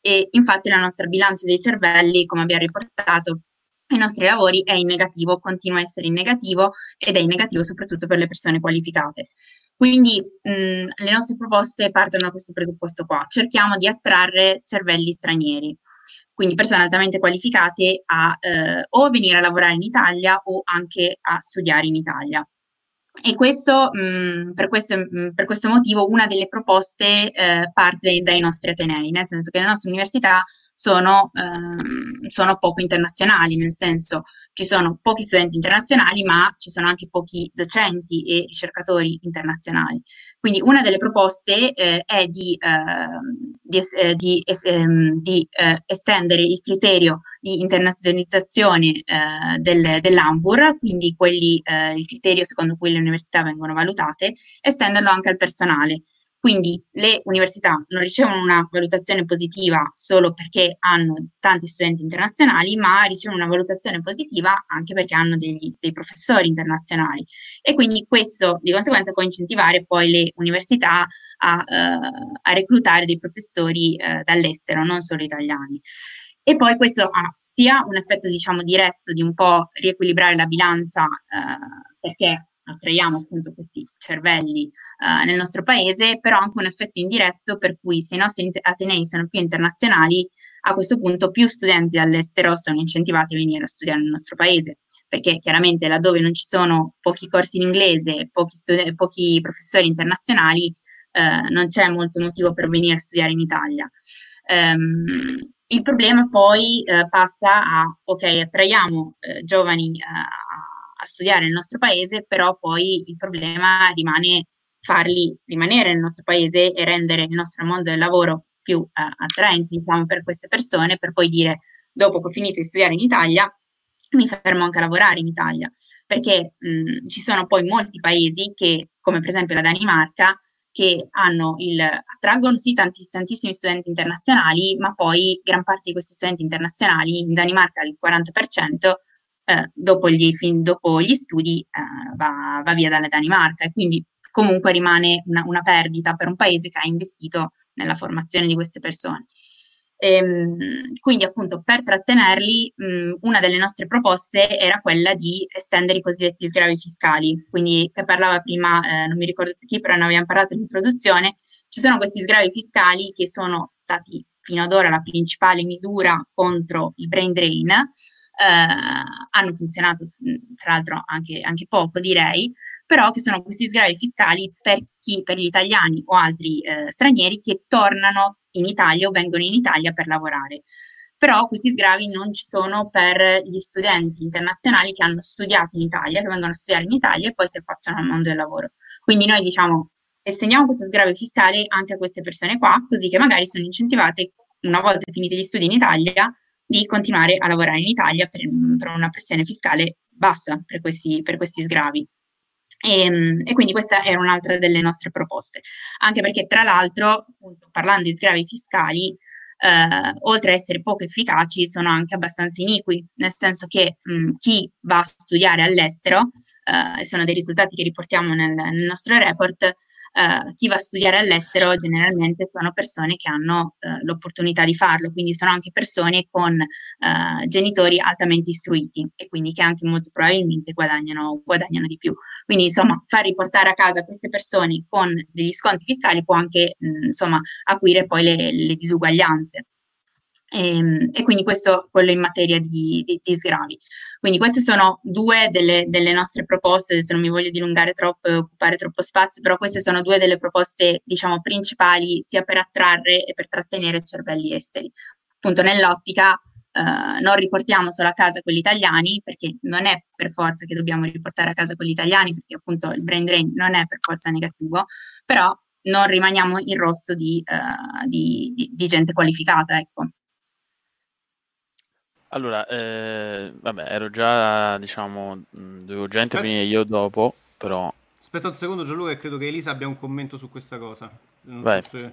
E infatti la nostra bilancia dei cervelli, come abbiamo riportato ai nostri lavori, è in negativo, continua a essere in negativo ed è in negativo soprattutto per le persone qualificate. Quindi mh, le nostre proposte partono da questo presupposto qua. Cerchiamo di attrarre cervelli stranieri, quindi persone altamente qualificate a eh, o venire a lavorare in Italia o anche a studiare in Italia. E questo, mh, per questo, mh, per questo motivo, una delle proposte eh, parte dai nostri atenei, nel senso che le nostre università sono, ehm, sono poco internazionali, nel senso ci sono pochi studenti internazionali, ma ci sono anche pochi docenti e ricercatori internazionali. Quindi una delle proposte eh, è di, ehm, eh, di ehm, di, eh, estendere il criterio di internazionalizzazione eh, del, dell'ANVUR, quindi quelli, eh, il criterio secondo cui le università vengono valutate, estenderlo anche al personale. Quindi le università non ricevono una valutazione positiva solo perché hanno tanti studenti internazionali, ma ricevono una valutazione positiva anche perché hanno degli- dei professori internazionali. E quindi questo di conseguenza può incentivare poi le università a, eh, a reclutare dei professori eh, dall'estero, non solo italiani. E poi questo ha sia un effetto, diciamo, diretto di un po' riequilibrare la bilancia, eh, perché attraiamo appunto questi cervelli eh, nel nostro paese, però anche un effetto indiretto per cui se i nostri atenei sono più internazionali, a questo punto più studenti dall'estero sono incentivati a venire a studiare nel nostro paese, perché chiaramente laddove non ci sono pochi corsi in inglese, pochi, studi- pochi professori internazionali, eh, non c'è molto motivo per venire a studiare in Italia. Ehm, il problema poi eh, passa a, ok, attraiamo giovani a, a studiare nel nostro paese, però poi il problema rimane farli rimanere nel nostro paese e rendere il nostro mondo del lavoro più eh, attraente, diciamo, per queste persone, per poi dire, dopo che ho finito di studiare in Italia, mi fermo anche a lavorare in Italia, perché mh, ci sono poi molti paesi che, come per esempio la Danimarca, che hanno il, attraggono sì tanti, tantissimi studenti internazionali, ma poi gran parte di questi studenti internazionali, in Danimarca il 40%, eh, dopo, gli, fin, dopo gli studi eh, va, va, via dalla Danimarca e quindi comunque rimane una, una, perdita per un paese che ha investito nella formazione di queste persone. Ehm, quindi appunto per trattenerli mh, una delle nostre proposte era quella di estendere i cosiddetti sgravi fiscali, quindi che parlava prima, eh, non mi ricordo più chi, però ne abbiamo parlato in introduzione, ci sono questi sgravi fiscali che sono stati fino ad ora la principale misura contro il brain drain, hanno funzionato tra l'altro anche, anche, poco direi, però che sono questi sgravi fiscali per, chi, per gli italiani o altri eh, stranieri che tornano in Italia o vengono in Italia per lavorare. Però questi sgravi non ci sono per gli studenti internazionali che hanno studiato in Italia, che vengono a studiare in Italia e poi si affacciano al mondo del lavoro. Quindi noi diciamo estendiamo questo sgravio fiscale anche a queste persone qua, così che magari sono incentivate, una volta finiti gli studi in Italia, di continuare a lavorare in Italia per, per una pressione fiscale bassa per questi, per questi sgravi. E, ehm, e, quindi questa era un'altra delle nostre proposte, anche perché tra l'altro, appunto, parlando di sgravi fiscali, eh, oltre a essere poco efficaci, sono anche abbastanza iniqui, nel senso che mh, chi va a studiare all'estero, eh, sono dei risultati che riportiamo nel, nel nostro report, eh, chi va a studiare all'estero generalmente sono persone che hanno eh, l'opportunità di farlo, quindi sono anche persone con eh, genitori altamente istruiti e quindi che anche molto probabilmente guadagnano, guadagnano di più. Quindi insomma far riportare a casa queste persone con degli sconti fiscali può anche mh, insomma acuire poi le, le disuguaglianze. E, ehm, e, quindi questo quello in materia di, di, di sgravi. Quindi queste sono due delle, delle, nostre proposte, adesso non mi voglio dilungare troppo e occupare troppo spazio, però queste sono due delle proposte, diciamo, principali sia per attrarre e per trattenere cervelli esteri. Appunto, nell'ottica Uh, non riportiamo solo a casa quelli italiani, perché non è per forza che dobbiamo riportare a casa quelli italiani, perché appunto il brain drain non è per forza negativo, però non rimaniamo in rosso di, di, di gente qualificata, ecco. Allora, eh, vabbè, ero già, diciamo, dovevo già intervenire io dopo, però... Aspetta un secondo Gianluca, credo che Elisa abbia un commento su questa cosa. Non Vai. so se...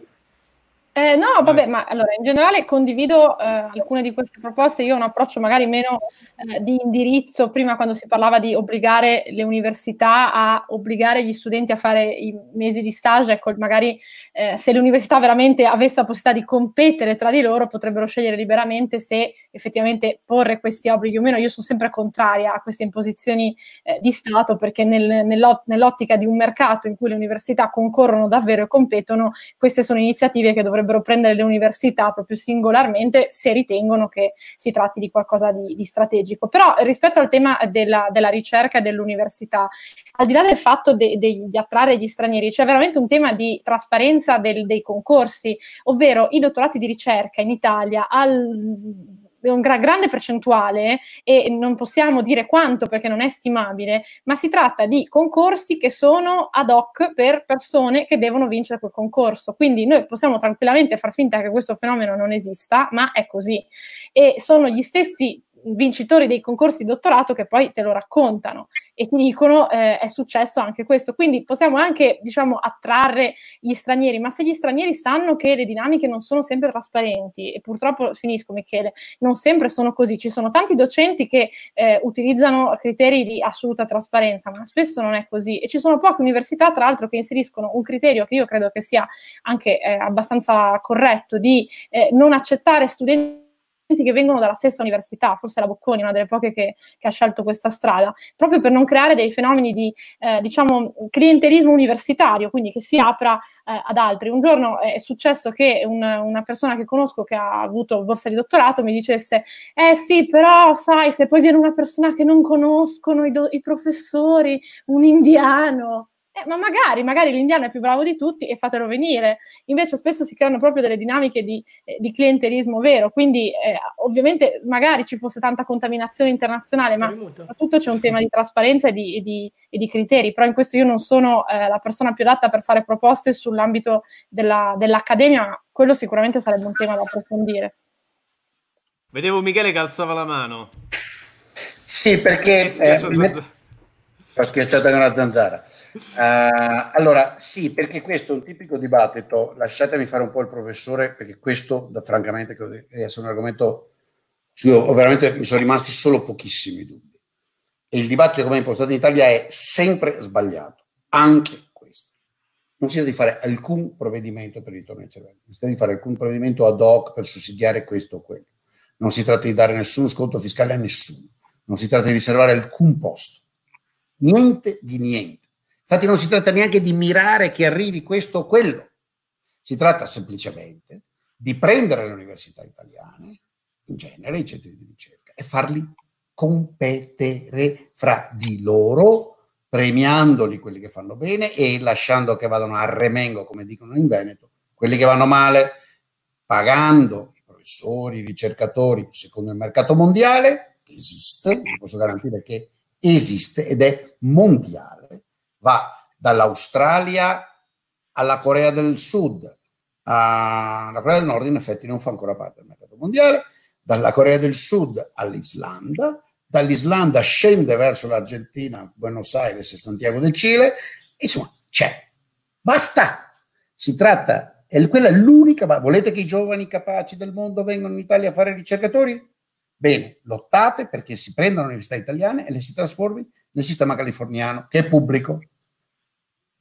Eh, no, vabbè, ma allora in generale condivido eh, alcune di queste proposte. Io ho un approccio magari meno eh, di indirizzo, prima quando si parlava di obbligare le università a obbligare gli studenti a fare i mesi di stage, ecco, magari eh, se le università veramente avessero la possibilità di competere tra di loro, potrebbero scegliere liberamente se effettivamente porre questi obblighi o meno. Io sono sempre contraria a queste imposizioni eh, di Stato perché nel, nell'ot- nell'ottica di un mercato in cui le università concorrono davvero e competono, queste sono iniziative che dovrebbero prendere le università proprio singolarmente se ritengono che si tratti di qualcosa di, di strategico. Però rispetto al tema della, della, ricerca e dell'università, al di là del fatto de, de, di attrarre gli stranieri, c'è veramente un tema di trasparenza del, dei concorsi, ovvero i dottorati di ricerca in Italia al una grande percentuale e non possiamo dire quanto perché non è stimabile, ma si tratta di concorsi che sono ad hoc per persone che devono vincere quel concorso. Quindi noi possiamo tranquillamente far finta che questo fenomeno non esista, ma è così. E sono gli stessi vincitori dei concorsi di dottorato che poi te lo raccontano e ti dicono eh, è successo anche questo. Quindi possiamo anche, diciamo, attrarre gli stranieri, ma se gli stranieri sanno che le dinamiche non sono sempre trasparenti, e purtroppo finisco Michele, non sempre sono così, ci sono tanti docenti che eh, utilizzano criteri di assoluta trasparenza, ma spesso non è così e ci sono poche università, tra l'altro, che inseriscono un criterio che io credo che sia anche eh, abbastanza corretto di eh, non accettare studenti che vengono dalla stessa università, forse la Bocconi, una delle poche che, che, ha scelto questa strada, proprio per non creare dei fenomeni di, eh, diciamo, clientelismo universitario, quindi che si apra eh, ad altri. Un giorno è successo che un, una persona che conosco che ha avuto borsa di dottorato mi dicesse, eh sì, però sai, se poi viene una persona che non conoscono i, do- i professori, un indiano, eh, ma magari, magari l'indiano è più bravo di tutti e fatelo venire. Invece spesso si creano proprio delle dinamiche di, eh, di clientelismo vero, quindi eh, ovviamente magari ci fosse tanta contaminazione internazionale, ma soprattutto c'è un tema di trasparenza e di, e di, e di criteri, però in questo io non sono eh, la persona più adatta per fare proposte sull'ambito della, dell'accademia, ma quello sicuramente sarebbe un tema da approfondire. Vedevo Michele che alzava la mano. Sì, perché... Eh, ho schiacciato con la zanzara. Uh, allora, sì, perché questo è un tipico dibattito. Lasciatemi fare un po' il professore, perché questo, da, francamente, credo che sia un argomento su cui veramente mi sono rimasti solo pochissimi dubbi. E il dibattito come è impostato in Italia è sempre sbagliato, anche questo. Non si di fare alcun provvedimento per il ritorno ai cervelli, non si di fare alcun provvedimento ad hoc per sussidiare questo o quello. Non si tratta di dare nessun sconto fiscale a nessuno, non si tratta di riservare alcun posto niente di niente. Infatti non si tratta neanche di mirare che arrivi questo o quello, si tratta semplicemente di prendere le università italiane, in genere i centri di ricerca, e farli competere fra di loro, premiandoli quelli che fanno bene e lasciando che vadano a remengo, come dicono in Veneto, quelli che vanno male, pagando i professori, i ricercatori secondo il mercato mondiale, esiste, vi posso garantire che esiste ed è mondiale, va dall'Australia alla Corea del Sud, alla Corea del Nord in effetti non fa ancora parte del mercato mondiale, dalla Corea del Sud all'Islanda, dall'Islanda scende verso l'Argentina, Buenos Aires e Santiago del Cile, insomma c'è. Basta! Si tratta, è quella è l'unica, ma volete che i giovani capaci del mondo vengano in Italia a fare ricercatori? Bene, lottate perché si prendano le università italiane e le si trasformi nel sistema californiano, che è pubblico,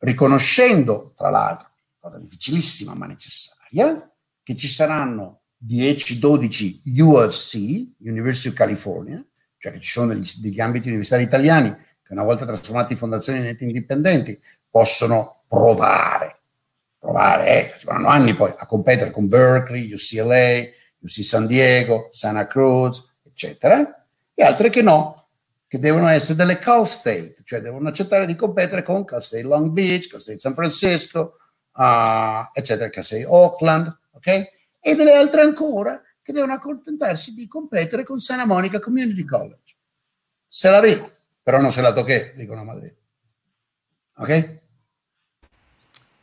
riconoscendo, tra l'altro, cosa difficilissima ma necessaria, che ci saranno 10-12 UFC, University of California, cioè che ci sono degli, degli ambiti universitari italiani che una volta trasformati in fondazioni in enti indipendenti possono provare, provare, eh, ci vorranno anni poi a competere con Berkeley, UCLA, UC San Diego, Santa Cruz, eccetera, e altre che no, che devono essere delle Cal State, cioè devono accettare di competere con Cal State Long Beach, Cal State San Francisco, uh, eccetera, Cal State Oakland, ok? E delle altre ancora che devono accontentarsi di competere con Santa Monica Community College. Se la vede, però non se la tocche, dicono a Madrid. Ok?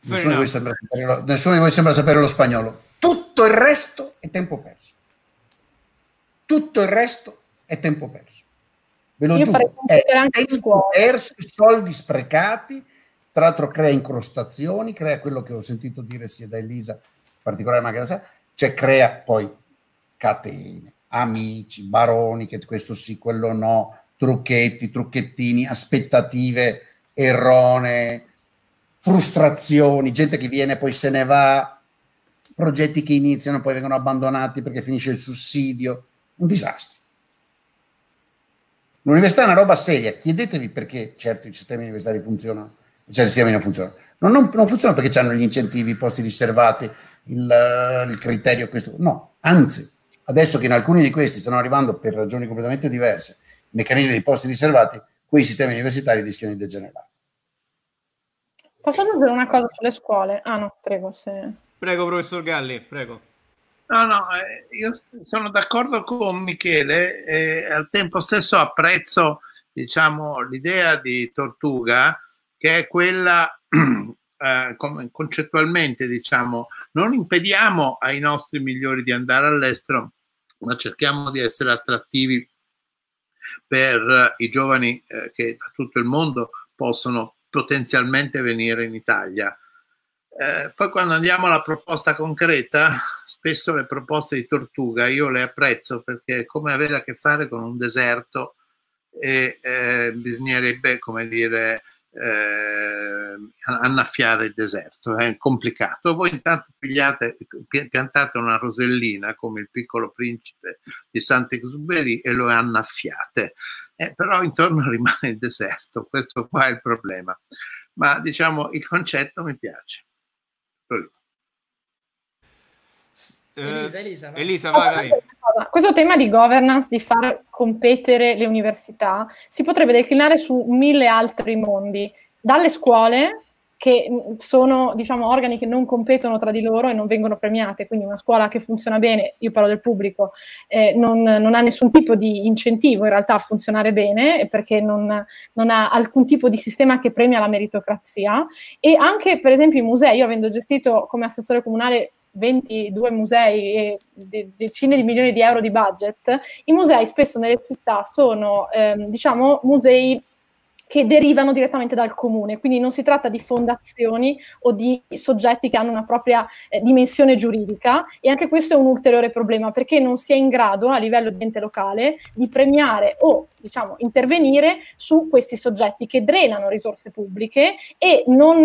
Nessuno di, sapere, nessuno di, voi sembra sapere lo spagnolo. Tutto il resto è tempo perso. Tutto il resto è tempo perso. Ve lo Io giuro, è tempo perso, soldi sprecati, tra l'altro crea incrostazioni, crea quello che ho sentito dire sia da Elisa, in particolare magari, cioè crea poi catene, amici, baroni, che questo sì, quello no, trucchetti, trucchettini, aspettative erronee, frustrazioni, gente che viene poi se ne va, progetti che iniziano poi vengono abbandonati perché finisce il sussidio, un disastro. L'università è una roba seria, chiedetevi perché certo i sistemi universitari funzionano certi sistemi non funzionano. Non, non, non funzionano perché hanno gli incentivi, i posti riservati, il, il criterio questo, no, anzi, adesso che in alcuni di questi stanno arrivando per ragioni completamente diverse, meccanismi di posti riservati, quei sistemi universitari rischiano di degenerare. Posso aggiungere una cosa sulle scuole? Ah no, prego. Se... Prego, professor Galli, prego. No, no, eh, io sono d'accordo con Michele e al tempo stesso apprezzo, diciamo, l'idea di Tortuga, che è quella eh, concettualmente, diciamo, non impediamo ai nostri migliori di andare all'estero, ma cerchiamo di essere attrattivi per i giovani eh, che da tutto il mondo possono potenzialmente venire in Italia. Eh, poi quando andiamo alla proposta concreta, spesso le proposte di Tortuga io le apprezzo perché è come avere a che fare con un deserto e eh, bisognerebbe, come dire, eh, annaffiare il deserto, è complicato. Voi intanto pigliate, piantate una rosellina come il piccolo principe di Sant'Exupéry e lo annaffiate eh, però intorno rimane il deserto, questo qua è il problema. Ma diciamo il concetto mi piace. Eh, Elisa, Elisa, vai. Elisa vai, Questo tema di governance, di far competere le università, si potrebbe declinare su mille altri mondi, dalle scuole che sono diciamo, organi che non competono tra di loro e non vengono premiate, quindi una scuola che funziona bene, io parlo del pubblico, eh, non, non, ha nessun tipo di incentivo in realtà a funzionare bene perché non, non, ha alcun tipo di sistema che premia la meritocrazia. E anche per esempio i musei, io avendo gestito come assessore comunale 22 musei e decine di milioni di euro di budget, i musei spesso nelle città sono ehm, diciamo musei che derivano direttamente dal comune, quindi non si tratta di fondazioni o di soggetti che hanno una propria eh, dimensione giuridica. E anche questo è un ulteriore problema perché non si è in grado a livello di ente locale di premiare o diciamo, intervenire su questi soggetti che drenano risorse pubbliche e non,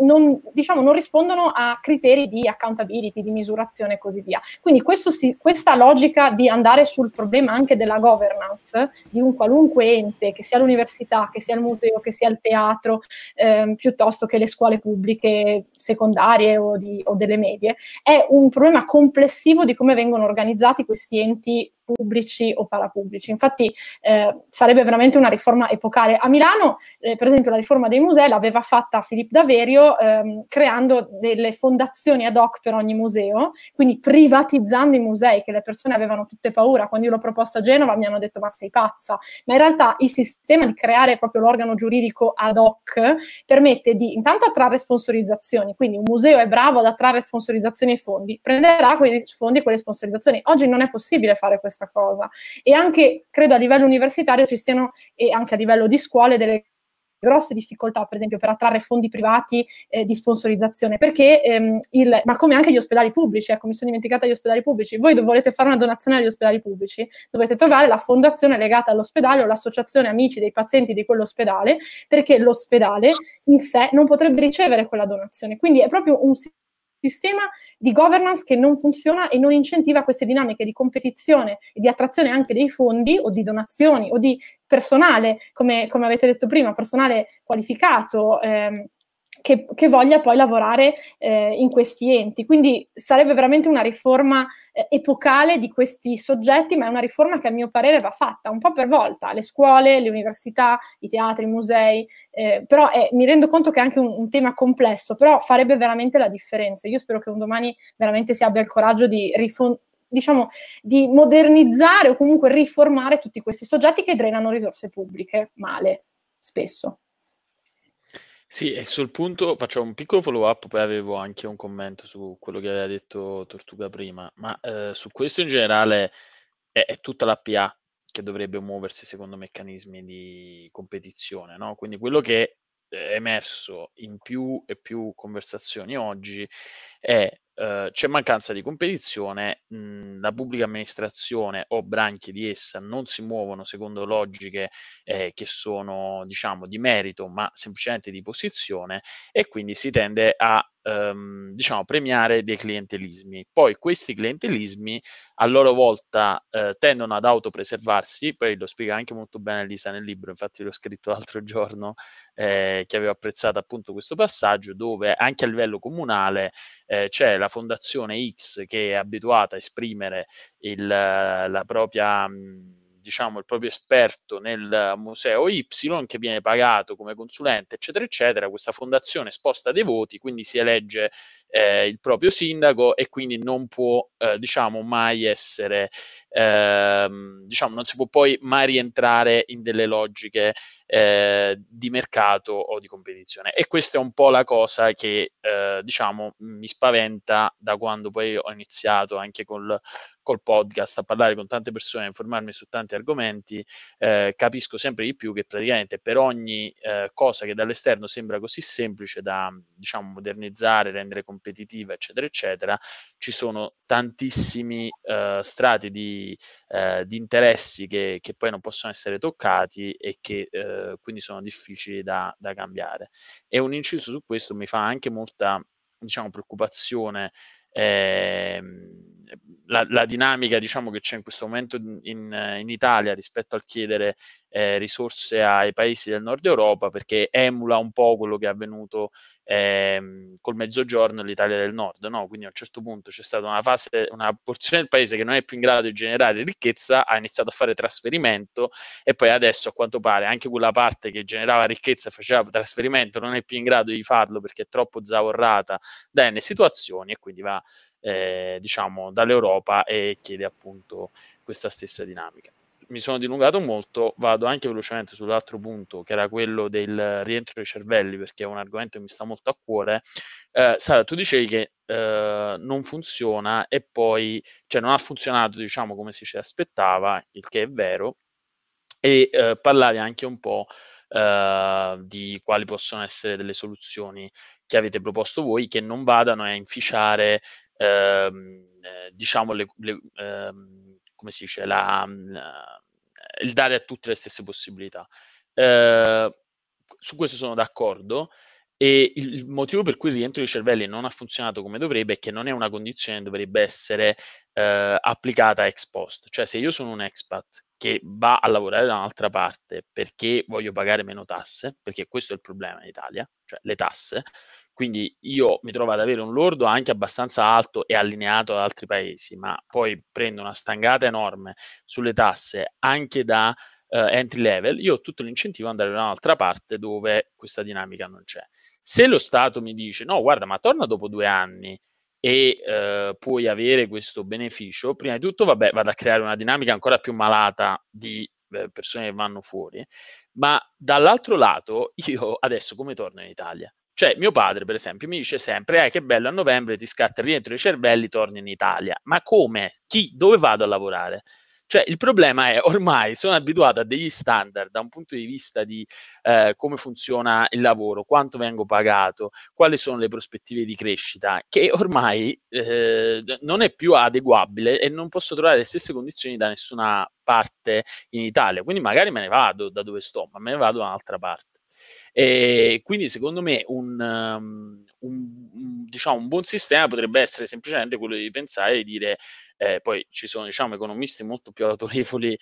non, diciamo, non rispondono a criteri di accountability, di misurazione e così via. Quindi si, questa logica di andare sul problema anche della governance di un qualunque ente, che sia l'università, che sia il museo, che sia il teatro, ehm, piuttosto che le scuole pubbliche secondarie o, di, o delle medie, è un problema complessivo di come vengono organizzati questi enti pubblici o parapubblici. Infatti eh, sarebbe veramente una riforma epocale. A Milano, eh, per esempio, la riforma dei musei l'aveva fatta Filippo Daverio ehm, creando delle fondazioni ad hoc per ogni museo, quindi privatizzando i musei che le persone avevano tutte paura. Quando io l'ho proposto a Genova mi hanno detto ma sei pazza, ma in realtà il sistema di creare proprio l'organo giuridico ad hoc permette di intanto attrarre sponsorizzazioni, quindi un museo è bravo ad attrarre sponsorizzazioni e fondi, prenderà quei fondi e quelle sponsorizzazioni. Oggi non è possibile fare questa cosa e anche credo a livello universitario ci siano e anche a livello di scuole delle grosse difficoltà, per esempio, per attrarre fondi privati eh, di sponsorizzazione, perché ehm, il, ma come anche gli ospedali pubblici, ecco, mi sono dimenticata gli ospedali pubblici. Voi volete fare una donazione agli ospedali pubblici, dovete trovare la fondazione legata all'ospedale o l'associazione amici dei pazienti di quell'ospedale, perché l'ospedale in sé non potrebbe ricevere quella donazione. Quindi è proprio un sistema di governance che non funziona e non incentiva queste dinamiche di competizione e di attrazione anche dei fondi o di donazioni o di personale, come, come avete detto prima, personale qualificato. Ehm, che, che, voglia poi lavorare eh, in questi enti. Quindi sarebbe veramente una riforma eh, epocale di questi soggetti, ma è una riforma che a mio parere va fatta un po' per volta, le scuole, le università, i teatri, i musei, eh, però è, mi rendo conto che è anche un, un, tema complesso, però farebbe veramente la differenza. Io spero che un domani veramente si abbia il coraggio di rifondare diciamo, di modernizzare o comunque riformare tutti questi soggetti che drenano risorse pubbliche male, spesso. Sì, e sul punto faccio un piccolo follow up, poi avevo anche un commento su quello che aveva detto Tortuga prima, ma eh, su questo in generale è, è tutta la PA che dovrebbe muoversi secondo meccanismi di competizione, no? Quindi quello che è emerso in più e più conversazioni oggi è eh, c'è mancanza di competizione, mh, la pubblica amministrazione o branche di essa non si muovono secondo logiche eh, che sono diciamo di merito ma semplicemente di posizione e quindi si tende a ehm, diciamo, premiare dei clientelismi. Poi questi clientelismi a loro volta eh, tendono ad autopreservarsi, poi lo spiega anche molto bene Lisa nel libro, infatti l'ho scritto l'altro giorno eh, che avevo apprezzato appunto questo passaggio dove anche a livello comunale eh, c'è la fondazione X che è abituata a esprimere il, la propria... Mh, diciamo, il proprio esperto nel museo Y che viene pagato come consulente, eccetera, eccetera. Questa fondazione sposta dei voti, quindi si elegge eh, il proprio sindaco e quindi non può, eh, diciamo, mai essere, eh, diciamo, non si può poi mai rientrare in delle logiche eh, di mercato o di competizione. E questa è un po' la cosa che, eh, diciamo, mi spaventa da quando poi ho iniziato anche col, col podcast a parlare con tante persone, a informarmi su tanti argomenti, eh, capisco sempre di più che praticamente per ogni eh, cosa che dall'esterno sembra così semplice da, diciamo, modernizzare, rendere competitiva, eccetera, eccetera, ci sono tantissimi eh, strati di, eh, di interessi che, che, poi non possono essere toccati e che eh, quindi sono difficili da, da, cambiare. E un inciso su questo mi fa anche molta diciamo, preoccupazione eh, la, la, dinamica diciamo, che c'è in questo momento in, in Italia rispetto al chiedere eh, risorse ai paesi del nord Europa perché emula un po' quello che è avvenuto eh, col mezzogiorno l'Italia del nord, no? quindi a un certo punto c'è stata una fase, una porzione del paese che non è più in grado di generare ricchezza, ha iniziato a fare trasferimento e poi adesso a quanto pare anche quella parte che generava ricchezza e faceva trasferimento non è più in grado di farlo perché è troppo zavorrata da N situazioni e quindi va eh, diciamo dall'Europa e chiede appunto questa stessa dinamica mi sono dilungato molto, vado anche velocemente sull'altro punto, che era quello del rientro dei cervelli, perché è un argomento che mi sta molto a cuore. Eh, Sara, tu dicevi che eh, non funziona e poi, cioè non ha funzionato, diciamo, come si ci aspettava, il che è vero, e eh, parlavi anche un po' eh, di quali possono essere delle soluzioni che avete proposto voi che non vadano a inficiare, ehm, eh, diciamo, le, le ehm, come si dice, la, la, il dare a tutte le stesse possibilità. Eh, su questo sono d'accordo. E il motivo per cui il rientro dei cervelli non ha funzionato come dovrebbe è che non è una condizione che dovrebbe essere eh, applicata ex post. Cioè, se io sono un expat che va a lavorare da un'altra parte perché voglio pagare meno tasse, perché questo è il problema in Italia, cioè le tasse, Quindi io mi trovo ad avere un lordo anche abbastanza alto e allineato ad altri paesi, ma poi prendo una stangata enorme sulle tasse anche da uh, entry level, io ho tutto l'incentivo ad andare da un'altra parte dove questa dinamica non c'è. Se lo Stato mi dice no, guarda, ma torna dopo due anni e uh, puoi avere questo beneficio, prima di tutto, vabbè, vado a creare una dinamica ancora più malata di eh, persone che vanno fuori, ma dall'altro lato io adesso come torno in Italia? Cioè, mio padre, per esempio, mi dice sempre: eh, che bello, a novembre ti scatta il rientro dei cervelli, torni in Italia. Ma come? Chi? Dove vado a lavorare? Cioè, il problema è ormai sono abituato a degli standard da un punto di vista di eh, come funziona il lavoro, quanto vengo pagato, quali sono le prospettive di crescita, che ormai eh, non è più adeguabile e non posso trovare le stesse condizioni da nessuna parte in Italia. Quindi magari me ne vado da dove sto, ma me ne vado da un'altra parte. E quindi secondo me un, um, un, diciamo, un buon sistema potrebbe essere semplicemente quello di pensare e dire eh, poi ci sono diciamo, economisti molto più autorevoli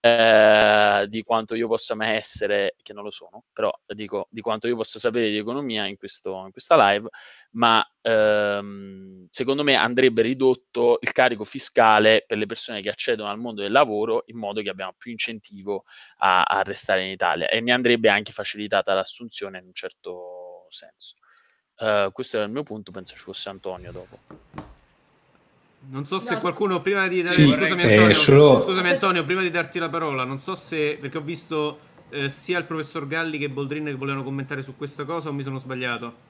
eh, di quanto io possa mai essere, che non lo sono, però dico di quanto io possa sapere di economia in, questo, in questa live, ma ehm, secondo me andrebbe ridotto il carico fiscale per le persone che accedono al mondo del lavoro in modo che abbiamo più incentivo a, a restare in Italia e ne andrebbe anche facilitata l'assunzione in un certo senso. Uh, questo era il mio punto, penso ci fosse Antonio dopo. Non so se qualcuno prima di dare... Sì, scusami, eh, Antonio, solo- scusami Antonio, prima di darti la parola, non so se... perché ho visto eh, sia il professor Galli che Boldrin che volevano commentare su questa cosa o mi sono sbagliato?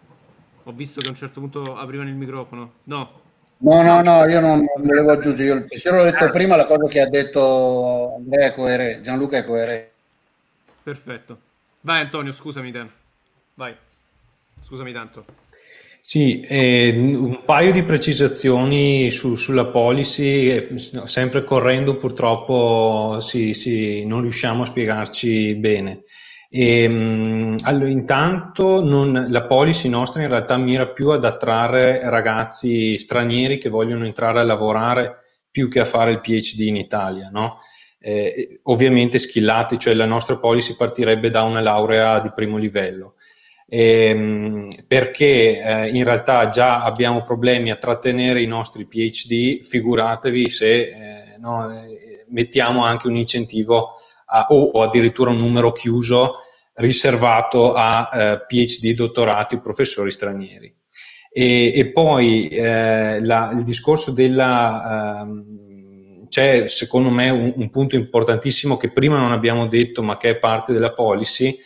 Ho visto che a un certo punto aprivano il microfono. No. No, no, no, io non, non volevo aggiungere. Io il pensiero l'ho detto prima, la cosa che ha detto Andrea è coerente, Gianluca è coerente. Perfetto. Vai Antonio, scusami te. Vai. Scusami tanto. Sì, eh, un paio di precisazioni su- sulla policy, sempre correndo purtroppo sì, sì, non riusciamo a spiegarci bene. E, mh, allora, intanto non- la policy nostra in realtà mira più ad attrarre ragazzi stranieri che vogliono entrare a lavorare più che a fare il PhD in Italia, no? Eh, ovviamente skillati, cioè la nostra policy partirebbe da una laurea di primo livello ehm, perché eh, in realtà già abbiamo problemi a trattenere i nostri PhD, figuratevi se eh, no, eh, mettiamo anche un incentivo a, o, o, addirittura un numero chiuso riservato a eh, PhD, dottorati, professori stranieri. E, e poi eh, la, il discorso della... Ehm, c'è secondo me un, un punto importantissimo che prima non abbiamo detto ma che è parte della policy,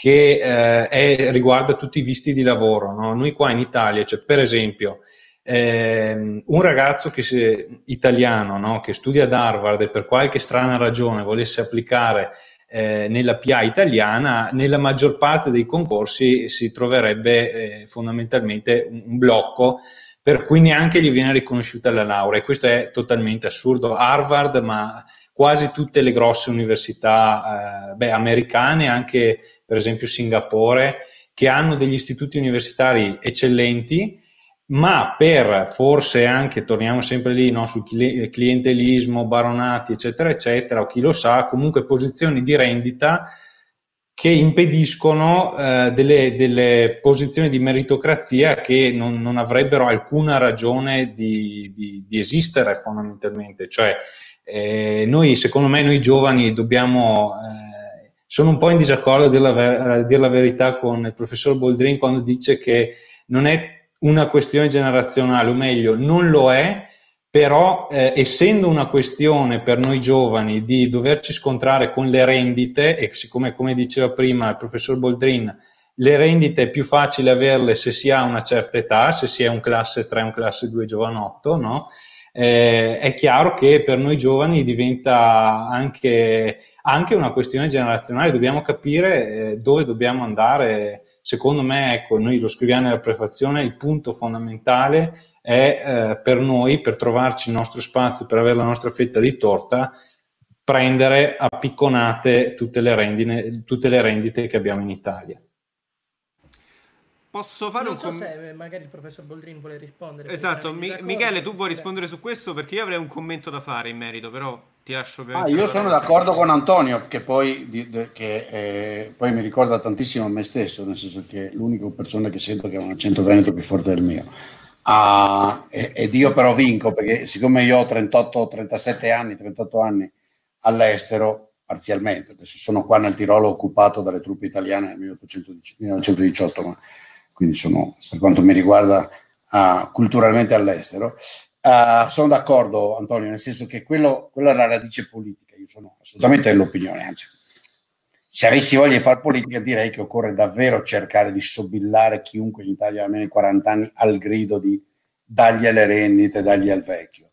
che eh, è, riguarda tutti i visti di lavoro. No? Noi qua in Italia, cioè, per esempio, ehm, un ragazzo che si, italiano no? che studia ad Harvard e per qualche strana ragione volesse applicare eh, nella PA italiana, nella maggior parte dei concorsi si troverebbe eh, fondamentalmente un, un blocco per cui neanche gli viene riconosciuta la laurea. E questo è totalmente assurdo. Harvard, ma quasi tutte le grosse università eh, beh, americane, anche per esempio Singapore, che hanno degli istituti universitari eccellenti, ma per forse anche, torniamo sempre lì, no, sul clientelismo, baronati, eccetera, eccetera, o chi lo sa, comunque posizioni di rendita che impediscono eh, delle, delle, posizioni di meritocrazia che non, non avrebbero alcuna ragione di, di, di esistere fondamentalmente. Cioè, eh, noi, secondo me, noi giovani dobbiamo eh, sono un po' in disaccordo a dire la, ver- a dire la verità con il professor Boldrin quando dice che non è una questione generazionale, o meglio, non lo è, però eh, essendo una questione per noi giovani di doverci scontrare con le rendite, e siccome come diceva prima il professor Boldrin, le rendite è più facile averle se si ha una certa età, se si è un classe 3, un classe 2 giovanotto, no? eh, è chiaro che per noi giovani diventa anche, anche una questione generazionale, dobbiamo capire eh, dove dobbiamo andare. Secondo me, ecco, noi lo scriviamo nella prefazione, il punto fondamentale è eh, per noi, per trovarci il nostro spazio, per avere la nostra fetta di torta, prendere a picconate tutte le, rendine, tutte le rendite che abbiamo in Italia. Posso fare non un so commento? se magari il professor Boldrin vuole rispondere. Esatto, Mi- Michele, tu vuoi rispondere su questo? Perché io avrei un commento da fare in merito, però ti lascio per... Ah, io sono d'accordo con Antonio, che poi, di- de- che, eh, poi mi ricorda tantissimo a me stesso, nel senso che è l'unica persona che sento che ha un accento veneto più forte del mio. Ah, e- ed io però vinco, perché siccome io ho 38, 37 anni, 38 anni all'estero, parzialmente, adesso sono qua nel Tirolo occupato dalle truppe italiane nel 1810 1918, ma quindi sono, per quanto mi riguarda, ah, culturalmente all'estero. Ah, sono d'accordo, Antonio, nel senso che quello, quella è la radice politica. Io sono assolutamente dell'opinione, anzi, se avessi voglia di fare politica, direi che occorre davvero cercare di sobillare chiunque in Italia ha almeno i 40 anni al grido di dagli alle rendite, dagli al vecchio.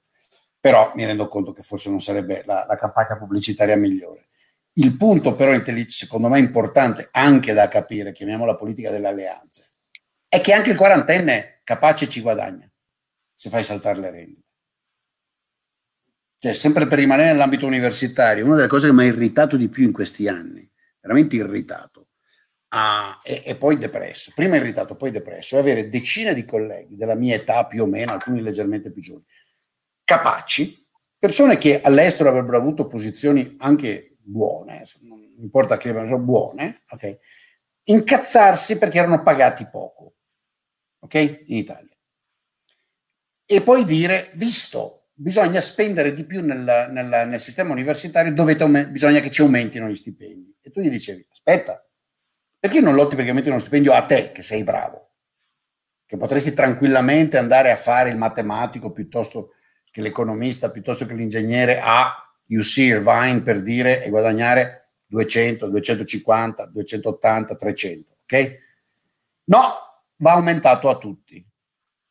Però mi rendo conto che forse non sarebbe la, la campagna pubblicitaria migliore. Il punto, però, secondo me importante anche da capire, chiamiamola politica delle alleanze, è che anche il quarantenne capace ci guadagna se fai saltare le rendite. Cioè, sempre per rimanere nell'ambito universitario, una delle cose che mi ha irritato di più in questi anni, veramente irritato, ah, e, e poi depresso, prima irritato, poi depresso, è avere decine di colleghi della mia età più o meno, alcuni leggermente più giovani, capaci, persone che all'estero avrebbero avuto posizioni anche buone, non importa che sono buone, ok? incazzarsi perché erano pagati poco, ok? In Italia. E poi dire, visto, bisogna spendere di più nel, nel- nel sistema universitario, dovete bisogna che ci aumentino gli stipendi. E tu gli dicevi, aspetta, perché non lotti perché aumentino uno stipendio a te, che sei bravo? Che potresti tranquillamente andare a fare il matematico piuttosto che l'economista, piuttosto che l'ingegnere a UC Irvine per dire e guadagnare 200, 250, 280, 300, ok? No, va aumentato a tutti.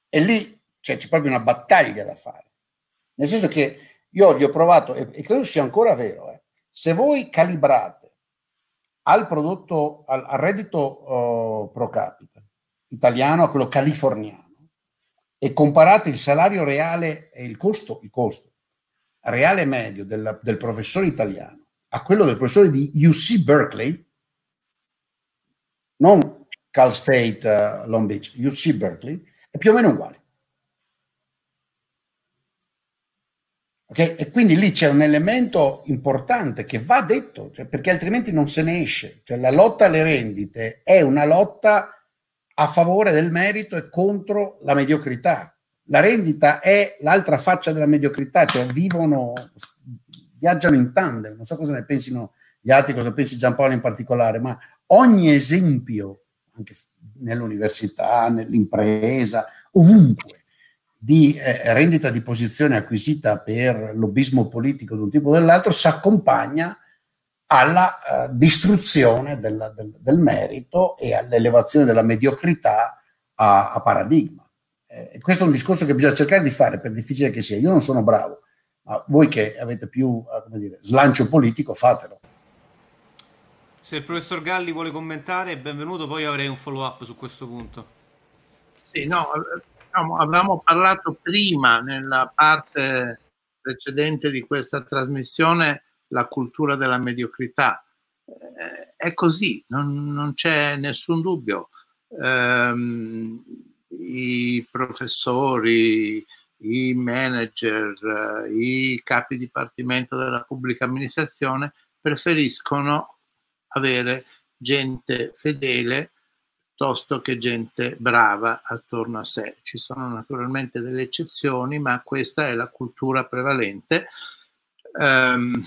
E lì cioè, c'è proprio una battaglia da fare. Nel senso che io gli ho provato, e, e credo sia ancora vero, eh, se voi calibrate al prodotto, al, al reddito oh, pro capita italiano a quello californiano e comparate il salario reale e il costo, il costo reale medio del, del professore italiano a quello del professore di UC Berkeley, non Cal State eh, Long Beach, UC Berkeley, è più o meno uguale. Ok? E quindi lì c'è un elemento importante che va detto, cioè, perché altrimenti non se ne esce. Cioè, la lotta alle rendite è una lotta a favore del merito e contro la mediocrità. La rendita è l'altra faccia della mediocrità, cioè vivono, viaggiano in tandem. Non so cosa ne pensino gli altri, cosa pensi Giampaolo in particolare, ma ogni esempio, anche nell'università, nell'impresa, ovunque, di eh, rendita di posizione acquisita per lobbismo politico di un tipo o dell'altro si accompagna alla eh, distruzione della- del, del merito e all'elevazione della mediocrità a, a paradigma. Eh, questo è un discorso che bisogna cercare di fare, per difficile che sia. Io non sono bravo, ma voi che avete più eh, dire, slancio politico, fatelo. Se il professor Galli vuole commentare, benvenuto, poi avrei un follow up su questo punto. Sì, no, eh, avevamo parlato prima nella parte precedente di questa trasmissione la cultura della mediocrità. Eh, è così, non, non c'è nessun dubbio. Ehm, I professori, i manager, eh, i capi dipartimento della pubblica amministrazione preferiscono avere gente fedele piuttosto che gente brava attorno a sé. Ci sono naturalmente delle eccezioni, ma questa è la cultura prevalente. Ehm,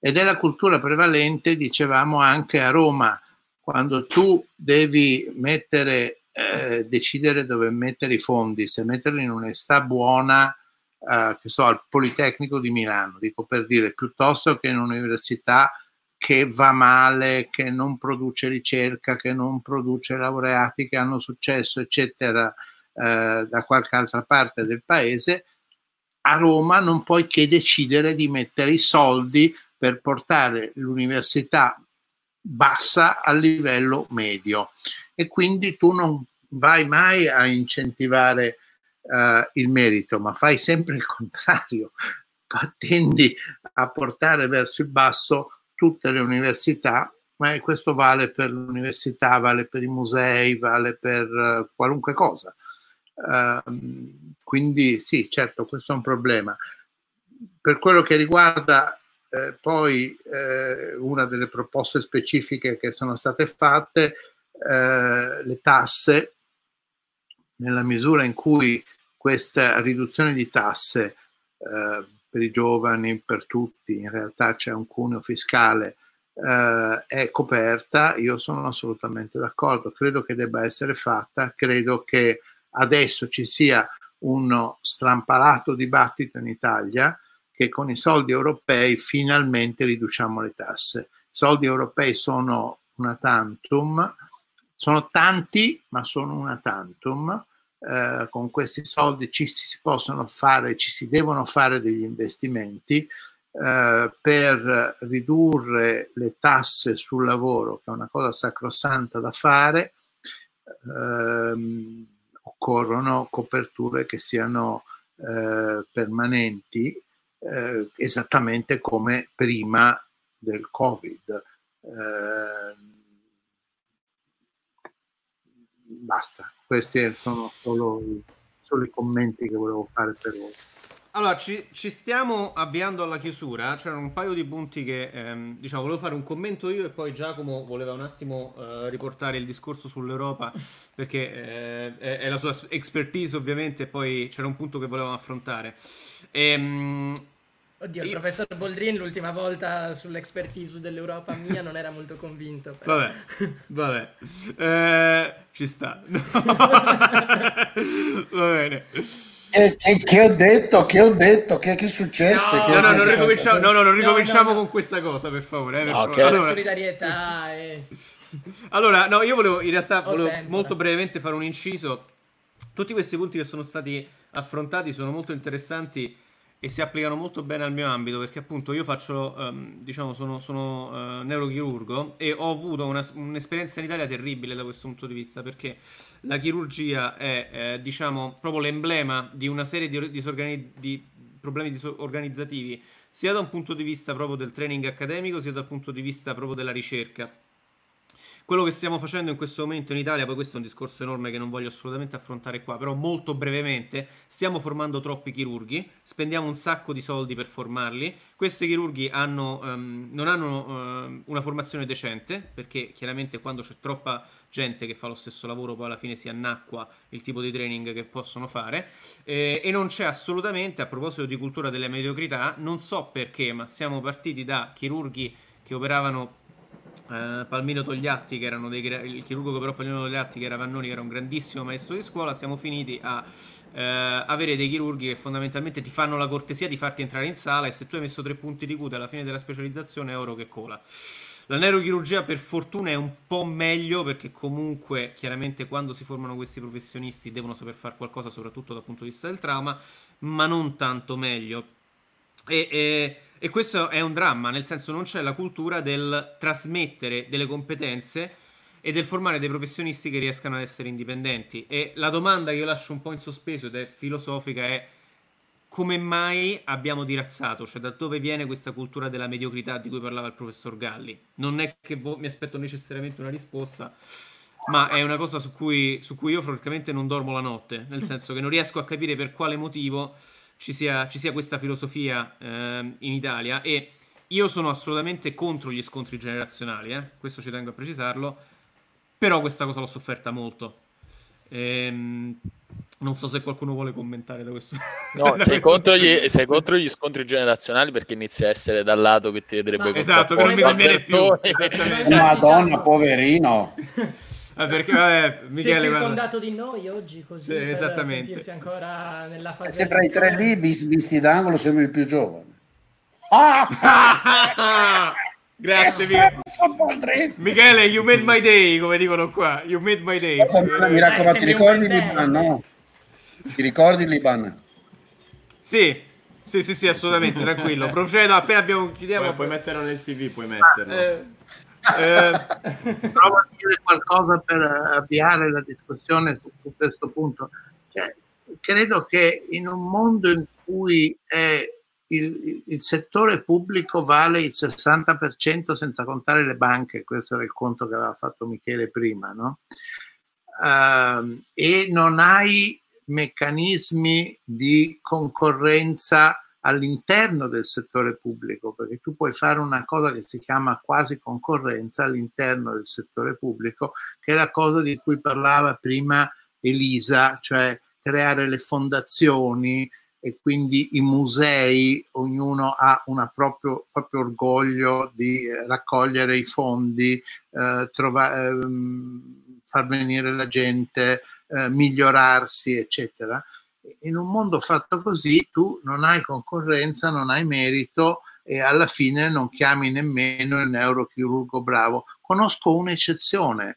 ed è la cultura prevalente, dicevamo anche a Roma, quando tu devi mettere, eh, decidere dove mettere i fondi, se metterli in un'università buona, eh, che so, al Politecnico di Milano, dico per dire, piuttosto che in un'università che va male, che non produce ricerca, che non produce laureati che hanno successo, eccetera, eh, da qualche altra parte del paese, a Roma non puoi che decidere di mettere i soldi per portare l'università bassa al livello medio. E quindi tu non vai mai a incentivare eh, il merito, ma fai sempre il contrario, tendi a portare verso il basso tutte le università ma questo vale per l'università, vale per i musei, vale per uh, qualunque cosa. Uh, quindi sì, certo, questo è un problema. Per quello che riguarda eh, poi eh, una delle proposte specifiche che sono state fatte, eh, le tasse, nella misura in cui questa riduzione di tasse eh, per i giovani, per tutti, in realtà c'è un cuneo fiscale, eh, è coperta, io sono assolutamente d'accordo, credo che debba essere fatta, credo che adesso ci sia uno strampalato dibattito in Italia che con i soldi europei finalmente riduciamo le tasse. I soldi europei sono una tantum, sono tanti, ma sono una tantum. Eh, con questi soldi ci si possono fare, ci si devono fare degli investimenti eh, per ridurre le tasse sul lavoro, che è una cosa sacrosanta da fare. Eh, occorrono coperture che siano eh, permanenti, eh, esattamente come prima del Covid. Eh, basta, questi sono solo, solo, i commenti che volevo fare per ora. Allora, ci, ci, stiamo avviando alla chiusura. C'erano un paio di punti che, ehm, diciamo, volevo fare un commento io e poi Giacomo voleva un attimo eh, riportare il discorso sull'Europa perché eh, è, è, la sua expertise ovviamente e poi c'era un punto che volevamo affrontare. Ehm, Oddio, il professor Boldrin l'ultima volta sull'expertise dell'Europa mia non era molto convinto. Però. Vabbè, vabbè. Eh, ci sta. No. Va bene. Che, che, che, ho detto? Che ho detto? Che, che è successo? No, che, no, no, non ricominciamo, no, no, non ricominciamo no, no, con questa cosa, per favore. Eh, per okay. favore. Allora, solidarietà. E... allora, no, io volevo in realtà volevo molto brevemente fare un inciso. Tutti questi punti che sono stati affrontati sono molto interessanti e si applicano molto bene al mio ambito perché appunto io faccio, um, diciamo, sono, sono uh, neurochirurgo e ho avuto una, un'esperienza in Italia terribile da questo punto di vista perché la chirurgia è, eh, diciamo, proprio l'emblema di una serie di, disorgani- di problemi disorganizzativi sia da un punto di vista proprio del training accademico sia dal punto di vista proprio della ricerca quello che stiamo facendo in questo momento in Italia, poi questo è un discorso enorme che non voglio assolutamente affrontare qua, però molto brevemente, stiamo formando troppi chirurghi, spendiamo un sacco di soldi per formarli, questi chirurghi hanno, um, non hanno um, una formazione decente, perché chiaramente quando c'è troppa gente che fa lo stesso lavoro poi alla fine si annacqua il tipo di training che possono fare. Eh, e non c'è assolutamente, a proposito di cultura delle mediocrità, non so perché, ma siamo partiti da chirurghi che operavano Uh, Palmiro Togliatti, che erano dei, il chirurgo che operò Palmiro Togliatti, che era Vannoni, che era un grandissimo maestro di scuola, siamo finiti a uh, avere dei chirurghi che fondamentalmente ti fanno la cortesia di farti entrare in sala e se tu hai messo tre punti di cute alla fine della specializzazione è oro che cola. La neurochirurgia per fortuna è un po' meglio perché comunque chiaramente quando si formano questi professionisti devono saper fare qualcosa soprattutto dal punto di vista del trauma, ma non tanto meglio. E, e e questo è un dramma, nel senso non c'è la cultura del trasmettere delle competenze e del formare dei professionisti che riescano ad essere indipendenti. E la domanda che io lascio un po' in sospeso ed è filosofica è come mai abbiamo dirazzato? Cioè da dove viene questa cultura della mediocrità di cui parlava il professor Galli? Non è che vo- mi aspetto necessariamente una risposta, ma è una cosa su cui, su cui io francamente non dormo la notte, nel senso che non riesco a capire per quale motivo ci sia, ci sia questa filosofia eh, in Italia e io sono assolutamente contro gli scontri generazionali, eh? questo ci tengo a precisarlo, però questa cosa l'ho sofferta molto. Ehm, non so se qualcuno vuole commentare da questo. No, da sei, questo... Contro gli, sei, Contro gli, scontri generazionali perché inizia a essere dal lato che ti vedrebbe Ma, Esatto, che non mi conviene più. Madonna, poverino. Ah, perché vabbè, Michele, sei circondato di noi oggi così sì, per esattamente. sentirsi ancora nella fase se tra i tre lì visti d'angolo sembri il più giovane ah! grazie Michele. Michele you made my day come dicono qua. You made my day. Mi raccomando ti ricordi l'Iban no? ti ricordi l'Iban? Sì sì sì sì assolutamente tranquillo. Procedo appena abbiamo chiudiamo. Puoi, puoi metterlo nel CV puoi metterlo. Eh, eh, provo a dire qualcosa per avviare la discussione su, su questo punto. Cioè, credo che in un mondo in cui il, il, settore pubblico vale il 60% senza contare le banche, questo era il conto che aveva fatto Michele prima, no? Uh, e non hai meccanismi di concorrenza all'interno del settore pubblico, perché tu puoi fare una cosa che si chiama quasi concorrenza all'interno del settore pubblico, che è la cosa di cui parlava prima Elisa, cioè creare le fondazioni, e quindi i musei, ognuno ha un proprio, proprio, orgoglio di eh, raccogliere i fondi, eh, trova, eh, far venire la gente, eh, migliorarsi, eccetera. In un mondo fatto così tu non hai concorrenza, non hai merito e alla fine non chiami nemmeno il neurochirurgo bravo. Conosco un'eccezione,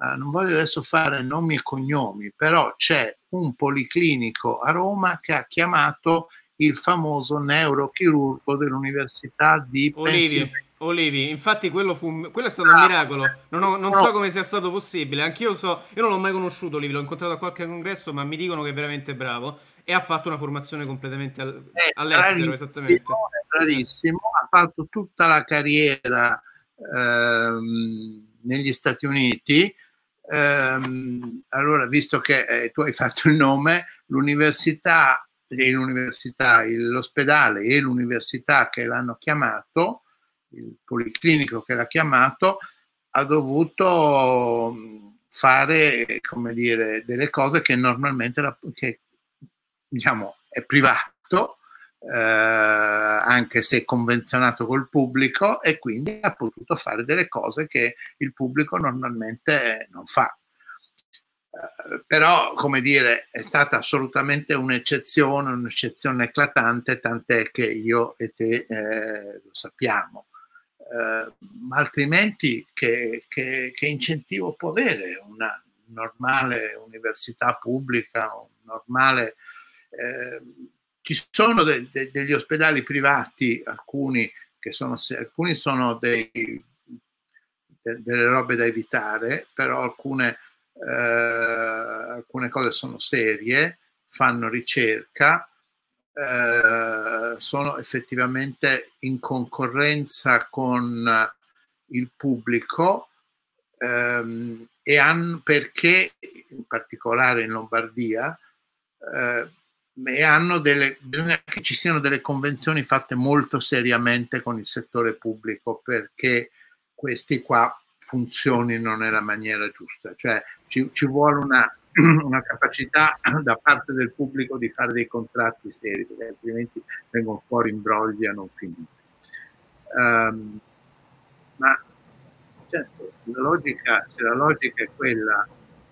Uh, non voglio adesso fare nomi e cognomi, però c'è un policlinico a Roma che ha chiamato il famoso neurochirurgo dell'Università di Olivi. Olivi, infatti quello, fu, quello è stato ah, un miracolo. Non, ho, non no. so come sia stato possibile. Anch'io so, io non l'ho mai conosciuto Olivi, l'ho incontrato a qualche congresso, ma mi dicono che è veramente bravo e ha fatto una formazione completamente al, all'estero, esattamente. È bravissimo, ha fatto tutta la carriera ehm, negli Stati Uniti ehm, allora, visto che eh, tu hai fatto il nome, l'università, l'università, l'ospedale e l'università che l'hanno chiamato, il policlinico che l'ha chiamato, ha dovuto mm, fare, come dire, delle cose che normalmente la, che, diciamo, è privato, eh, anche se convenzionato col pubblico e quindi ha potuto fare delle cose che il pubblico normalmente non fa. Uh, però, come dire, è stata assolutamente un'eccezione, un'eccezione eclatante, tant'è che io e te eh, lo sappiamo. Ma altrimenti che, che, che, incentivo può avere una normale università pubblica, un normale eh, ci sono de, de, degli ospedali privati, alcuni che sono, alcuni sono dei, de, delle robe da evitare, però alcune, eh, alcune cose sono serie, fanno ricerca, eh, sono effettivamente in concorrenza con il pubblico ehm, e hanno perché in particolare in Lombardia eh, e hanno delle, bisogna che ci siano delle convenzioni fatte molto seriamente con il settore pubblico perché questi qua funzionino nella maniera giusta, cioè ci, ci vuole una, una, capacità da parte del pubblico di fare dei contratti seri, perché altrimenti vengono fuori imbrogli a non finire. Um, ma certo, la logica, se la logica è quella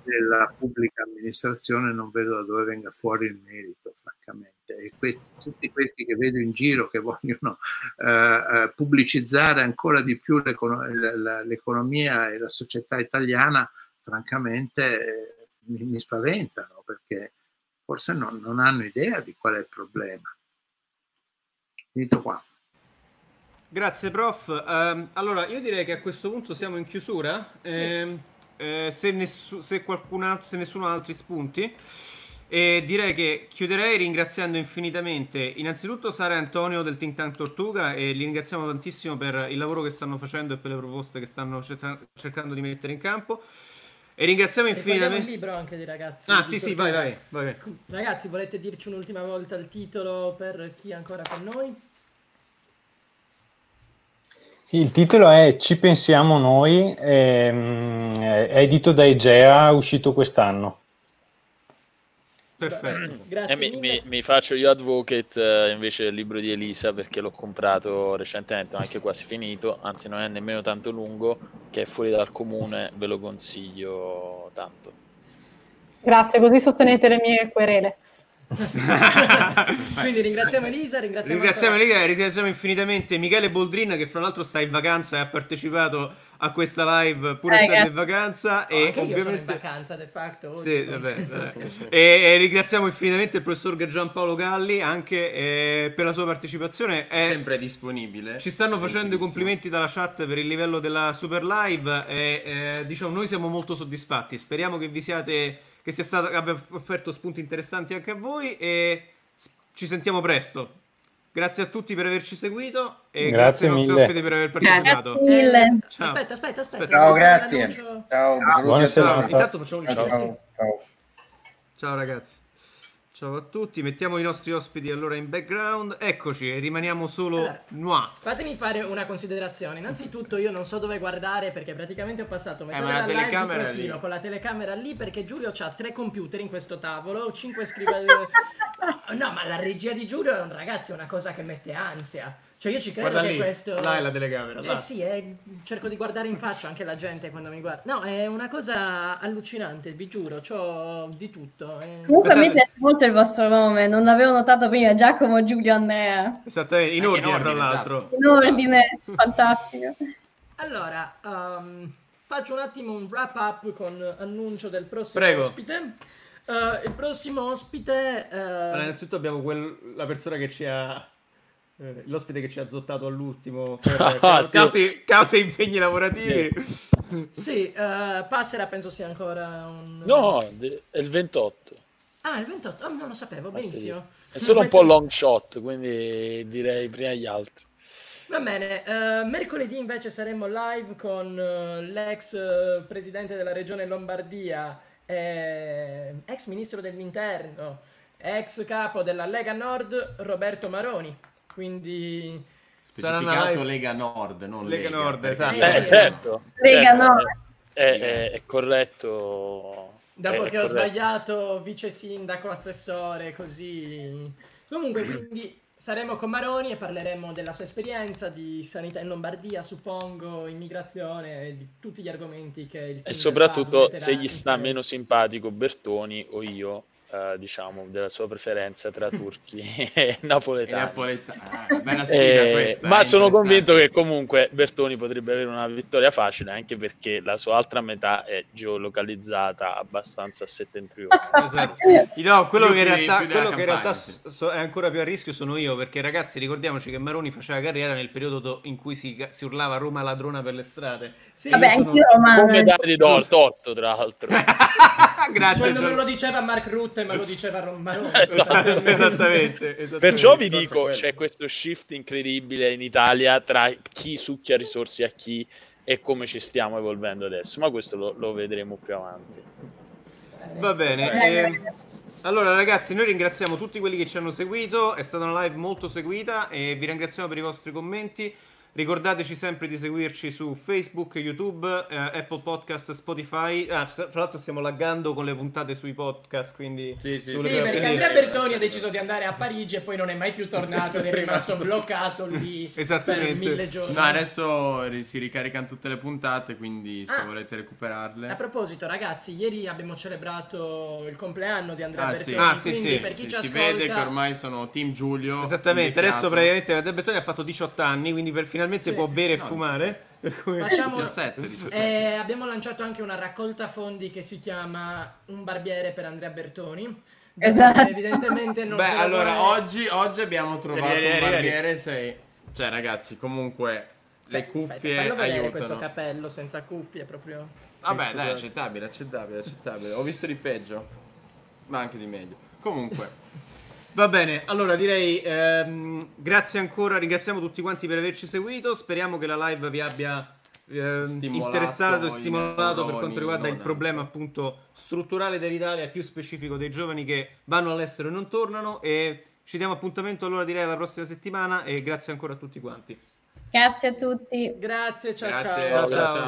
della pubblica amministrazione non vedo da dove venga fuori il merito, francamente. E que- tutti questi che vedo in giro che vogliono eh, eh pubblicizzare ancora di più l'econ- l'economia e la società italiana, francamente eh, mi, mi, spaventano perché forse non, non, hanno idea di qual è il problema. Finito qua. Grazie prof. Um, allora io direi che a questo punto siamo in chiusura. Sì. Eh, eh, se, nessu- se, qualcun altro, se nessuno ha altri spunti. E direi che chiuderei ringraziando infinitamente innanzitutto Sara e Antonio del Think Tank Tortuga e li ringraziamo tantissimo per il lavoro che stanno facendo e per le proposte che stanno cerca- cercando di mettere in campo. E ringraziamo infinitamente. il libro anche dei ragazzi. Ah, sì, sì, vai, vai, vai, Ragazzi, volete dirci un'ultima volta il titolo per chi è ancora con noi? Sì, il titolo è Ci pensiamo noi, ehm, è edito da Egea, uscito quest'anno. Perfetto. Grazie. Eh, mi, mi, mi, faccio io advocate eh, invece del libro di Elisa perché l'ho comprato recentemente, anche quasi finito, anzi non è nemmeno tanto lungo, che è fuori dal comune, ve lo consiglio tanto. Grazie, così sostenete le mie querele. Quindi ringraziamo Elisa, ringraziamo, ringraziamo, Elisa, ringraziamo infinitamente Michele Boldrin che fra l'altro sta in vacanza e ha partecipato a questa live pur eh, essendo in vacanza no, e ovviamente sono in vacanza de facto sì, vabbè, vabbè. e, e, ringraziamo infinitamente il professor Giampaolo Galli anche eh, per la sua partecipazione. È sempre disponibile. Ci stanno facendo i complimenti dalla chat per il livello della super live e eh, diciamo noi siamo molto soddisfatti. Speriamo che vi siate che sia stato, abbia offerto spunti interessanti anche a voi e ci sentiamo presto. grazie a tutti per averci seguito e Grazie grazie, ai nostri mille. ospiti per aver partecipato. Grazie mille. Ciao. Aspetta, aspetta, aspetta. Ciao, grazie. Ciao, saluti a Buonasera. tutti. Intanto facciamo un Ciao, ciao. ciao, ciao. Ciao ragazzi. Ciao a tutti, mettiamo i nostri ospiti allora in background. Eccoci, e rimaniamo solo Allora. noi. Fatemi fare una considerazione. Innanzitutto io non so dove guardare perché praticamente ho passato metà Eh, della live telecamera lì. con la telecamera lì perché Giulio ha tre computer in questo tavolo, cinque scrivani. no, ma la regia di Giulio è un ragazzi, è una cosa che mette ansia. Cioè io ci credo Guarda che lì, questo là è la telecamera. Eh là. sì, eh, cerco di guardare in faccia anche la gente quando mi guarda. No, è una cosa allucinante, vi giuro, c'ho di tutto. eh. Comunque a me Aspettate. piace molto il vostro nome, non l'avevo notato prima, Giacomo, Giulio, Andrea. Esattamente, in Anche in ordine, tra ordine, l'altro. In ordine, fantastico. Allora, um, faccio un attimo un wrap up con annuncio del prossimo Prego. ospite. Uh, il prossimo ospite... uh, Allora, innanzitutto abbiamo quel- la persona che ci ha. Eh, l'ospite che ci ha zottato all'ultimo per Ah, ca- sì. cause, cause e impegni lavorativi. sì, uh, Passera penso sia ancora un... No, è il 28. Ah, il 28? Ah, non lo sapevo, benissimo. È solo un po' long shot, quindi direi prima gli altri. Va bene, eh, mercoledì invece saremo live con eh, l'ex eh, presidente della regione Lombardia, eh, ex ministro dell'interno, ex capo della Lega Nord Roberto Maroni. Quindi Sarà una Specificato live- Lega Nord, non Lega Nord, perché- esatto. Eh, Eh, certo. Lega certo, no. È, è- è corretto. dopo è che ho corretto. sbagliato vice sindaco, assessore, così. Comunque, quindi saremo con Maroni e parleremo della sua esperienza di sanità in Lombardia, suppongo, immigrazione e di tutti gli argomenti che il E soprattutto se gli sta meno simpatico Bertoni o io, eh, diciamo, della sua preferenza tra turchi e E napoletani. Ah, bella sfida Eh, questa. ma eh, sono convinto che comunque Bertoni potrebbe avere una vittoria facile anche perché la sua altra metà è geolocalizzata abbastanza a settentrione. Esatto. No, quello che in realtà, quello che in realtà so- è ancora più a rischio sono io, perché ragazzi ricordiamoci che Maroni faceva carriera nel periodo do- in cui si, si urlava Roma ladrona per le strade. Sì, Vabbè, io sono- anch'io romano. Come dargli do- torto, tra l'altro. Grazie. Cioè, non Giorgio. lo diceva Mark Rutte, ma lo diceva Ron Maroni. Esatto. esattamente, esattamente. Perciò vi dico, quello. c'è questo shift incredibile in Italia tra chi succhia risorse a chi e come ci stiamo evolvendo adesso, ma questo lo, lo vedremo più avanti. Va bene. Bene, ehm, bene. allora, ragazzi, noi ringraziamo tutti quelli che ci hanno seguito. È stata una live molto seguita e vi ringraziamo per i vostri commenti. Ricordateci sempre di seguirci su Facebook, YouTube, eh, Apple Podcast, Spotify. Ah, fra l'altro stiamo laggando con le puntate sui podcast, quindi Sì, sì, sulle- Sì, perché quindi- Andrea Bertoni ha deciso di andare a Parigi e poi non è mai più tornato ed è rimasto bloccato lì per Esattamente. mille giorni. No, adesso si ricaricano tutte le puntate, quindi se Ah. volete recuperarle. A proposito, ragazzi, ieri abbiamo celebrato il compleanno di Andrea Ah, Bertoni, sì. Ah, sì, quindi sì. per chi Sì, ci si ascolta... vede che ormai sono Team Giulio. Esattamente, adesso praticamente Andrea Bertoni ha fatto 18 anni, quindi per- finalmente Sì. può bere e No, fumare. Cui... Facciamo... 17, 17. Eh, abbiamo lanciato anche una raccolta fondi che si chiama Un barbiere per Andrea Bertoni. Esatto. Evidentemente non Beh, allora vuole- oggi, oggi abbiamo trovato Vieni, vieni, un barbiere. Sei... Cioè, ragazzi, comunque le Aspetta, cuffie fallo vedere questo aiutano. capello senza cuffie, proprio... Vabbè, dai, accettabile, accettabile, accettabile. Ho visto di peggio, ma anche di meglio. Comunque, Va bene, allora direi ehm, grazie ancora, ringraziamo tutti quanti per averci seguito, speriamo che la live vi abbia ehm, Stimolato interessato e stimolato per quanto riguarda il problema appunto strutturale dell'Italia, più specifico dei giovani che vanno all'estero e non tornano e ci diamo appuntamento allora direi alla prossima settimana e grazie ancora a tutti quanti. Grazie a tutti. Grazie, ciao grazie. ciao. Ciao, ciao.